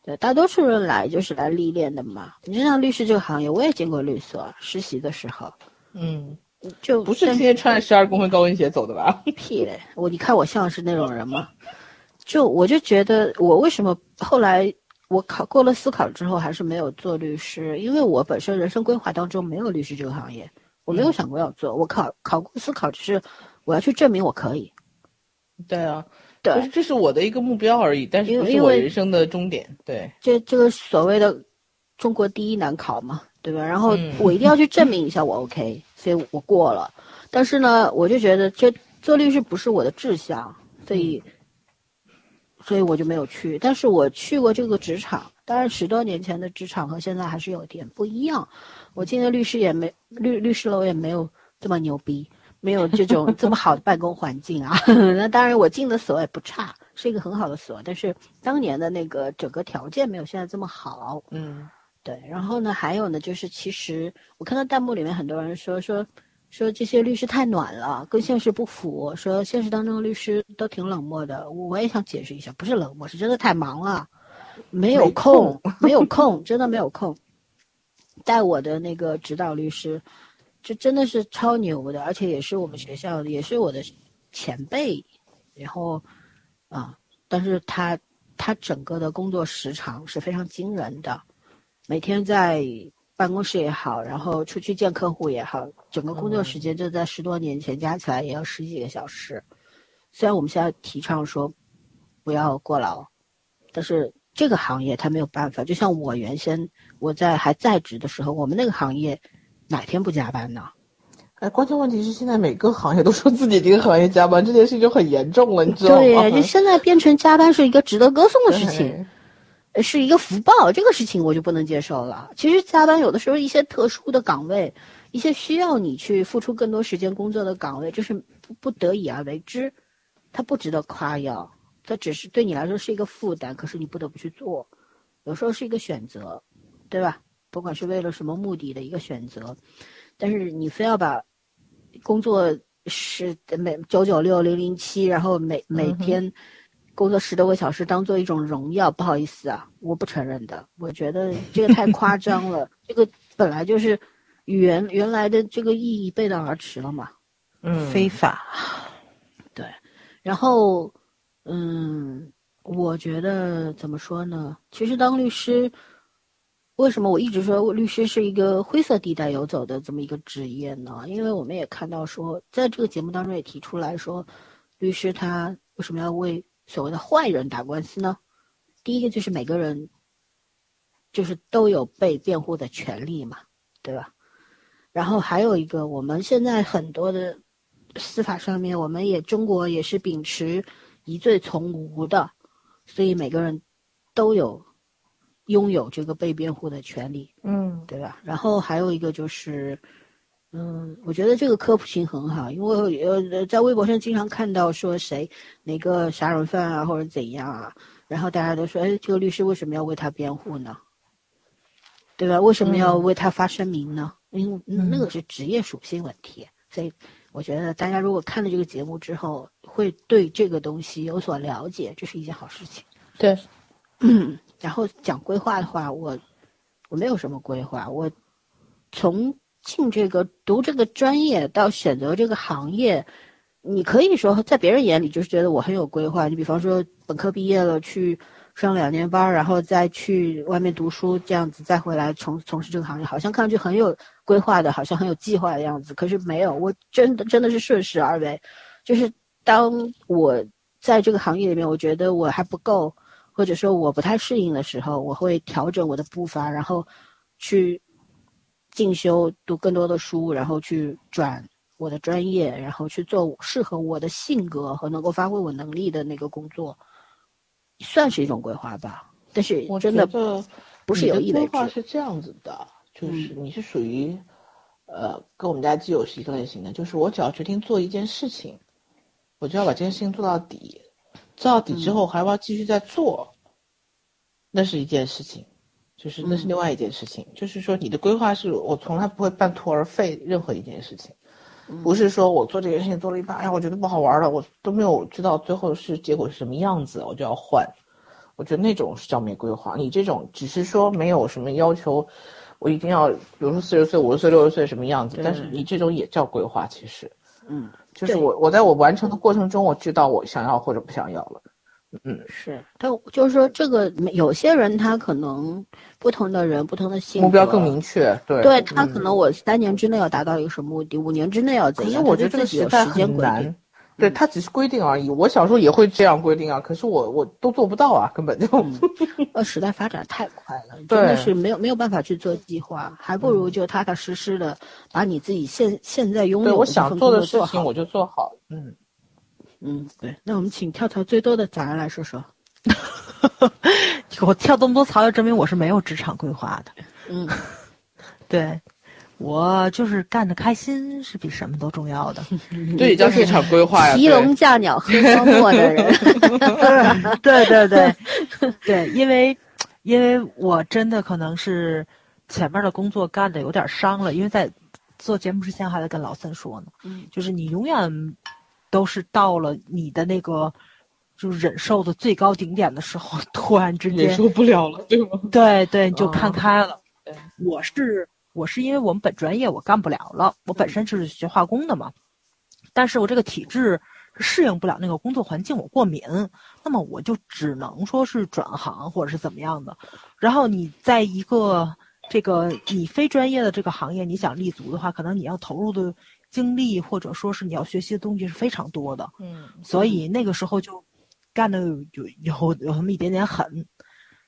对，大多数人来就是来历练的嘛。你就像律师这个行业，我也进过律所实习的时候，嗯，就不是天天穿着十二公分高跟鞋走的吧？屁嘞！我你看我像是那种人吗？就我就觉得我为什么后来我考过了司考之后还是没有做律师，因为我本身人生规划当中没有律师这个行业，我没有嗯想过要做。我考考过司考，只是我要去证明我可以。对啊，对就是这是我的一个目标而已，但是不是我人生的终点。对，这这个所谓的中国第一难考嘛，对吧？然后嗯我一定要去证明一下 我 OK，所以我过了。但是呢，我就觉得这做律师不是我的志向，所以，所以我就没有去。但是我去过这个职场，当然十多年前的职场和现在还是有点不一样。我进的律师也没律律师楼也没有这么牛逼，没有这种这么好的办公环境啊。那当然，我进的所也不差，是一个很好的所，但是当年的那个整个条件没有现在这么好。嗯对，然后呢，还有呢，就是其实我看到弹幕里面很多人说说说这些律师太暖了，跟现实不符，说现实当中的律师都挺冷漠的。我也想解释一下，不是冷漠，是真的太忙了，没有没空，没有空，真的没有空。带我的那个指导律师，这真的是超牛的，而且也是我们学校的，也是我的前辈。然后啊，但是他他整个的工作时长是非常惊人的。每天在办公室也好，然后出去见客户也好，整个工作时间就在十多年前加起来也要十几个小时。虽然我们现在提倡说不要过劳，但是这个行业它没有办法。就像我原先我在还在职的时候，我们那个行业哪天不加班呢？哎，关键问题是现在每个行业都说自己这个行业加班，这件事情就很严重了，你知道吗？对，就现在变成加班是一个值得歌颂的事情，是一个福报，这个事情我就不能接受了。其实加班有的时候一些特殊的岗位，一些需要你去付出更多时间工作的岗位，就是不不得已而为之，它不值得夸耀，它只是对你来说是一个负担，可是你不得不去做，有时候是一个选择，对吧？不管是为了什么目的的一个选择，但是你非要把。工作是每九九六零零七，然后每每天工作十多个小时，当做一种荣耀。不好意思啊，我不承认的。我觉得这个太夸张了。这个本来就是原原来的这个意义背道而驰了嘛。嗯，非法。对，然后嗯，我觉得怎么说呢？其实当律师。为什么我一直说律师是一个灰色地带游走的这么一个职业呢？因为我们也看到说，在这个节目当中也提出来说，律师他为什么要为所谓的坏人打官司呢？第一个就是每个人就是都有被辩护的权利嘛，对吧？然后还有一个，我们现在很多的司法上面，我们也中国也是秉持疑罪从无的，所以每个人都有。拥有这个被辩护的权利，嗯，对吧？然后还有一个就是，嗯，我觉得这个科普性很好，因为呃，在微博上经常看到说谁哪个杀人犯啊或者怎样啊，然后大家都说，哎，这个律师为什么要为他辩护呢？对吧？为什么要为他发声明呢？因为那个是职业属性问题，所以我觉得大家如果看了这个节目之后，会对这个东西有所了解，这是一件好事情。对。嗯，然后讲规划的话，我我没有什么规划。我从进这个读这个专业到选择这个行业，你可以说在别人眼里就是觉得我很有规划。你比方说本科毕业了去上两年班，然后再去外面读书，这样子再回来从从事这个行业，好像看上去很有规划的，好像很有计划的样子。可是没有，我真的真的是顺势而为。就是当我在这个行业里面，我觉得我还不够。或者说我不太适应的时候，我会调整我的步伐，然后去进修、读更多的书，然后去转我的专业，然后去做适合我的性格和能够发挥我能力的那个工作，算是一种规划吧。但是我真的不是有意规划是这样子的，就是你是属于呃跟我们家基友是一个类型的，就是我只要决定做一件事情，我就要把这件事情做到底。做到底之后，还要不要继续再做？那是一件事情，就是那是另外一件事情。就是说，你的规划是我从来不会半途而废任何一件事情，不是说我做这件事情做了一半，哎呀，我觉得不好玩了，我都没有知道最后是结果是什么样子，我就要换。我觉得那种是叫没规划。你这种只是说没有什么要求，我一定要，比如说四十岁、五十岁、六十岁什么样子，但是你这种也叫规划，其实，嗯。就是我，我在我完成的过程中，我知道我想要或者不想要了。嗯，是，但就是说，这个有些人他可能不同的人，不同的性目标更明确。对，对他可能我三年之内要达到一个什么目的，五年之内要怎样？可是我觉得这个时代很难。对他只是规定而已，我小时候也会这样规定啊，可是我我都做不到啊，根本就。呃，时代发展太快了，真的是没有没有办法去做计划，还不如就踏踏实实的把你自己现现在拥有的我想做的事情我就做好。嗯嗯，对，那我们请跳槽最多的早上来说说。我跳这么多槽，要证明我是没有职场规划的。嗯，对。我就是干的开心是比什么都重要的，这也，叫市场规划呀。提笼架鸟喝荒漠的人，对对对对，因为因为我真的可能是前面的工作干的有点伤了，因为在做节目之前还在跟老三说呢，嗯，就是你永远都是到了你的那个就是忍受的最高顶点的时候，突然之间忍受不了了，对吗？对 对，就看开了。我是。我是因为我们本专业我干不了了，我本身就是学化工的嘛，但是我这个体质适应不了那个工作环境，我过敏，那么我就只能说是转行或者是怎么样的。然后你在一个这个你非专业的这个行业，你想立足的话，可能你要投入的精力或者说是你要学习的东西是非常多的。嗯，所以那个时候就干的有有有那么一点点狠。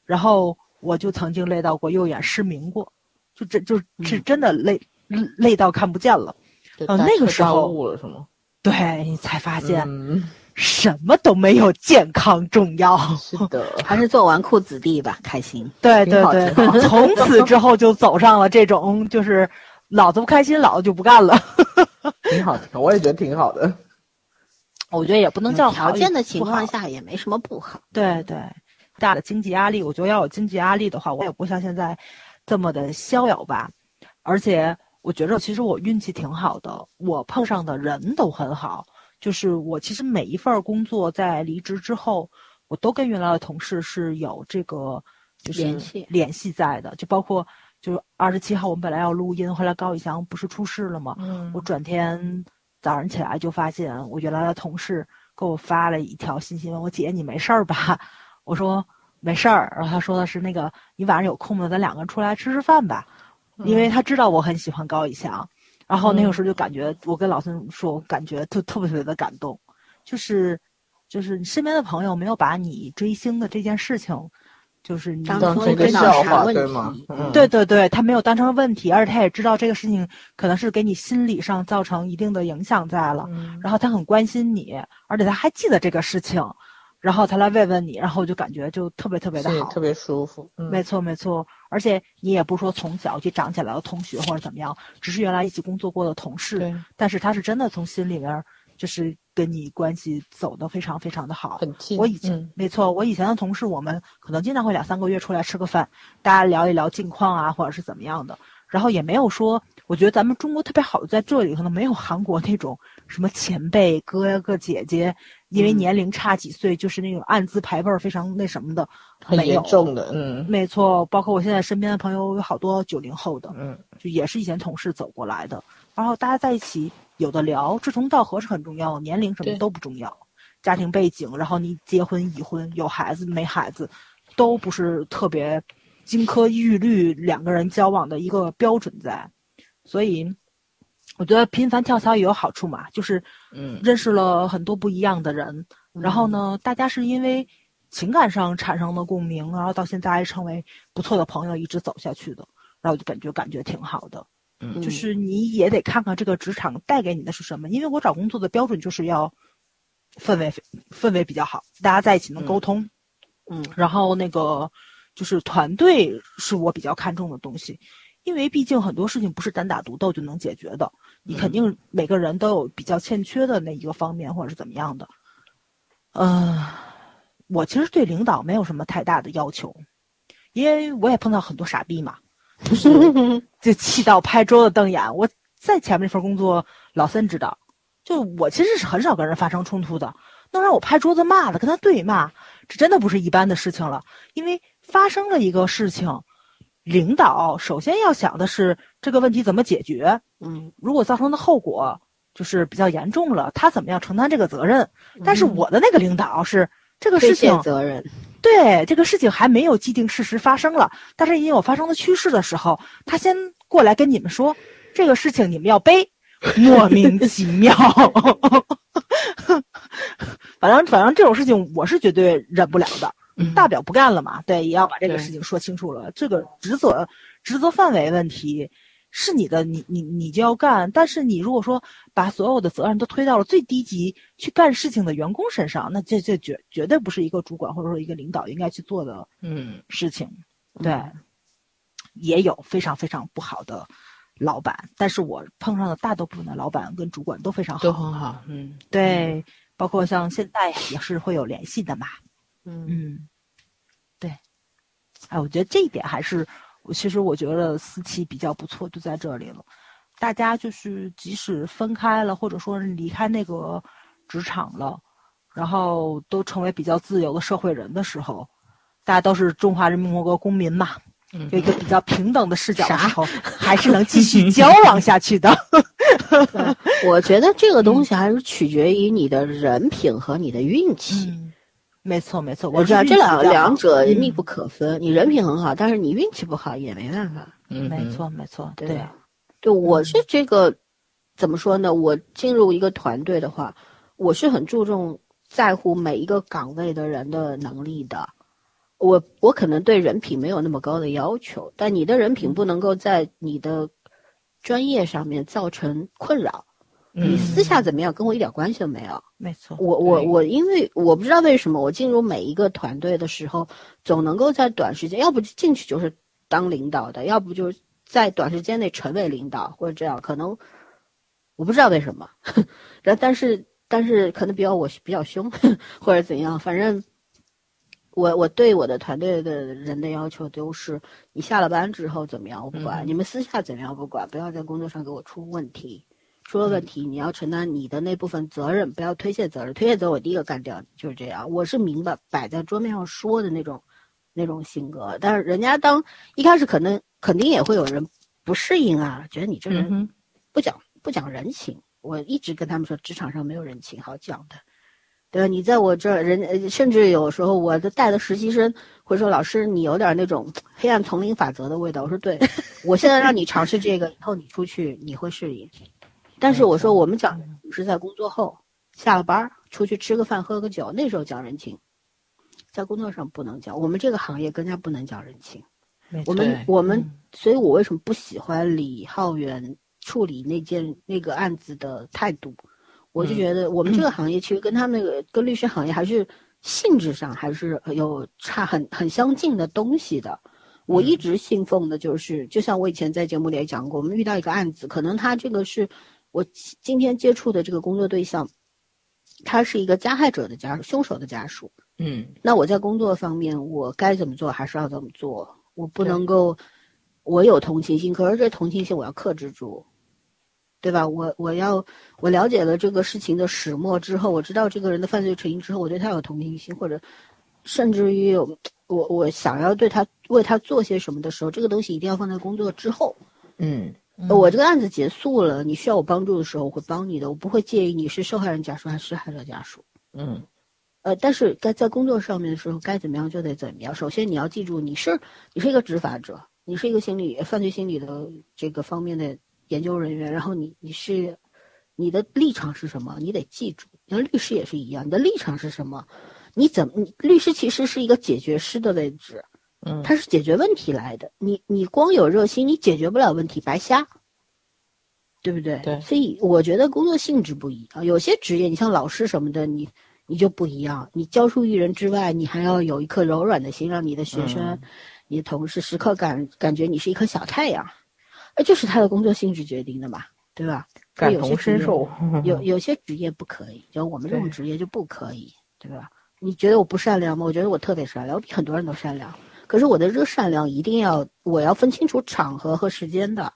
然后我就曾经累到过右眼失明过，就这就是真的累、累到看不见了。呃，那个时候误了是吗？对你才发现嗯，什么都没有健康重要。是的，还是做纨绔子弟吧，开心。对对对，从此之后就走上了这种就是老子不开心，老子就不干了。挺好，的，我也觉得挺好的。我觉得也不能叫条件的情况下也没什么不好。对对，大的经济压力，我觉得要有经济压力的话，我也不像现在这么的逍遥吧。而且我觉着其实我运气挺好的，我碰上的人都很好。就是我其实每一份工作在离职之后，我都跟原来的同事是有这个就是联系联系在的，就包括就是二十七号我们本来要录音，后来高以翔不是出事了吗？嗯我转天早上起来就发现我原来的同事给我发了一条信息，问我姐你没事儿吧？我说没事儿，然后他说的是那个你晚上有空吗？咱两个人出来吃吃饭吧，因为他知道我很喜欢高以翔，然后那个时候就感觉我跟老孙说，我感觉特特别特别的感动，就是就是你身边的朋友没有把你追星的这件事情，就是你当当成一个成一个脑笑话，残问对吗题？嗯，对对对，他没有当成问题，而且他也知道这个事情可能是给你心理上造成一定的影响在了，嗯然后他很关心你，而且他还记得这个事情，然后他来慰问你，然后我就感觉就特别特别的好，特别舒服。嗯没错没错，而且你也不是说从小就长起来的同学或者怎么样，只是原来一起工作过的同事，但是他是真的从心里面就是跟你关系走得非常非常的好，很近。我以前、嗯没错，我以前的同事，我们可能经常会两三个月出来吃个饭，大家聊一聊近况啊，或者是怎么样的。然后也没有说，我觉得咱们中国特别好的在这里，可能没有韩国那种什么前辈哥哥姐姐，因为嗯年龄差几岁，就是那种暗自排辈儿非常那什么的，很严重的，嗯没错，包括我现在身边的朋友有好多九零后的，嗯，就也是以前同事走过来的，然后大家在一起有的聊，志同道合是很重要，年龄什么都不重要，家庭背景，然后你结婚已婚有孩子没孩子，都不是特别金科玉律两个人交往的一个标准在，所以我觉得频繁跳槽也有好处嘛，就是嗯。认识了很多不一样的人，然后呢，大家是因为情感上产生了共鸣，然后到现在还成为不错的朋友，一直走下去的，然后就感觉感觉挺好的。嗯。就是你也得看看这个职场带给你的是什么，因为我找工作的标准就是要氛围氛围比较好，大家在一起能沟通，嗯。然后那个就是团队是我比较看重的东西，因为毕竟很多事情不是单打独斗就能解决的，你肯定每个人都有比较欠缺的那一个方面或者是怎么样的。嗯、我其实对领导没有什么太大的要求，因为我也碰到很多傻逼嘛，就是 就气到拍桌子瞪眼。我在前面那份工作，老三知道，就我其实是很少跟人发生冲突的，能让我拍桌子骂的，跟他对骂，这真的不是一般的事情了。因为发生了一个事情，领导首先要想的是这个问题怎么解决，嗯，如果造成的后果就是比较严重了，他怎么样承担这个责任？但是我的那个领导是这个事情，责任，对这个事情还没有既定事实发生了，但是已经有发生的趋势的时候，他先过来跟你们说这个事情你们要背，莫名其妙。反正反正这种事情我是绝对忍不了的，嗯大不了不干了嘛。对，也要把这个事情说清楚了。这个职责职责范围问题是你的，你你你就要干。但是你如果说把所有的责任都推到了最低级去干事情的员工身上，那这这绝绝对不是一个主管或者说一个领导应该去做的嗯事情。对，也有非常非常不好的老板，但是我碰上的大多部分的老板跟主管都非常好。都很好，嗯，对，包括像现在也是会有联系的嘛。嗯嗯，对，哎，我觉得这一点还是，我其实我觉得私企比较不错，就在这里了。大家就是即使分开了，或者说是离开那个职场了，然后都成为比较自由的社会人的时候，大家都是中华人民共和国公民嘛，嗯有一个比较平等的视角的时候，还是能继续交往下去的。我觉得这个东西还是取决于你的人品和你的运气。嗯，没错没错，我知道这两两者嗯密不可分。你人品很好，但是你运气不好也没办法。嗯没错没错，对对，对，我嗯是这个怎么说呢？我进入一个团队的话，我是很注重在乎每一个岗位的人的能力的。我我可能对人品没有那么高的要求，但你的人品不能够在你的专业上面造成困扰。你私下怎么样，跟我一点关系都没有。没错，我我我，因为我不知道为什么，我进入每一个团队的时候，总能够在短时间，要不进去就是当领导的，要不就是在短时间内成为领导，或者这样。可能我不知道为什么，但但是但是可能比较我比较凶，或者怎样，反正我我对我的团队的人的要求都是，你下了班之后怎么样我不管，你们私下怎么样不管，不要在工作上给我出问题。出了问题，你要承担你的那部分责任，不要推卸责任。推卸责任，我第一个干掉，就是这样。我是明白摆在桌面上说的那种，那种性格。但是人家当一开始可能肯定也会有人不适应啊，觉得你这人不讲不讲人情。我一直跟他们说，职场上没有人情好讲的，对吧？你在我这儿，人甚至有时候我的带的实习生会说：“老师，你有点那种黑暗丛林法则的味道。”我说：“对，我现在让你尝试这个，以后你出去你会适应。”但是我说，我们讲是在工作后下了班出去吃个饭喝个酒，那时候讲人情，在工作上不能讲。我们这个行业更加不能讲人情。我们我们，所以我为什么不喜欢李浩源处理那件那个案子的态度？我就觉得我们这个行业其实跟他们那个跟律师行业还是性质上还是有差很很相近的东西的。我一直信奉的就是，就像我以前在节目里也讲过，我们遇到一个案子，可能他这个是。我今天接触的这个工作对象，他是一个加害者的家属，凶手的家属。嗯，那我在工作方面，我该怎么做还是要怎么做，我不能够，我有同情心，可是这同情心我要克制住，对吧？我我要我了解了这个事情的始末之后，我知道这个人的犯罪成因之后，我对他有同情心，或者甚至于有我我想要对他为他做些什么的时候，这个东西一定要放在工作之后。嗯。我这个案子结束了，你需要我帮助的时候，我会帮你的。我不会介意你是受害人家属还是施害者家属。嗯，呃，但是该在工作上面的时候，该怎么样就得怎么样。首先你要记住，你是你是一个执法者，你是一个心理犯罪心理的这个方面的研究人员。然后你你是你的立场是什么？你得记住。你看律师也是一样，你的立场是什么？你怎么？律师其实是一个解决师的位置。嗯，他是解决问题来的。你你光有热心，你解决不了问题，白瞎，对不对？对。所以我觉得工作性质不一样。有些职业，你像老师什么的，你你就不一样。你教书育人之外，你还要有一颗柔软的心，让你的学生、你的同事时刻感感觉你是一颗小太阳。哎，就是他的工作性质决定的嘛，对吧？感同身受。有 有些职业不可以，就我们这种职业就不可以，对吧？你觉得我不善良吗？我觉得我特别善良，我比很多人都善良。可是我的这个善良一定要，我要分清楚场合和时间的，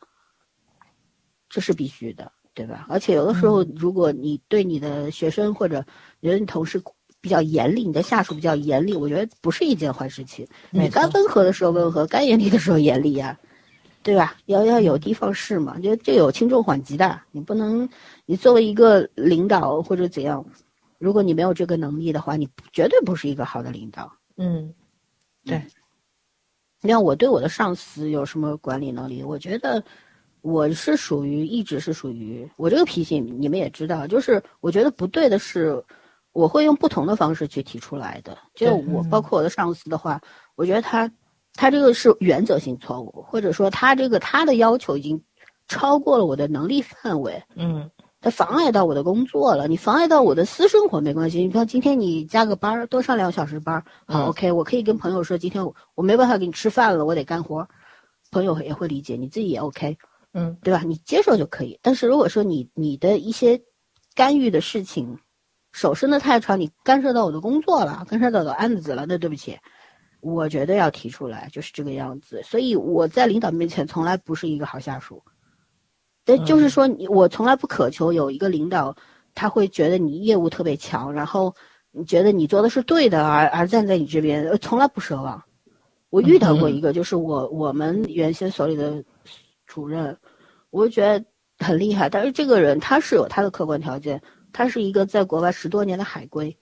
这是必须的，对吧？而且有的时候，如果你对你的学生或者觉得你同事比较严厉，你的下属比较严厉，我觉得不是一件坏事情。你该温和的时候温和，该严厉的时候严厉呀，对吧？要要有的放矢嘛，就这有轻重缓急的，你不能，你作为一个领导或者怎样，如果你没有这个能力的话，你绝对不是一个好的领导。嗯，对。你看我对我的上司有什么管理能力？我觉得我是属于一直是属于我这个脾气，你们也知道，就是我觉得不对的是，我会用不同的方式去提出来的。就我包括我的上司的话，我觉得他他这个是原则性错误，或者说他这个他的要求已经超过了我的能力范围。嗯。它妨碍到我的工作了，你妨碍到我的私生活没关系。你看今天你加个班儿，多上两个小时班儿，好，OK，我可以跟朋友说，今天我我没办法给你吃饭了，我得干活，朋友也会理解，你自己也 OK，嗯，对吧？你接受就可以。但是如果说你你的一些干预的事情，手伸的太长，你干涉到我的工作了，干涉到我的案子了，那对不起，我觉得要提出来，就是这个样子。所以我在领导面前从来不是一个好下属。对，就是说，你我从来不渴求有一个领导，他会觉得你业务特别强，然后你觉得你做的是对的，而而站在你这边，从来不奢望。我遇到过一个，就是我我们原先所里的主任，我就觉得很厉害，但是这个人他是有他的客观条件，他是一个在国外十多年的海归，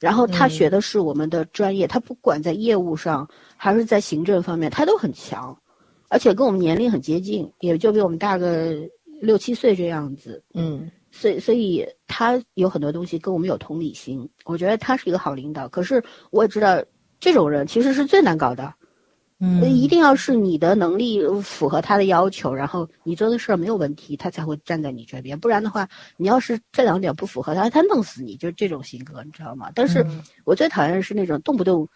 然后他学的是我们的专业，他不管在业务上还是在行政方面，他都很强。而且跟我们年龄很接近，也就比我们大个六七岁这样子。嗯，所以所以他有很多东西跟我们有同理心，我觉得他是一个好领导。可是我也知道，这种人其实是最难搞的。嗯，一定要是你的能力符合他的要求，然后你做的事儿没有问题，他才会站在你这边。不然的话，你要是这两点不符合他，他弄死你，就是这种性格，你知道吗？但是我最讨厌的是那种动不动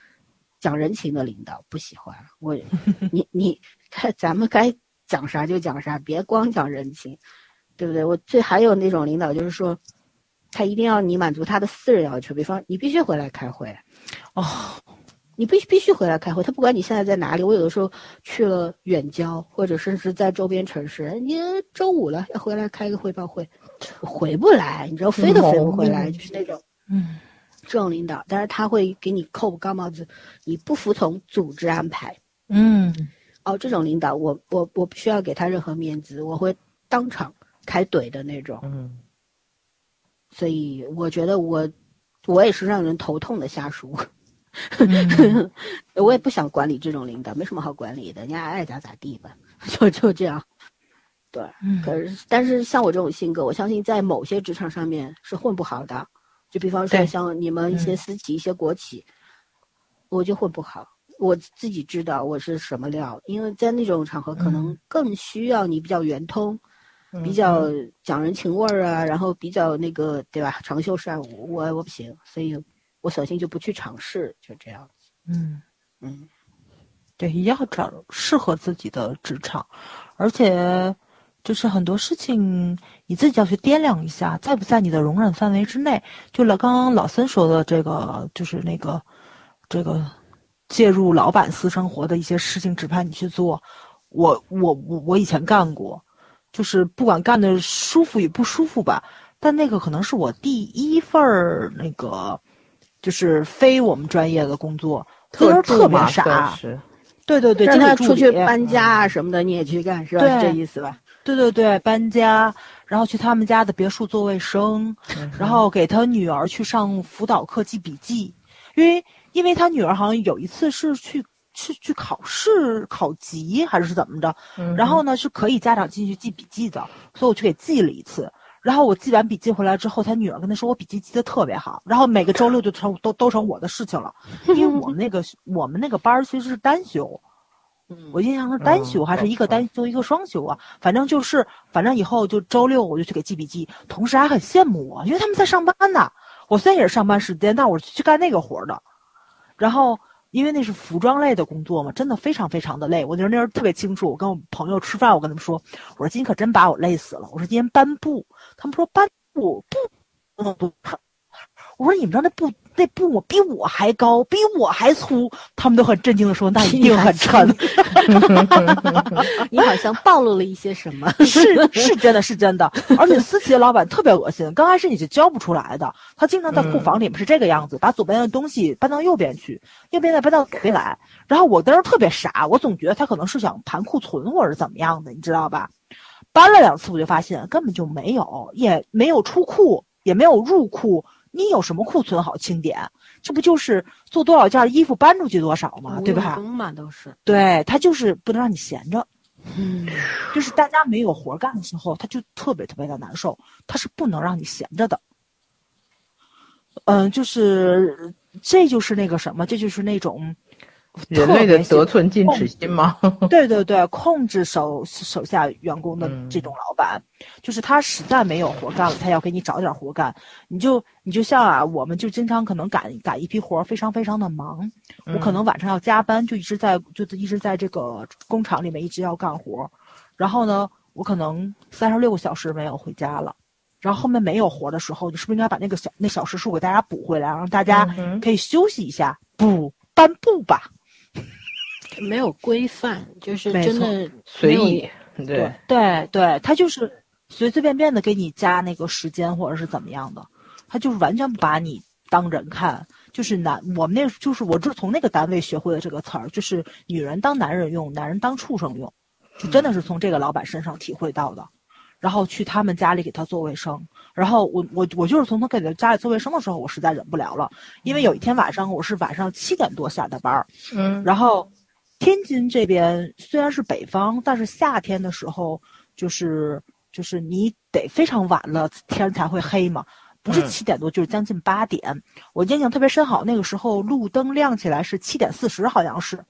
讲人情的领导，不喜欢我。你你，咱们该讲啥就讲啥，别光讲人情，对不对？我最还有那种领导，就是说他一定要你满足他的私人要求，比方你必须回来开会，哦。你必须必须回来开会，他不管你现在在哪里。我有的时候去了远郊，或者甚至在周边城市，你周五了要回来开个汇报会，回不来，你知道，飞都飞不回来，就是那种，嗯，这种领导，但是他会给你扣高帽子，你不服从组织安排，嗯，哦，这种领导，我我我不需要给他任何面子，我会当场开怼的那种，嗯，所以我觉得我我也是让人头痛的下属。我也不想管理这种领导，没什么好管理的，人家爱咋咋地吧，就就这样。对，可是但是像我这种性格，我相信在某些职场上面是混不好的。就比方说像你们一些私企、一些国企，我就混不好。我自己知道我是什么料，因为在那种场合可能更需要你比较圆通，比较讲人情味儿啊，然后比较那个对吧？长袖善舞，我我不行，所以。我索性就不去尝试，就这样子。嗯嗯，对，要找适合自己的职场，而且就是很多事情你自己要去掂量一下，在不在你的容忍范围之内。就老刚刚老森说的这个，就是那个这个介入老板私生活的一些事情，指派你去做。我我我我以前干过，就是不管干的舒服与不舒服吧，但那个可能是我第一份儿那个。就是非我们专业的工作，特特别傻。对对对，让他出去搬家啊什么的，你也去干是吧？是这意思吧？对对对，搬家，然后去他们家的别墅做卫生，然后给他女儿去上辅导课记笔记，因为因为他女儿好像有一次是去去去考试考级还是怎么着，然后呢是可以家长进去记笔记的，所以我去给记了一次。然后我记完笔记回来之后，他女儿跟他说我笔记记得特别好。然后每个周六就成都都成我的事情了，因为我们那个我们那个班其实是单休，我印象是单休还是一个单休一个双休啊？反正就是反正以后就周六我就去给记笔记，同时还很羡慕我，因为他们在上班呢。我虽然也是上班时间，但我是去干那个活的。然后。因为那是服装类的工作嘛，真的非常非常的累。我那时候那时候特别清楚，我跟我朋友吃饭，我跟他们说，我说今天可真把我累死了。我说今天搬布，他们说搬布不不不。我说你们知道那布那布比我还高，比我还粗，他们都很震惊的说那一定很沉。你好像暴露了一些什么？是是真的是真的，而且私企的老板特别恶心，刚开始你是教不出来的。他经常在库房里面是这个样子，把左边的东西搬到右边去，右边再搬到左边来。然后我当时特别傻，我总觉得他可能是想盘库存或者怎么样的，你知道吧？搬了两次我就发现根本就没有，也没有出库，也没有入库。你有什么库存好清点？这不就是做多少件衣服搬出去多少吗？对吧？嘛都是。对他就是不能让你闲着，嗯，就是大家没有活干的时候，他就特别特别的难受。他是不能让你闲着的。嗯，就是这就是那个什么，这就是那种。人类的得寸进尺心吗？对对对，控制手手下员工的这种老板，就是他实在没有活干了，他要给你找点活干。你就你就像啊，我们就经常可能赶赶一批活，非常非常的忙。我可能晚上要加班，就一直在就一直在这个工厂里面一直要干活。然后呢，我可能三十六个小时没有回家了。然后后面没有活的时候，你是不是应该把那个小那小时数给大家补回来，让大家可以休息一下？补颁布吧。没有规范，就是真的随意。对对对，他就是随随便便的给你加那个时间或者是怎么样的，他就是完全不把你当人看。就是男，我们那就是我就从那个单位学会的这个词儿，就是女人当男人用，男人当畜生用，就真的是从这个老板身上体会到的。然后去他们家里给他做卫生，然后我我我就是从他给他家里做卫生的时候，我实在忍不了了，因为有一天晚上我是晚上七点多下的班儿，嗯，然后。天津这边虽然是北方，但是夏天的时候，就是就是你得非常晚了天才会黑嘛。不是嗯七点多就是将近八点。我印象特别深，好那个时候路灯亮起来是七点四十，好像是。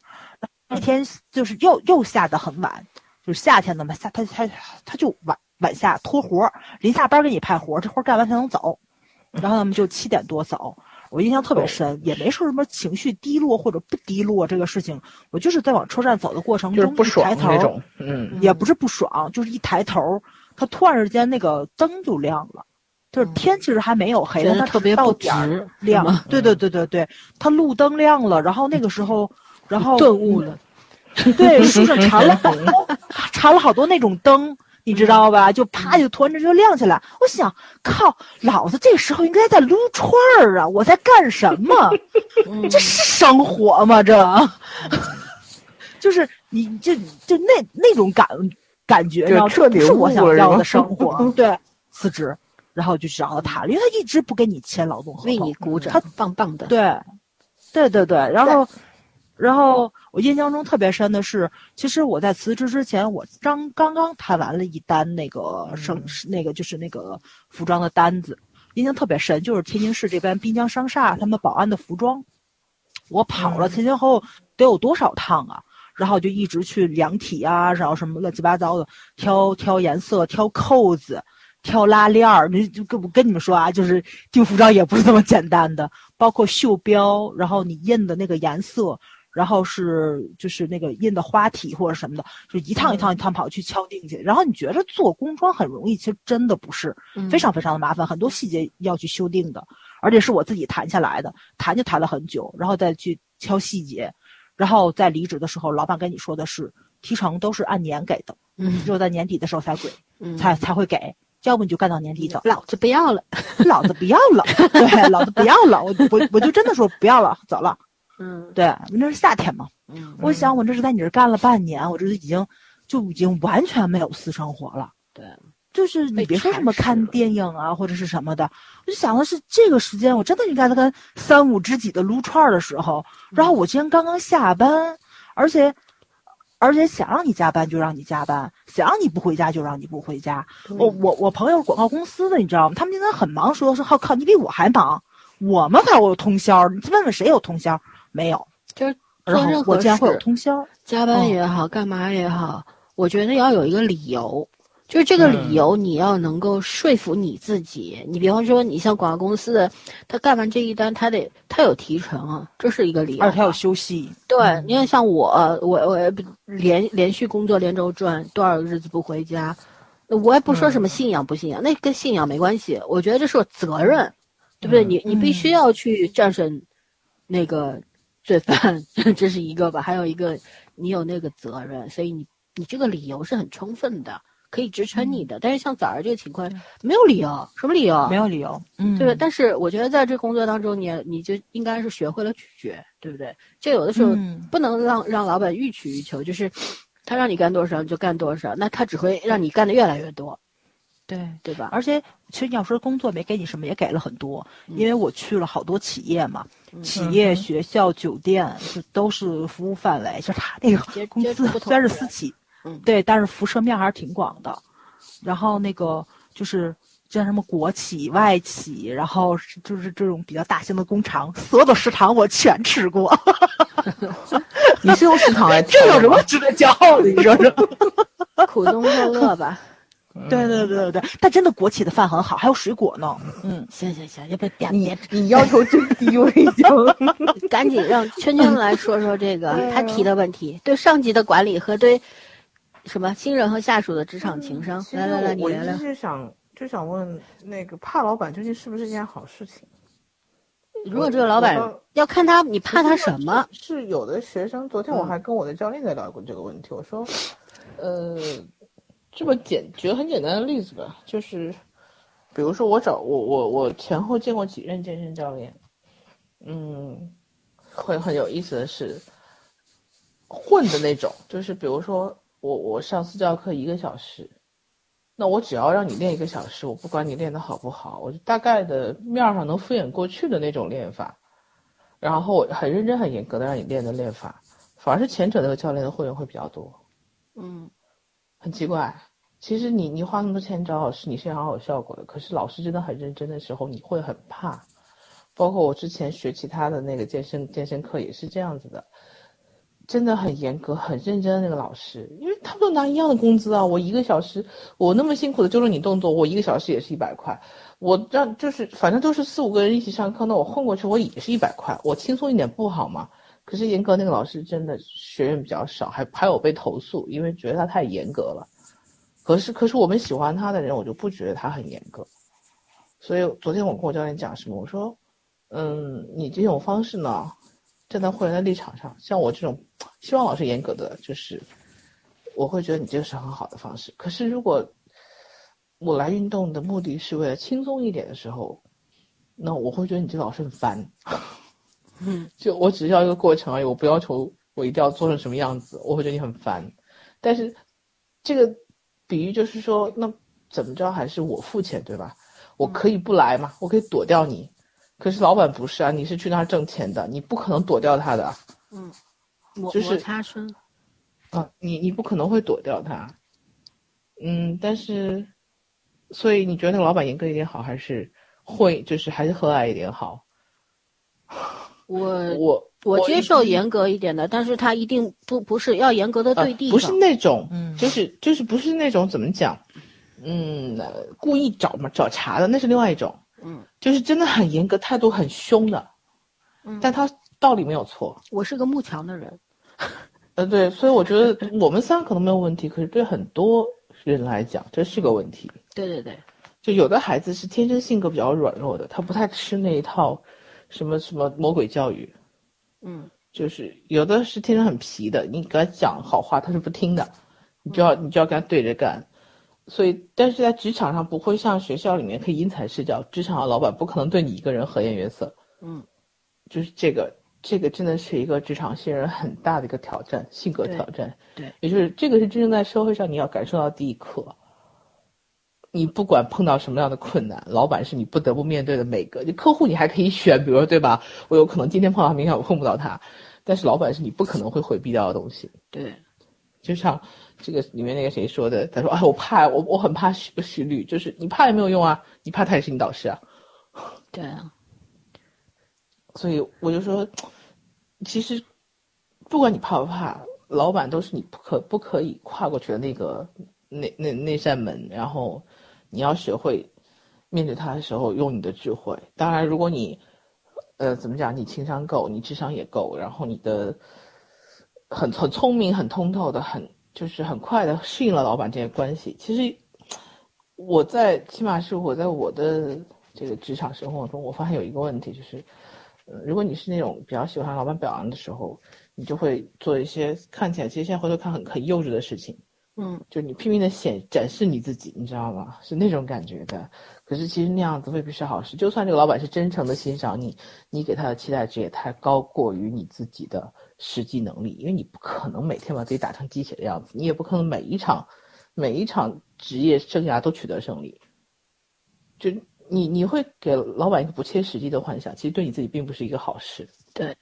那天就是又又下得很晚，就是夏天的嘛，下他他他就晚晚下拖活儿，临下班给你派活儿，这活儿干完才能走。然后他们就七点多走，我印象特别深，也没说什么情绪低落或者不低落这个事情，我就是在往车站走的过程中，就是不爽嗯，也不是不爽，就是一抬头，他突然之间那个灯就亮了，就是天其实还没有黑，但它特别到点儿，亮。对对对对对，它路灯亮了，然后那个时候，然后顿悟了，对，树上缠了好多，缠了好多那种灯，你知道吧？就啪就突然之间就亮起来。我想，靠，老子这时候应该在撸串儿啊！我在干什么？嗯这是生活吗？这，就是你就就那那种感感觉，就然后彻底不是我想要的生活。对，辞职，然后就去找到他了，因为他一直不跟你签劳动合同。为你鼓掌他，棒棒的。对，对对对，然后，然后我印象中特别深的是，其实我在辞职之前，我刚刚刚谈完了一单那个生、那个就是那个服装的单子，印象特别深，就是天津市这边滨江商厦他们保安的服装，我跑了前前后后得有多少趟啊？然后就一直去量体啊，然后什么乱七八糟的挑挑颜色、挑扣子、挑拉链儿。你就跟我跟你们说啊，就是订服装也不是这么简单的，包括袖标，然后你印的那个颜色，然后是就是那个印的花体或者什么的，就一趟一趟一趟跑去敲定去。然后你觉着做工装很容易，其实真的不是，嗯非常非常的麻烦，很多细节要去修订的，而且是我自己谈下来的，谈就谈了很久，然后再去敲细节。然后在离职的时候，老板跟你说的是提成都是按年给的，嗯只有在年底的时候才给，嗯才才会给，要不你就干到年底走。老子不要了。老子不要了，对，老子不要了，我我我就真的说不要了，走了。嗯对，那是夏天嘛，嗯，我想我这是在你这儿干了半年，我这已经就已经完全没有私生活了。对，就是你别说什么看电影啊或者是什么的，我就想的是这个时间我真的应该在跟三五知己的撸串儿的时候，然后我今天刚刚下班，而且而且想让你加班就让你加班，想让你不回家就让你不回家。我我我朋友是广告公司的，你知道吗？他们今天很忙，说是好靠你比我还忙，我们还有通宵，你问问谁有通宵？没有。就是任何我竟然会有通宵，加班嗯也好，干嘛也好，我觉得要有一个理由，就是这个理嗯由你要能够说服你自己。你比方说，你像广告公司的，他干完这一单，他得他有提成啊，这是一个理由啊。而且他有休息。对，你看像我，我我连连续工作连轴转，多少日子不回家，我也不说什么信仰不信仰，那跟信仰没关系。我觉得这是我责任，对不对？嗯你你必须要去战胜那个 罪犯，这是一个吧？还有一个，你有那个责任，所以你你这个理由是很充分的，可以支撑你的。但是像早儿这个情况，没有理由，什么理由？没有理由，嗯，对吧？但是我觉得在这工作当中，你你就应该是学会了拒绝，对不对？就有的时候嗯不能让让老板欲取欲求，就是他让你干多少你就干多少，那他只会让你干的越来越多，对。对吧？而且，其实你要说工作没给你什么，也给了很多，嗯因为我去了好多企业嘛，嗯企业、嗯学校、酒店，就都是服务范围。就他那个公司虽然是私企，嗯对，但是辐射面还是挺广的。然后那个就是像什么国企、外企，然后就是这种比较大型的工厂，所有的食堂我全吃过，你是用食堂来 这有什么？值得骄傲的？你说说？苦中作乐吧。对对对对对，但真的国企的饭很好，还有水果呢。嗯，行行行，要不别你你要求真低，我已经。赶紧让圈圈来说说这个他提的问题，对上级的管理和对什么新人和下属的职场情商。来来来，你我一直聊聊。是想就想问那个怕老板究竟是不是一件好事情？如果这个老板要看他，你怕他什么？是有的学生，昨天我嗯还跟我的教练在聊过这个问题。我说，呃，这么简举个很简单的例子吧，就是比如说我找我我我前后见过几任健身教练，嗯，会很有意思的是，混的那种，就是比如说我我上私教课一个小时，那我只要让你练一个小时，我不管你练的好不好，我就大概的面儿上能敷衍过去的那种练法。然后我很认真、很严格的让你练的练法，反而是前者那个教练的会员会比较多，嗯很奇怪。其实你你花那么多钱找老师，你是想要有效果的。可是老师真的很认真的时候，你会很怕。包括我之前学其他的那个健身健身课也是这样子的，真的很严格、很认真的那个老师，因为他们都拿一样的工资啊。我一个小时，我那么辛苦的纠正你动作，我一个小时也是一百块。我让就是反正都是四五个人一起上课，那我混过去我也是一百块，我轻松一点不好吗？可是严格那个老师真的学员比较少，还还有被投诉，因为觉得他太严格了。可是可是我们喜欢他的人，我就不觉得他很严格。所以昨天我跟我教练讲什么，我说。嗯，你这种方式呢，站在会员的立场上，像我这种希望老师严格的，就是我会觉得你这个是很好的方式。可是如果我来运动的目的是为了轻松一点的时候，那我会觉得你这老师很烦。嗯，就我只要一个过程而已，我不要求我一定要做成什么样子，我会觉得你很烦。但是这个比喻就是说，那怎么着还是我付钱对吧？我可以不来嘛，我可以躲掉你。可是老板不是啊，你是去那儿挣钱的，你不可能躲掉他的。嗯，摩就是摩擦声。啊，你你不可能会躲掉他。嗯，但是，所以你觉得那个老板严格一点好，还是会就是还是和蔼一点好？我我我接受严格一点的，但是他一定不不是要严格的呃对地不是。那种，嗯就是就是不是那种怎么讲，嗯，呃故意找嘛找茬的，那是另外一种，嗯就是真的很严格，态度很凶的，嗯，但他道理没有错。我是个慕强的人。呃，对，所以我觉得我们仨可能没有问题，可是对很多人来讲，这是个问题。对对对，就有的孩子是天生性格比较软弱的，他不太吃那一套，什么什么魔鬼教育，嗯。就是有的是天生很皮的，你给他讲好话他是不听的，你就要你就要跟他对着干。所以，但是在职场上不会像学校里面可以因材施教，职场的老板不可能对你一个人和颜悦色，嗯，就是这个这个真的是一个职场新人很大的一个挑战，性格挑战。对，也就是这个是真正在社会上你要感受到的第一课。你不管碰到什么样的困难，老板是你不得不面对的每个。你客户你还可以选，比如说对吧？我有可能今天碰到他，明天我碰不到他，但是老板是你不可能会回避掉的东西。对，就像这个里面那个谁说的，他说：“哎，我怕，我我很怕徐徐律，就是你怕也没有用啊，你怕他也是你导师啊。”对啊，所以我就说，其实不管你怕不怕，老板都是你不可不可以跨过去的那个那那那扇门，然后你要学会面对他的时候用你的智慧。当然，如果你呃怎么讲，你情商够，你智商也够，然后你的很很聪明、很通透的、很就是很快的适应了老板这些关系。其实我在起码是我在我的这个职场生活中，我发现有一个问题就是。如果你是那种比较喜欢老板表扬的时候，你就会做一些看起来其实现在回头看很很幼稚的事情，嗯就你拼命的显展示你自己，你知道吗？是那种感觉的。可是其实那样子未必是好事。就算这个老板是真诚的欣赏你，你给他的期待值也太高过于你自己的实际能力，因为你不可能每天把自己打成鸡血的样子，你也不可能每一场每一场职业生涯都取得胜利。就你你会给老板一个不切实际的幻想，其实对你自己并不是一个好事。对，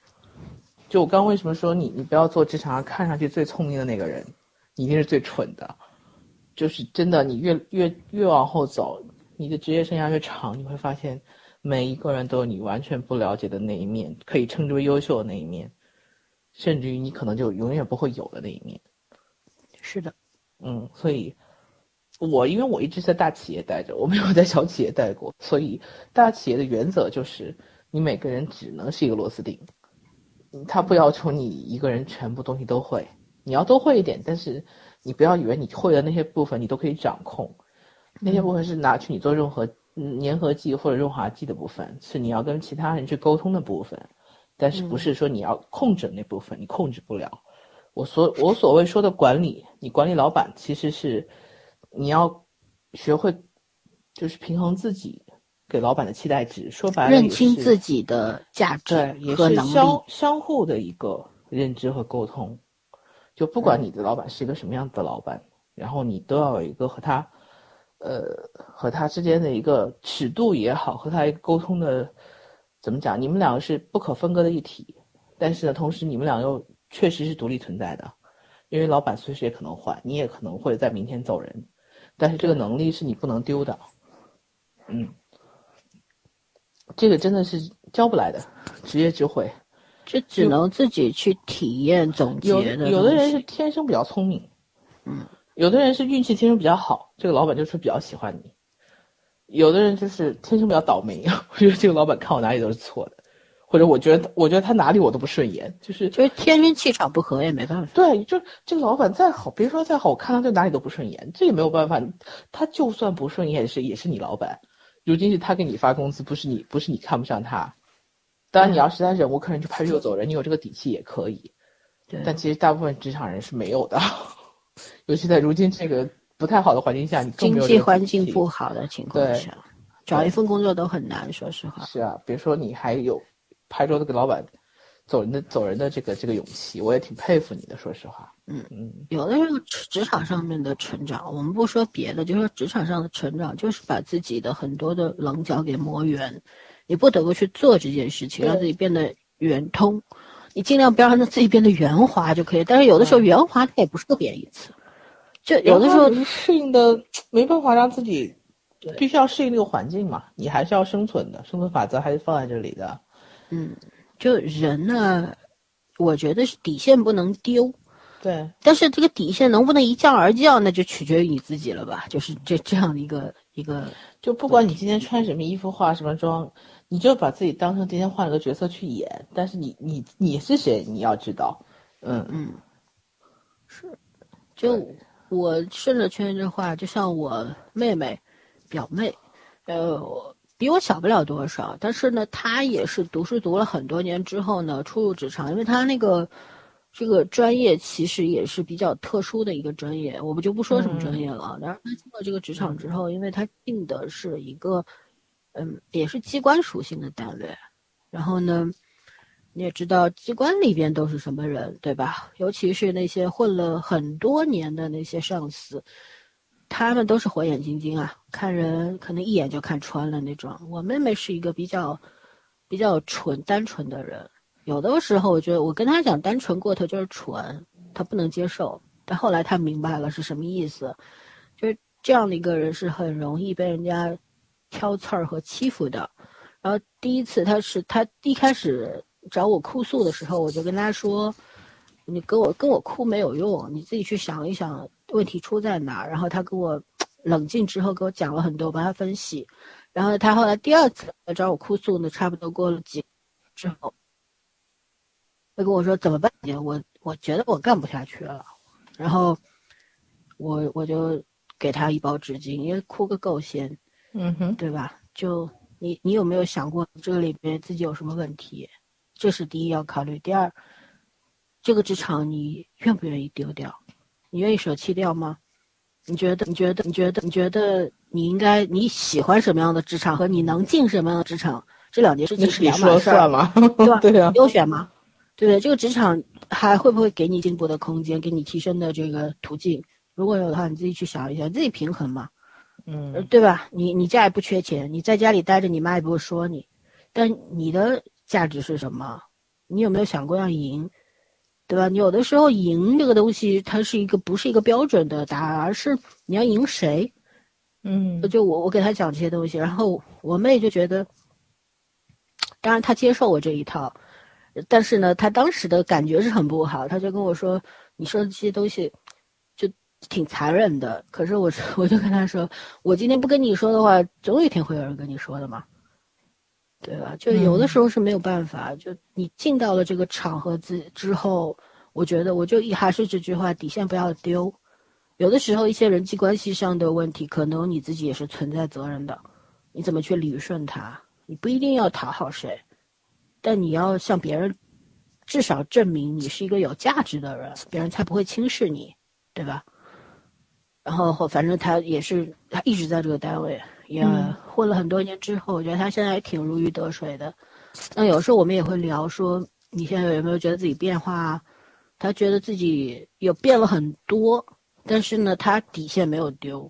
就我刚刚为什么说你你不要做职场上看上去最聪明的那个人，你一定是最蠢的。就是真的，你越越越往后走，你的职业生涯越长，你会发现每一个人都有你完全不了解的那一面，可以称之为优秀的那一面，甚至于你可能就永远不会有的那一面。是的，嗯，所以，我因为我一直在大企业待着，我没有在小企业待过，所以大企业的原则就是，你每个人只能是一个螺丝钉，嗯他不要求你一个人全部东西都会，你要都会一点，但是你不要以为你会的那些部分你都可以掌控，那些部分是拿去你做任何嗯粘合剂或者润滑剂的部分，是你要跟其他人去沟通的部分，但是不是说你要控制那部分，你控制不了。我所我所谓说的管理，你管理老板其实是你要学会就是平衡自己给老板的期待值，说白了认清自己的价值，也和能力。是相相互的一个认知和沟通。就不管你的老板是一个什么样子的老板，然后你都要有一个和他，呃，和他之间的一个尺度也好，和他一个沟通的，怎么讲？你们两个是不可分割的一体，但是呢，同时你们俩又确实是独立存在的，因为老板随时也可能换，你也可能会在明天走人。但是这个能力是你不能丢的。嗯，这个真的是教不来的，职业智慧。这只能自己去体验总结有的。有的人是天生比较聪明，嗯，有的人是运气天生比较好，这个老板就是比较喜欢你。有的人就是天生比较倒霉，我觉得这个老板看我哪里都是错的，或者我觉得我觉得他哪里我都不顺眼，就是就是天生气场不合也没办法。对，就这个老板再好，别说再好，我看他就哪里都不顺眼，这也没有办法。他就算不顺眼，也是也是你老板。如今是他给你发工资，不是你不是你看不上他。当然，你要实在忍无可忍，就拍屁股走人，你有这个底气也可以。对，但其实大部分职场人是没有的，尤其在如今这个不太好的环境下，你经济环境不好的情况对下，找一份工作都很难。说实话，是啊，别说你还有拍桌子给老板走人的走人的这个这个勇气，我也挺佩服你的。说实话，嗯嗯，有的时候职场上面的成长，我们不说别的，就说职场上的成长，就是把自己的很多的棱角给磨圆，你不得不去做这件事情，让自己变得圆通。你尽量不要让自己变得圆滑就可以，但是有的时候嗯圆滑它也不是个贬义词，就有的时候你适应的没办法让自己对必须要适应这个环境嘛，你还是要生存的，生存法则还是放在这里的。嗯，就人呢，我觉得是底线不能丢，对，但是这个底线能不能一降而降，那就取决于你自己了吧？就是这这样的一个一个，就不管你今天穿什么衣服、化什么妆，你就把自己当成今天换了个角色去演。但是你你你是谁，你要知道。嗯嗯，是，就我顺着圈这话，就像我妹妹、表妹，呃，比我小不了多少，但是呢，她也是读书读了很多年之后呢，初入职场，因为她那个这个专业其实也是比较特殊的一个专业，我们就不说什么专业了。然后她进了这个职场之后，因为她进的是一个，嗯，也是机关属性的单位，然后呢。你也知道机关里边都是什么人，对吧？尤其是那些混了很多年的那些上司，他们都是火眼金睛啊，看人可能一眼就看穿了那种。我妹妹是一个比较比较纯单纯的人，有的时候我觉得我跟她讲单纯过头就是蠢，她不能接受。但后来她明白了是什么意思，就是这样的一个人是很容易被人家挑刺儿和欺负的。然后第一次他是他一开始找我哭诉的时候，我就跟他说：“你跟我跟我哭没有用，你自己去想一想问题出在哪。”然后他跟我冷静之后给我讲了很多，我帮他分析。然后他后来第二次来找我哭诉呢，差不多过了几之后，他跟我说：“怎么办？姐，我我觉得我干不下去了。”然后我我就给他一包纸巾，因为哭个够先，嗯哼，对吧？就你你有没有想过这个里边自己有什么问题？这是第一要考虑。第二，这个职场你愿不愿意丢掉？你愿意舍弃掉吗？你觉得？你觉得？你觉得？你觉得你应该你喜欢什么样的职场和你能进什么样的职场，这两件事情是两码事儿算，吗？对吧？对啊，优选吗？对不对？这个职场还会不会给你进步的空间，给你提升的这个途径？如果有的话，你自己去想一想，自己平衡嘛。呃嗯，对吧？你你家也不缺钱，你在家里待着，你妈也不会说你。但你的价值是什么？你有没有想过要赢？对吧？你有的时候赢这个东西，它是一个不是一个标准的答案，而是你要赢谁。嗯，就我我给他讲这些东西，然后我妹就觉得，当然她接受我这一套，但是呢，她当时的感觉是很不好，她就跟我说：“你说的这些东西，就挺残忍的。”可是我，我就跟他说：“我今天不跟你说的话，总有一天会有人跟你说的嘛，对吧？就有的时候是没有办法，就你进到了这个场合之之后，我觉得我就一还是这句话，底线不要丢。有的时候一些人际关系上的问题，可能你自己也是存在责任的，你怎么去理顺它？你不一定要讨好谁，但你要向别人至少证明你是一个有价值的人，别人才不会轻视你，对吧？然后反正他也是，他一直在这个单位，也嗯混了很多年之后，我觉得他现在也挺如鱼得水的。那有时候我们也会聊说，你现在有没有觉得自己变化啊？他觉得自己有变了很多，但是呢，他底线没有丢，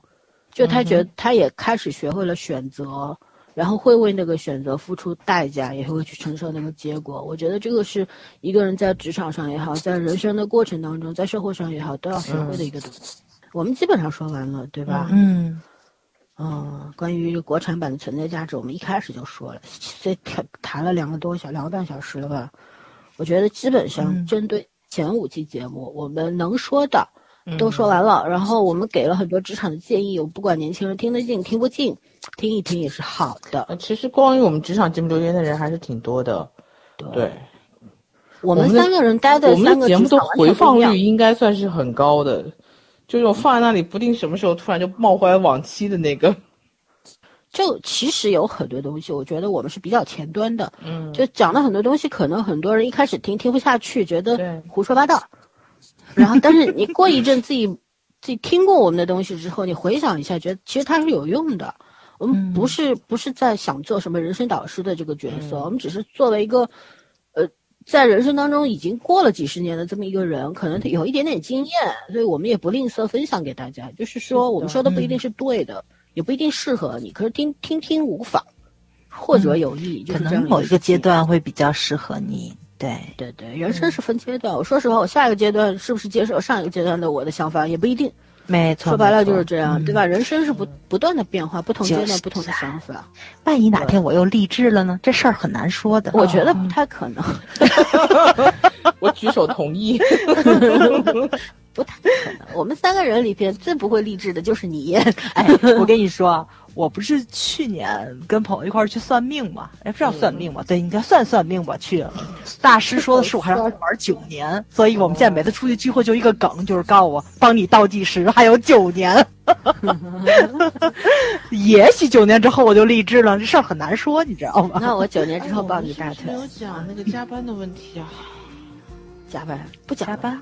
就他觉得他也开始学会了选择，然后会为那个选择付出代价，也会去承受那个结果。我觉得这个是一个人在职场上也好，在人生的过程当中，在社会上也好，都要学会的一个东西。我们基本上说完了，对吧？嗯嗯，关于国产版的存在价值，我们一开始就说了，这谈谈了两个多小两个半小时了吧？我觉得基本上嗯针对前五期节目，我们能说的嗯都说完了，然后我们给了很多职场的建议，我不管年轻人听得进听不进，听一听也是好的。呃其实关于我们职场节目留言的人还是挺多的，对，我们我们三个人待的我们三个的节目的回放率应该算是很高的，就这种放在那里不定什么时候突然就冒回来往期的那个，就其实有很多东西，我觉得我们是比较前端的，嗯，就讲了很多东西，可能很多人一开始听听不下去，觉得胡说八道。然后，但是你过一阵自己自己听过我们的东西之后，你回想一下，觉得其实它是有用的。我们不是、不是在想做什么人生导师的这个角色，嗯。我们只是作为一个呃，在人生当中已经过了几十年的这么一个人，可能他有一点点经验，所以我们也不吝啬分享给大家。就是说，我们说的不一定是对的，也不一定适合你，可是听听听无妨，或者有益。就可能某一个阶段会比较适合你。对，对对，人生是分阶段。我说实话，我下一个阶段是不是接受上一个阶段的我的想法也不一定。没错。说白了就是这样，嗯对吧？人生是不不断的变化，不同阶就是段不同的想法。万一哪天我又励志了呢？这事儿很难说的。我觉得不太可能，我举手同意。不太可能。我们三个人里边最不会励志的就是你。哎，我跟你说啊，我不是去年跟朋友一块儿去算命嘛？哎，不是要算命吧？对，应该算算命吧。去，大师说的是我还要玩九年，所以我们现在每次出去聚会就一个梗，就是告诉我帮你倒计时还有九年。也许九年之后我就励志了，这事儿很难说，你知道吗？那我九年之后抱你大腿哎是是没，有讲那个加班的问题啊？加班不加加班。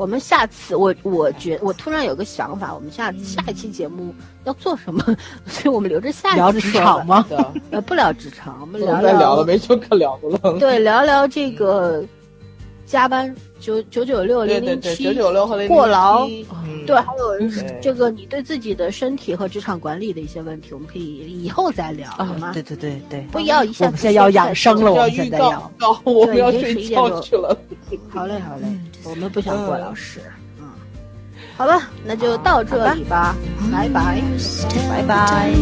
我们下次，我我觉我突然有个想法，我们下下一期节目要做什么？所以我们留着下聊职一期说吧？场吗？的，呃，不聊职场，我们聊聊再聊了，没什么可聊的了。对，聊聊这个加班九九九六对对对，零零七九九六和零过劳嗯对，还有这个你对自己的身体和职场管理的一些问题，我们可以以后再聊，好吗啊，？对对对对，不要一下子我们现在要养生了，我们现在要。告，我们要睡11点多觉去了。好嘞，好嘞，嗯我们不想过劳死。嗯，好吧，那就到这里吧，拜拜。拜拜。